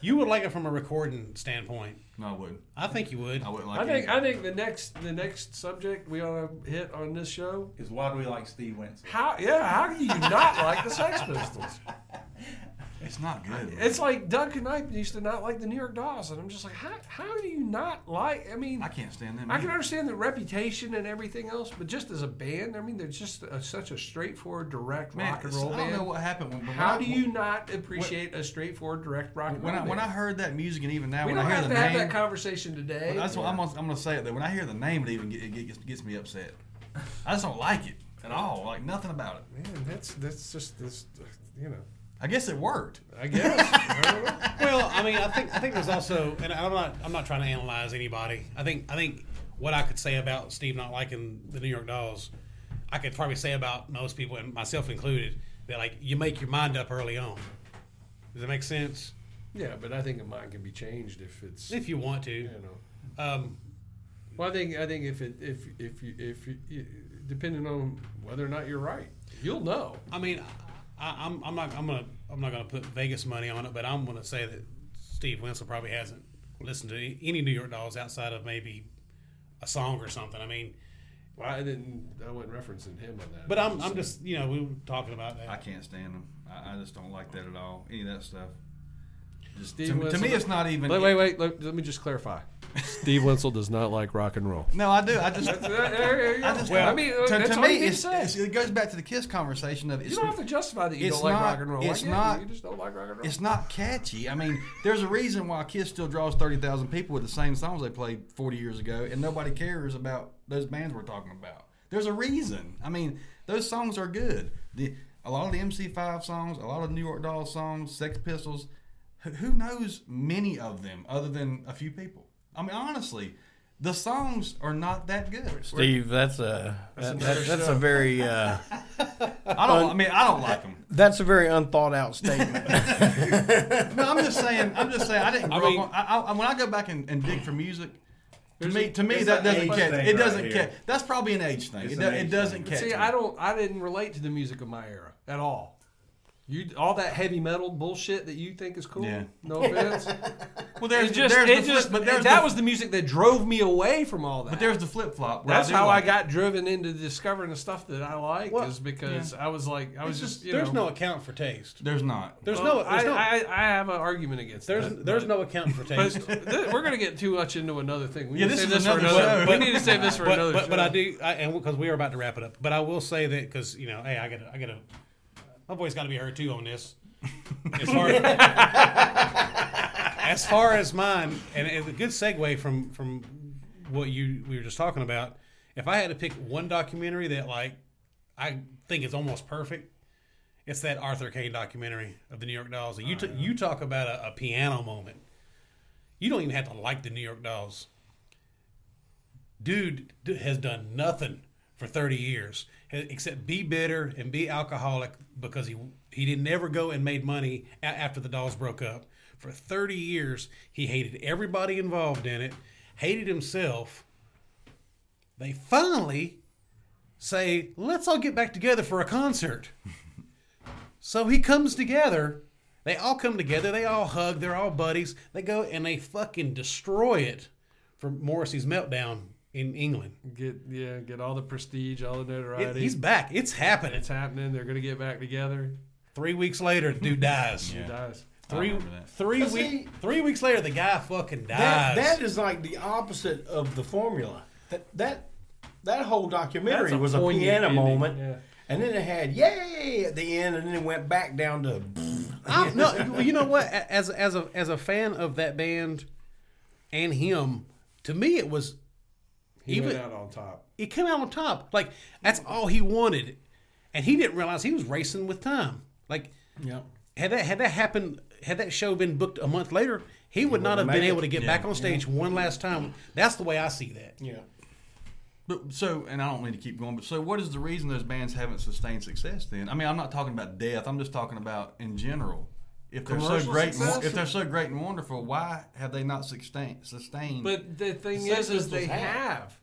you would like it from a recording standpoint. No, I wouldn't. I think you would. I wouldn't like I think it. I think the next the next subject we ought to hit on this show. Is why do we like Steve Winston? How yeah? How do you not like the Sex Pistols? *laughs* It's not good. It's like Doug Knipe used to not like the New York Dolls, and I'm just like, how, how do you not like? I mean, I can't stand them. I can understand the reputation and everything else, but just as a band, I mean, they're just a, such a straightforward, direct Man, rock and roll I don't band. know what happened. When, How I- do you not appreciate a straightforward, direct rock and When roll I, when I heard that music, and even now, we when don't I hear the to have that conversation today. That's what I'm gonna, I'm gonna say it though. When I hear the name, it even it gets, gets me upset. I just don't like it at all. Like nothing about it. Man, that's that's just this, you know. I guess it worked. I guess. I *laughs* well, I mean, I think I think there's also, and I'm not I'm not trying to analyze anybody. I think I think what I could say about Steve not liking the New York Dolls, I could probably say about most people, and myself included, that like you make your mind up early on. Does that make sense? Yeah, but I think a mind can be changed if it's If you want to. you know. Um, Well, I think I think if it if if you if you, you depending on whether or not you're right, you'll know. I mean, I, I'm I'm not I'm gonna I'm not gonna put Vegas money on it, but I'm gonna say that Steve Winslow probably hasn't listened to any, any New York Dolls outside of maybe a song or something. I mean, Well, I didn't. I wasn't referencing him on that. but I'm I'm just you know we were talking about that. I can't stand them. I, I just don't like that at all. Any of that stuff. Just, Steve to, to me, it's not even. Wait, wait, wait. Let, let me just clarify. Steve Wenzel does not like rock and roll. No, I do. I just. Uh, there. I just. I mean, to, to me, you need to it's, it's- it goes back to the Kiss conversation of it's, you don't have to justify that you it's don't like not- rock and roll. It's get it. not- You just don't like rock and roll. it's not catchy. I mean, there's a reason why Kiss still draws thirty thousand people with the same songs they played forty years ago, and nobody cares about those bands we're talking about. There's a reason. I mean, those songs are good. The a lot of the MC5 songs, a lot of New York Dolls songs, Sex Pistols. Who, who knows many of them other than a few people? I mean, honestly, the songs are not that good. Steve, that's a that, that, that's a very uh, *laughs* I don't. I mean, I don't like them. that's a very unthought out statement. *laughs* No, I'm just saying. I'm just saying. I didn't I grow mean- up. On, I, I, when I go back and, and dig for music, to me, a- to me that doesn't catch. It doesn't here. catch. That's probably an age thing. It's It, an do, it doesn't thing. catch. See, me. I don't. I didn't relate to the music of my era at all. You all that heavy metal bullshit that you think is cool. Yeah. No offense. *laughs* Well, there's it just, there's it the flip, just, but there's that the, was the music that drove me away from all that. but there's the flip flop. That's do how like I it. got driven into discovering the stuff that I like. Well, is because I was like, I was It's just, just- you there's know, no account for taste. There's not. There's Well, no there's I, no I, I have an argument against there's that. there's but- no account for But taste. *laughs* th- we're gonna get too much into another thing. We Yeah, need to this save is this for another another. *laughs* We need to save this for but, another. but, I do, and because we are about to wrap it up. But I will say that because you know, hey, I got, I got to, my voice got to be heard too on this. *laughs* As far as far as mine, and it's a good segue from from what you we were just talking about. If I had to pick one documentary that like I think is almost perfect, it's that Arthur Kane documentary of the New York Dolls. And you oh, t- you talk about a, a piano moment. You don't even have to like the New York Dolls dude has done nothing for 30 years except be bitter and be alcoholic because he he didn't ever go and made money after the dolls broke up. For 30 years he hated everybody involved in it hated himself. They finally say let's all get back together for a concert. *laughs* So he comes together. They all come together. They all hug. They're all buddies. They go and they fucking destroy it for Morrissey's meltdown in England. get yeah, get all the prestige, all the It- notoriety. he's back. It's happening. it's happening. They're gonna get back together. Three weeks later, dude dies. He Yeah. dies. Three three But week see- three weeks later, the guy fucking dies. that, that is like the opposite of the formula. That that that whole documentary a was a piano ending, moment, yeah. and then it had yay at the end, and then it went back down to. *laughs* I'm- no, you know what? As as a as a fan of that band and him, to me, it was He Even- went out on top. it came out on top. Like that's all he wanted, and he didn't realize he was racing with time. Like Yeah. had that had that happened, had that show been booked a month later, he would not have been able it. to get Yeah. back on stage one last time. That's the way I see that. Yeah. But so, and I don't mean to keep going, but so what is the reason those bands haven't sustained success? Then I mean, I'm not talking about death. I'm just talking about in general. If they're so great, and, if they're so great and wonderful, why have they not sustained? Sustained. But the thing is, is they have. have.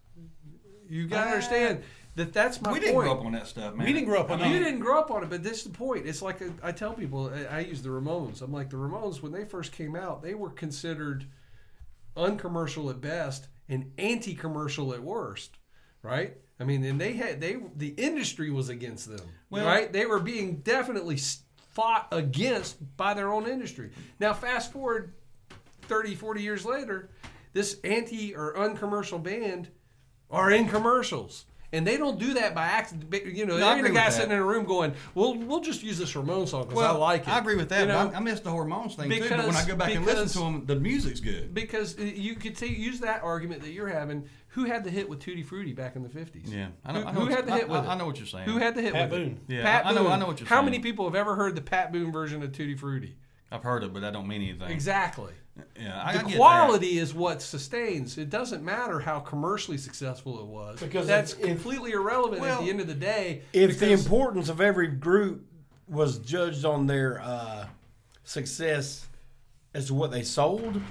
You gotta understand that that's my we didn't grow up on that stuff, man. We didn't grow up on You didn't grow up on it, but this is the point. It's like a, I tell people, I, I use the Ramones. I'm like the Ramones when they first came out, they were considered uncommercial at best and anti-commercial at worst, right? I mean, and they had they the industry was against them, Well- right? They were being definitely fought against by their own industry. Now, fast forward 30, 40 years later, this anti or uncommercial band are in commercials. And they don't do that by accident. You know, No, I they're the guy sitting in a room going, "Well, we'll just use this Ramon song because I like it." I agree with that. You know? I, I miss the Ramones thing too. But when I go back and listen to them, the music's good. because uh, you could say, use that argument that you're having. Who had the hit with Tutti Frutti back in the 50s? Yeah, I Who, know. I know who had you- the hit I- with I, it? I know what you're saying. Who had the hit with Pat with Boone. it? Yeah, Pat I know- Boone. I know what you're How saying. How many people have ever heard the Pat Boone version of Tutti Frutti? I've heard it, but that don't mean anything. Exactly. Yeah, I, the I get quality is what sustains. It doesn't matter how commercially successful it was Because that's if- if- completely irrelevant at the end of the day. If the importance of every group was judged on their uh, success as to what they sold,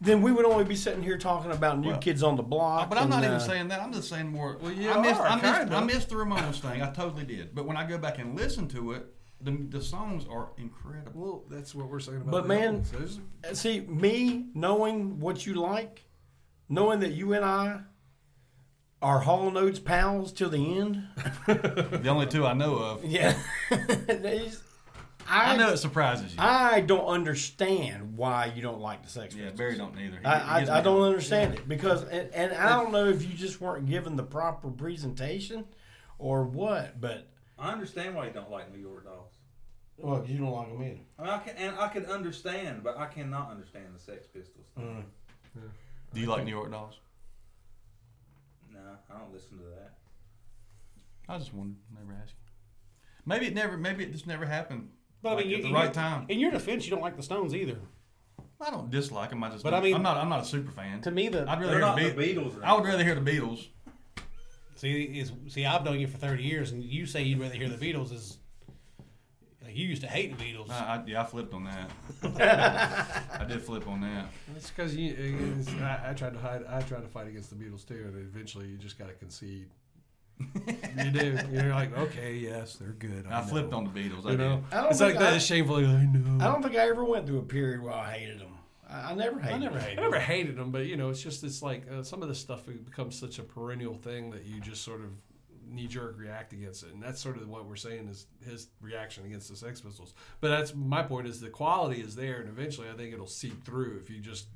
then we would only be sitting here talking about new Well, kids on the block. But I'm not even uh, saying that. I'm just saying more. Well, yeah, I missed, are, I, missed. I missed the Ramones thing. I totally did. But when I go back and listen to it, the, the songs are incredible. well, that's what we're saying about. But the man- albums. There's- uh, See, me knowing what you like, knowing that you and I are Hall & Oates pals till the end. *laughs* The only two I know of. Yeah, *laughs* I, I know it surprises you. I don't understand why you don't like the Sex yeah, Pistols. Barry don't either. He- he I, I, I don't on- understand it because, and, and I don't know if you just weren't given the proper presentation or what, but I understand why you don't like New York Dolls. well, you don't like them either. I mean, I can, and I can understand, but I cannot understand the Sex Pistols. Mm. Do you like New York Dolls? No, I don't listen to that. I just wondered. Never asked. Maybe it never. Maybe it just never happened. But I like, mean, you, at the right your- time. In your defense, you don't like the Stones either. I don't dislike them. I just. But don't- I mean- I'm not. I'm not a super fan. To me, the I'd rather hear not the the Beatles. Beatles. I would rather hear the Beatles. See is see I've known you for thirty years, and you say you'd rather hear the Beatles. Is like, you used to hate the Beatles. I, I, yeah, I flipped on that. *laughs* I did flip on that. It's because you. it's- I, I tried to hide. I tried to fight against the Beatles too, and eventually you just got to concede. *laughs* you do. You're like, okay, yes, they're good. I flipped on the Beatles. You did. know, I don't it's like think that. I- It's shameful. I know. I don't think I ever went through a period where I hated them. I, I never hated. I never them. hated. I never hated them, but you know, it's just it's like uh, some of this stuff becomes such a perennial thing that you just sort of knee jerk react against it, and that's sort of what we're saying is his reaction against the Sex Pistols. But that's my point is the quality is there, and eventually I think it'll seep through if you just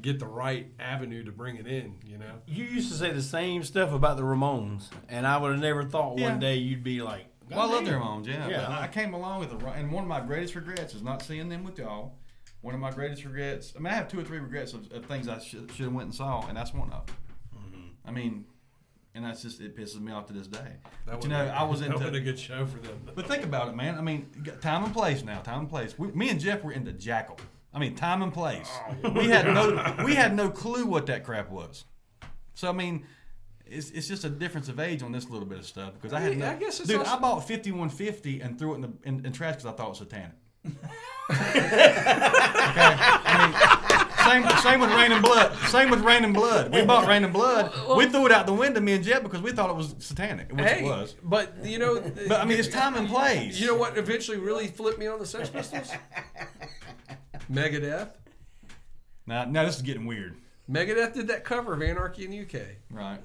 get the right avenue to bring it in. You know, You used to say the same stuff about the Ramones, and I would have never thought Yeah. one day you'd be like, Well, I love "God their damn." Ramones, yeah. Yeah. But I came along with the right, and one of my greatest regrets is not seeing them with y'all. One of my greatest regrets. I mean, I have two or three regrets of, of things I should should have went and saw, and that's one of them. Mm-hmm. I mean, and that's just it pisses me off to this day. that But, you know, I was *laughs* that into. been a good show for them. But think about it, man. I mean, time and place now. Time and place. We, me and Jeff were into Jackyl. I mean, time and place. Oh, We had no we had no *laughs* clue what that crap was. So I mean, it's, it's just a difference of age on this little bit of stuff because I, had no. I guess it's dude, also- I bought fifty one fifty and threw it in the in, in trash because I thought it was satanic. *laughs* okay, I mean, same same with Reign in Blood. Same with Reign in Blood. We bought Reign in Blood. we threw it out the window, me and Jeff, because we thought it was satanic, which Hey, it was. but you know, But I mean, it's time and place. You know what eventually really flipped me on the Sex Pistols? *laughs* Megadeth. Now, now this is getting weird. Megadeth did that cover of Anarchy in the UK. Right.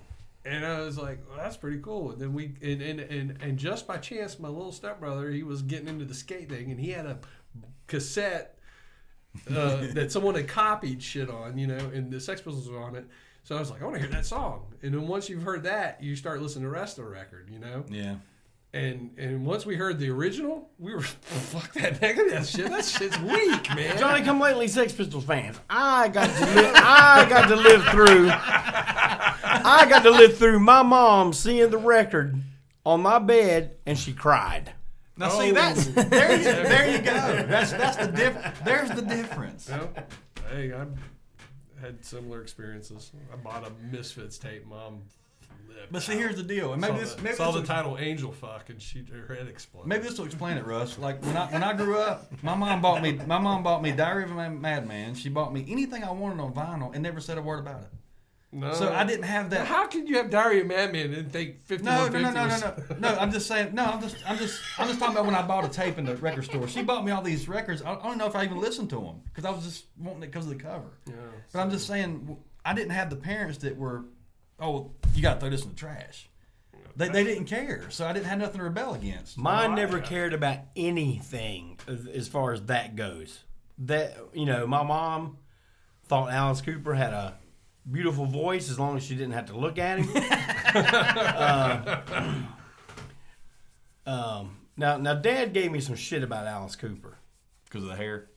And I was like, well, that's pretty cool. And then we and, and, and, and just by chance, my little stepbrother, he was getting into the skate thing, and he had a cassette uh, *laughs* that someone had copied shit on, you know, and the Sex Pistols were on it. So I was like, I want to hear that song. And then once you've heard that, you start listening to the rest of the record, you know. Yeah. And and once we heard the original, we were *laughs* fuck that Megadeth shit. That shit's weak, man. Johnny Come Lately Sex Pistols fans. I got to live, I got to live through I got to live through my mom seeing the record on my bed and she cried. Now see Oh. that's there you, *laughs* there you go. That's that's the diff. There's the difference. No? Hey, I had similar experiences. I bought a Misfits tape. Mom flipped But see, out. here's the deal, and maybe saw this the, maybe saw this the will, title "Angel Fuck" and she her head exploded. maybe this will explain it, Russ. Like when I when I grew up, my mom bought me my mom bought me Diary of a Madman. She bought me anything I wanted on vinyl and never said a word about it. No. So I didn't have that. How could you have Diary of Madman and think fifty No, no, no, fifty? no, no, no. No, I'm just saying. No, I'm just, I'm just, I'm just talking about when I bought a tape in the record store. She bought me all these records. I I don't know if I even listened to them because I was just wanting it because of the cover. Yeah, But I'm just saying, I didn't have the parents that were, oh, you got to throw this in the trash. they, they didn't care, so I didn't have nothing to rebel against. Mine Oh, I- never cared about anything as- as far as that goes. That you know, my mom thought Alice Cooper had a beautiful voice as long as she didn't have to look at him. Uh, *laughs* um, now, now, Dad gave me some shit about Alice Cooper because of the hair.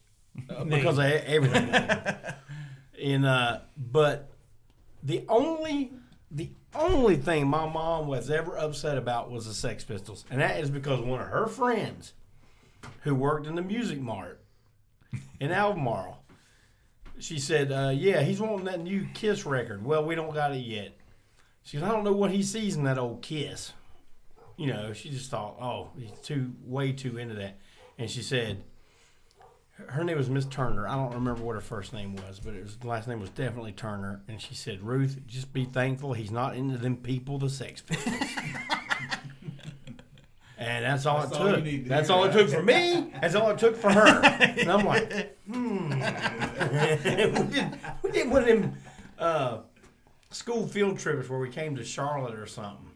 uh, *laughs* because of everything. *laughs* and uh, but the only the only thing my mom was ever upset about was the Sex Pistols, and that is because one of her friends who worked in the Music Mart in Albemarle, she said, uh, "Yeah, he's wanting that new Kiss record. Well, we don't got it yet." She said, "I don't know what he sees in that old Kiss." You know, she just thought, "Oh, he's too way too into that," and she said her name was Miss Turner. I don't remember what her first name was, but it was, the last name was definitely Turner. And she said, "Ruth, just be thankful he's not into them people, the Sex Pistols." *laughs* and that's all That's it all took. need to that's hear. all it took for me. That's all it took for her. *laughs* And I'm like, hmm. we, did, we did one of them uh, school field trips where we came to Charlotte or something,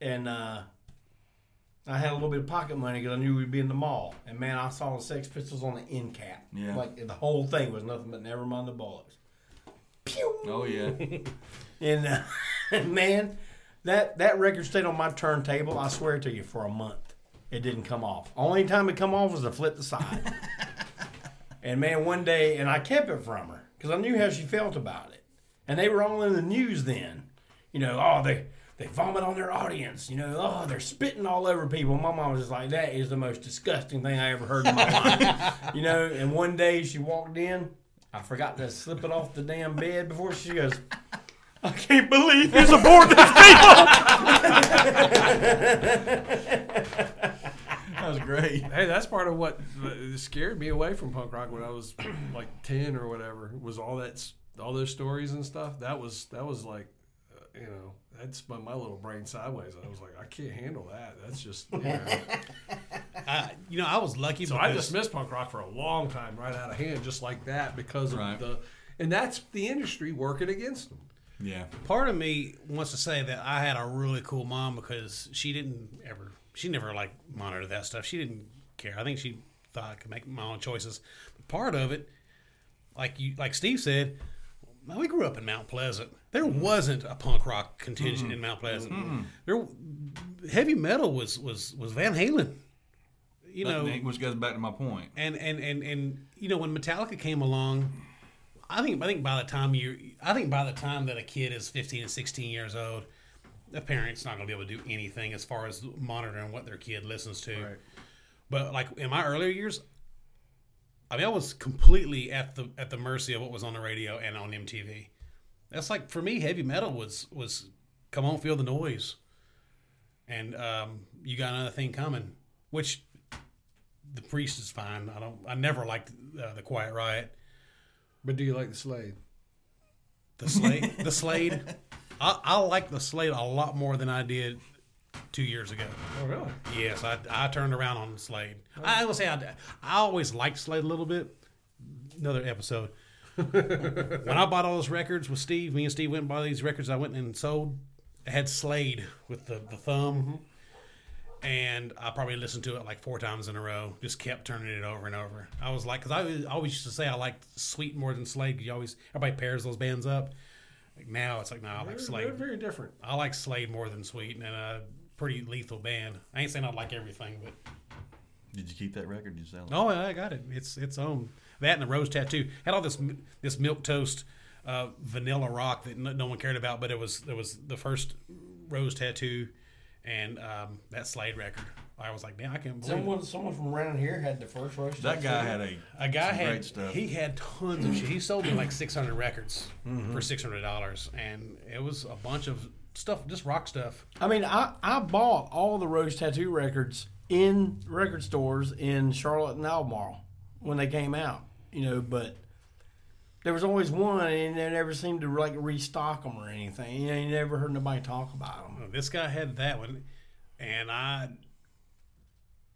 and. uh I had a little bit of pocket money because I knew we'd be in the mall. And man, I saw the Sex Pistols on the end cap. Yeah. Like the whole thing was nothing but never mind the bollocks. Pew! Oh yeah, *laughs* And uh, *laughs* man, that that record stayed on my turntable. I swear to you, for a month, it didn't come off. Only time it come off was to flip the side. *laughs* and man, one day, and I kept it from her because I knew how she felt about it. And they were all in the news then. You know, oh they they vomit on their audience. You know, oh they're spitting all over people. My mom was just like, that is the most disgusting thing I ever heard in my *laughs* life. You know, and one day she walked in. I forgot to slip it off the damn bed before she goes. I can't believe you support these people. that was great. Hey, that's part of what scared me away from punk rock when I was *clears throat* like ten or whatever. Was all that all those stories and stuff. That was that was like, uh, you know, that spun my little brain sideways. I was like, I can't handle that. That's just. You know. *laughs* I, you know, I was lucky. so I dismissed punk rock for a long time, right out of hand, just like that, because of the, and that's the industry working against them. Yeah, part of me wants to say that I had a really cool mom because she didn't ever, she never like monitored that stuff. She didn't care. I think she thought I could make my own choices. But part of it, like you, like Steve said, we grew up in Mount Pleasant. There mm-hmm. wasn't a punk rock contingent in Mount Pleasant. There, heavy metal was was was Van Halen. You know, which goes back to my point. and and and and you know when Metallica came along, I think I think by the time you I think by the time that a kid is 15 and 16 years old, the parent's not going to be able to do anything as far as monitoring what their kid listens to. Right. But like in my earlier years, I mean I was completely at the at the mercy of what was on the radio and on MTV. That's like for me heavy metal was was come on feel the noise. And um, you got another thing coming, which the priest is fine. I don't. I never liked uh, the Quiet Riot. But do you like the Slade? The Slade. the Slade. I, I like the Slade a lot more than I did two years ago. Oh, really? Yes, I, I turned around on the Slade. Oh. I will say I, I always liked Slade a little bit. Another episode. *laughs* when I bought all those records with Steve, me and Steve went and bought these records. I went and sold. I had Slade with the the thumb, mm-hmm. And I probably listened to it like four times in a row. Just kept turning it over and over. I was like, because I always- I always used to say I liked Sweet more than Slade. 'cause You always everybody pairs those bands up. Like now, it's like no, I like They're, Slade. they're very different. I like Slade more than Sweet, and a pretty lethal band. I ain't saying I like everything, but Did you keep that record? Did you sell it? oh, I got it. It's its own. That and the rose tattoo had all this this milk toast uh, vanilla rock that no, no one cared about, but it was it was the first rose tattoo, and um, that Slade record. I was like, damn, I can't believe it. Someone, someone from around here had the first roast. That guy had a A guy had great stuff. he had tons of shit. He sold me like six hundred records for six hundred dollars, and it was a bunch of stuff, just rock stuff. I mean, I, I bought all the Rose Tattoo records in record stores in Charlotte and Albemarle when they came out, you know, but there was always one and they never seemed to like restock them or anything. You know, you never heard nobody talk about them. This guy had that one, and I,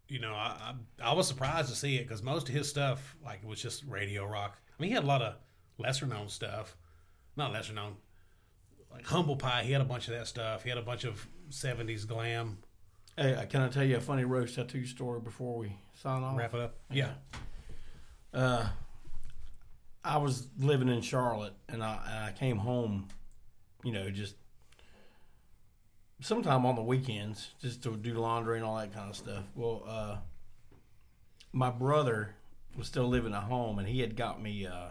you know, I I, I was surprised to see it because most of his stuff like it was just radio rock. I mean, he had a lot of lesser known stuff, not lesser known, like Humble Pie. He had a bunch of that stuff. He had a bunch of '70s glam. Hey, uh, can I tell you a funny Rose Tattoo story before we sign off? Wrap it up. Yeah. Uh, I was living in Charlotte, and I, and I came home, you know, just sometime on the weekends, just to do laundry and all that kind of stuff. Well, uh, my brother was still living at home, and he had got me uh,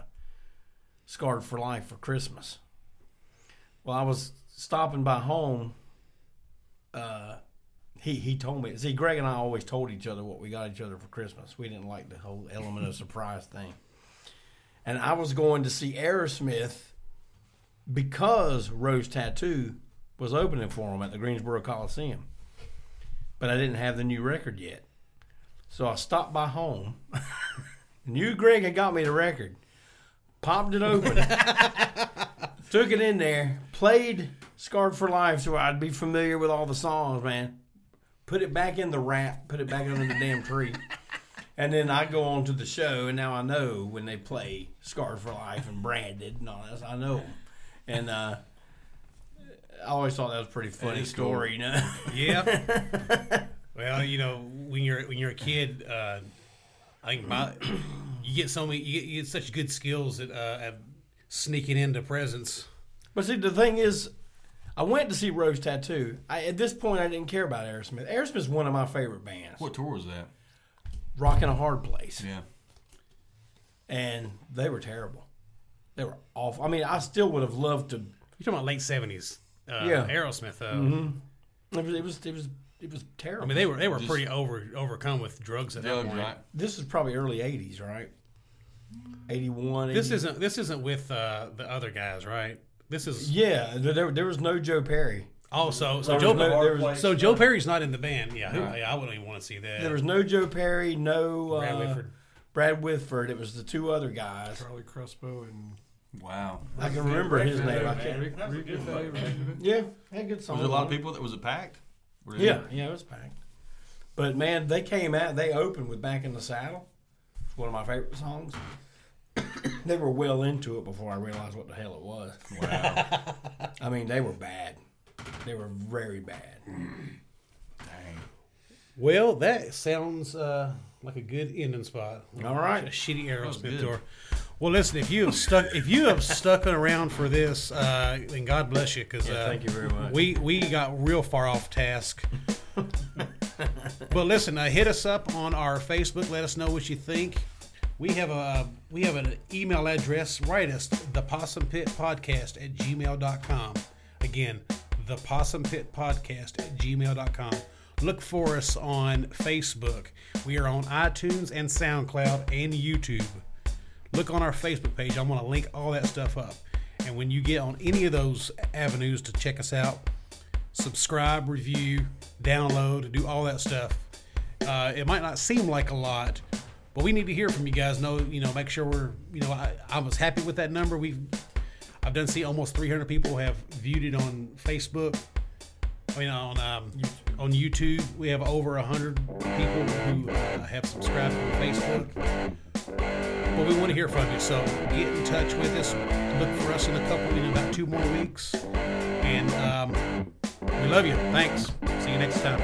scarred for life for Christmas. Well, I was stopping by home. Uh, he he told me. See, Greg and I always told each other what we got each other for Christmas. We didn't like the whole element of surprise thing. And I was going to see Aerosmith because Rose Tattoo was opening for them at the Greensboro Coliseum. But I didn't have the new record yet. So I stopped by home. *laughs* knew Greg had got me the record. Popped it open. *laughs* took it in there. Played Scarred for Life so I'd be familiar with all the songs, man. Put it back in the wrap. Put it back under the damn tree. And then I go on to the show, and now I know when they play Scarred for Life and Branded and all that. I know 'em. And uh, I always thought that was a pretty funny is cool. story, you know? Yep. *laughs* well, you know, when you're when you're a kid, uh, I think my, *clears throat* you get so many, you get, you get such good skills at, uh, at sneaking into presents. But see, the thing is, I went to see Rose Tattoo. I, at this point, I didn't care about Aerosmith. Aerosmith Aerosmith's one of my favorite bands. What tour was that? Rock in a Hard Place. Yeah. And they were terrible. They were awful. I mean, I still would have loved to. You're talking about late seventies. Uh, Yeah. Aerosmith. Uh, It was, it was, it was, it was terrible. I mean, they were they were Just- pretty over overcome with drugs at that point. right? this is probably early 80s, right? 81. This isn't this isn't with uh, the other guys, right? This is Yeah, there, there, there was no Joe Perry. Also so There Joe was no, there, was, so Joe Perry's not in the band. Yeah, who, Right. yeah I wouldn't even want to see that. there was no Joe Perry, no uh, Brad Whitford. Brad Whitford. It was the two other guys. Charlie Crespo and Wow. I can remember his name. I can't. Rick, Rick Goodfellow, Yeah, had good songs. Was there a lot of on it. people that was it packed? Were they- Yeah, yeah, it was packed. But man, they came out. They opened with "Back in the Saddle." It's one of my favorite songs. *coughs* they were well into it before I realized what the hell it was. Wow. *laughs* I mean, they were bad. They were very bad. Dang. Well, that sounds uh, like a good ending spot. All right. a shitty was Aerosmith good. tour. Well, listen, if you have stuck, if you have stuck around for this, uh, then God bless you, because Yeah, uh, thank you very much. We we got real far off task. *laughs* but listen, uh, hit us up on our Facebook. Let us know what you think. We have a we have an email address. Write us the Possum Pit Podcast at gmail.com. Again, the Possum Pit Podcast at gmail.com. Look for us on Facebook. We are on iTunes and SoundCloud and YouTube. Look on our Facebook page. I'm going to link all that stuff up. And when you get on any of those avenues to check us out, subscribe, review, download, do all that stuff. Uh, it might not seem like a lot, but we need to hear from you guys. Know you know, make sure we're you know, I, I was happy with that number. We've I've done see almost 300 people have viewed it on Facebook. I mean, on um, on YouTube, we have over 100 people who uh, have subscribed on Facebook. But we want to hear from you, so get in touch with us. Look for us in a couple, in about two more weeks. And um, we love you. Thanks. See you next time.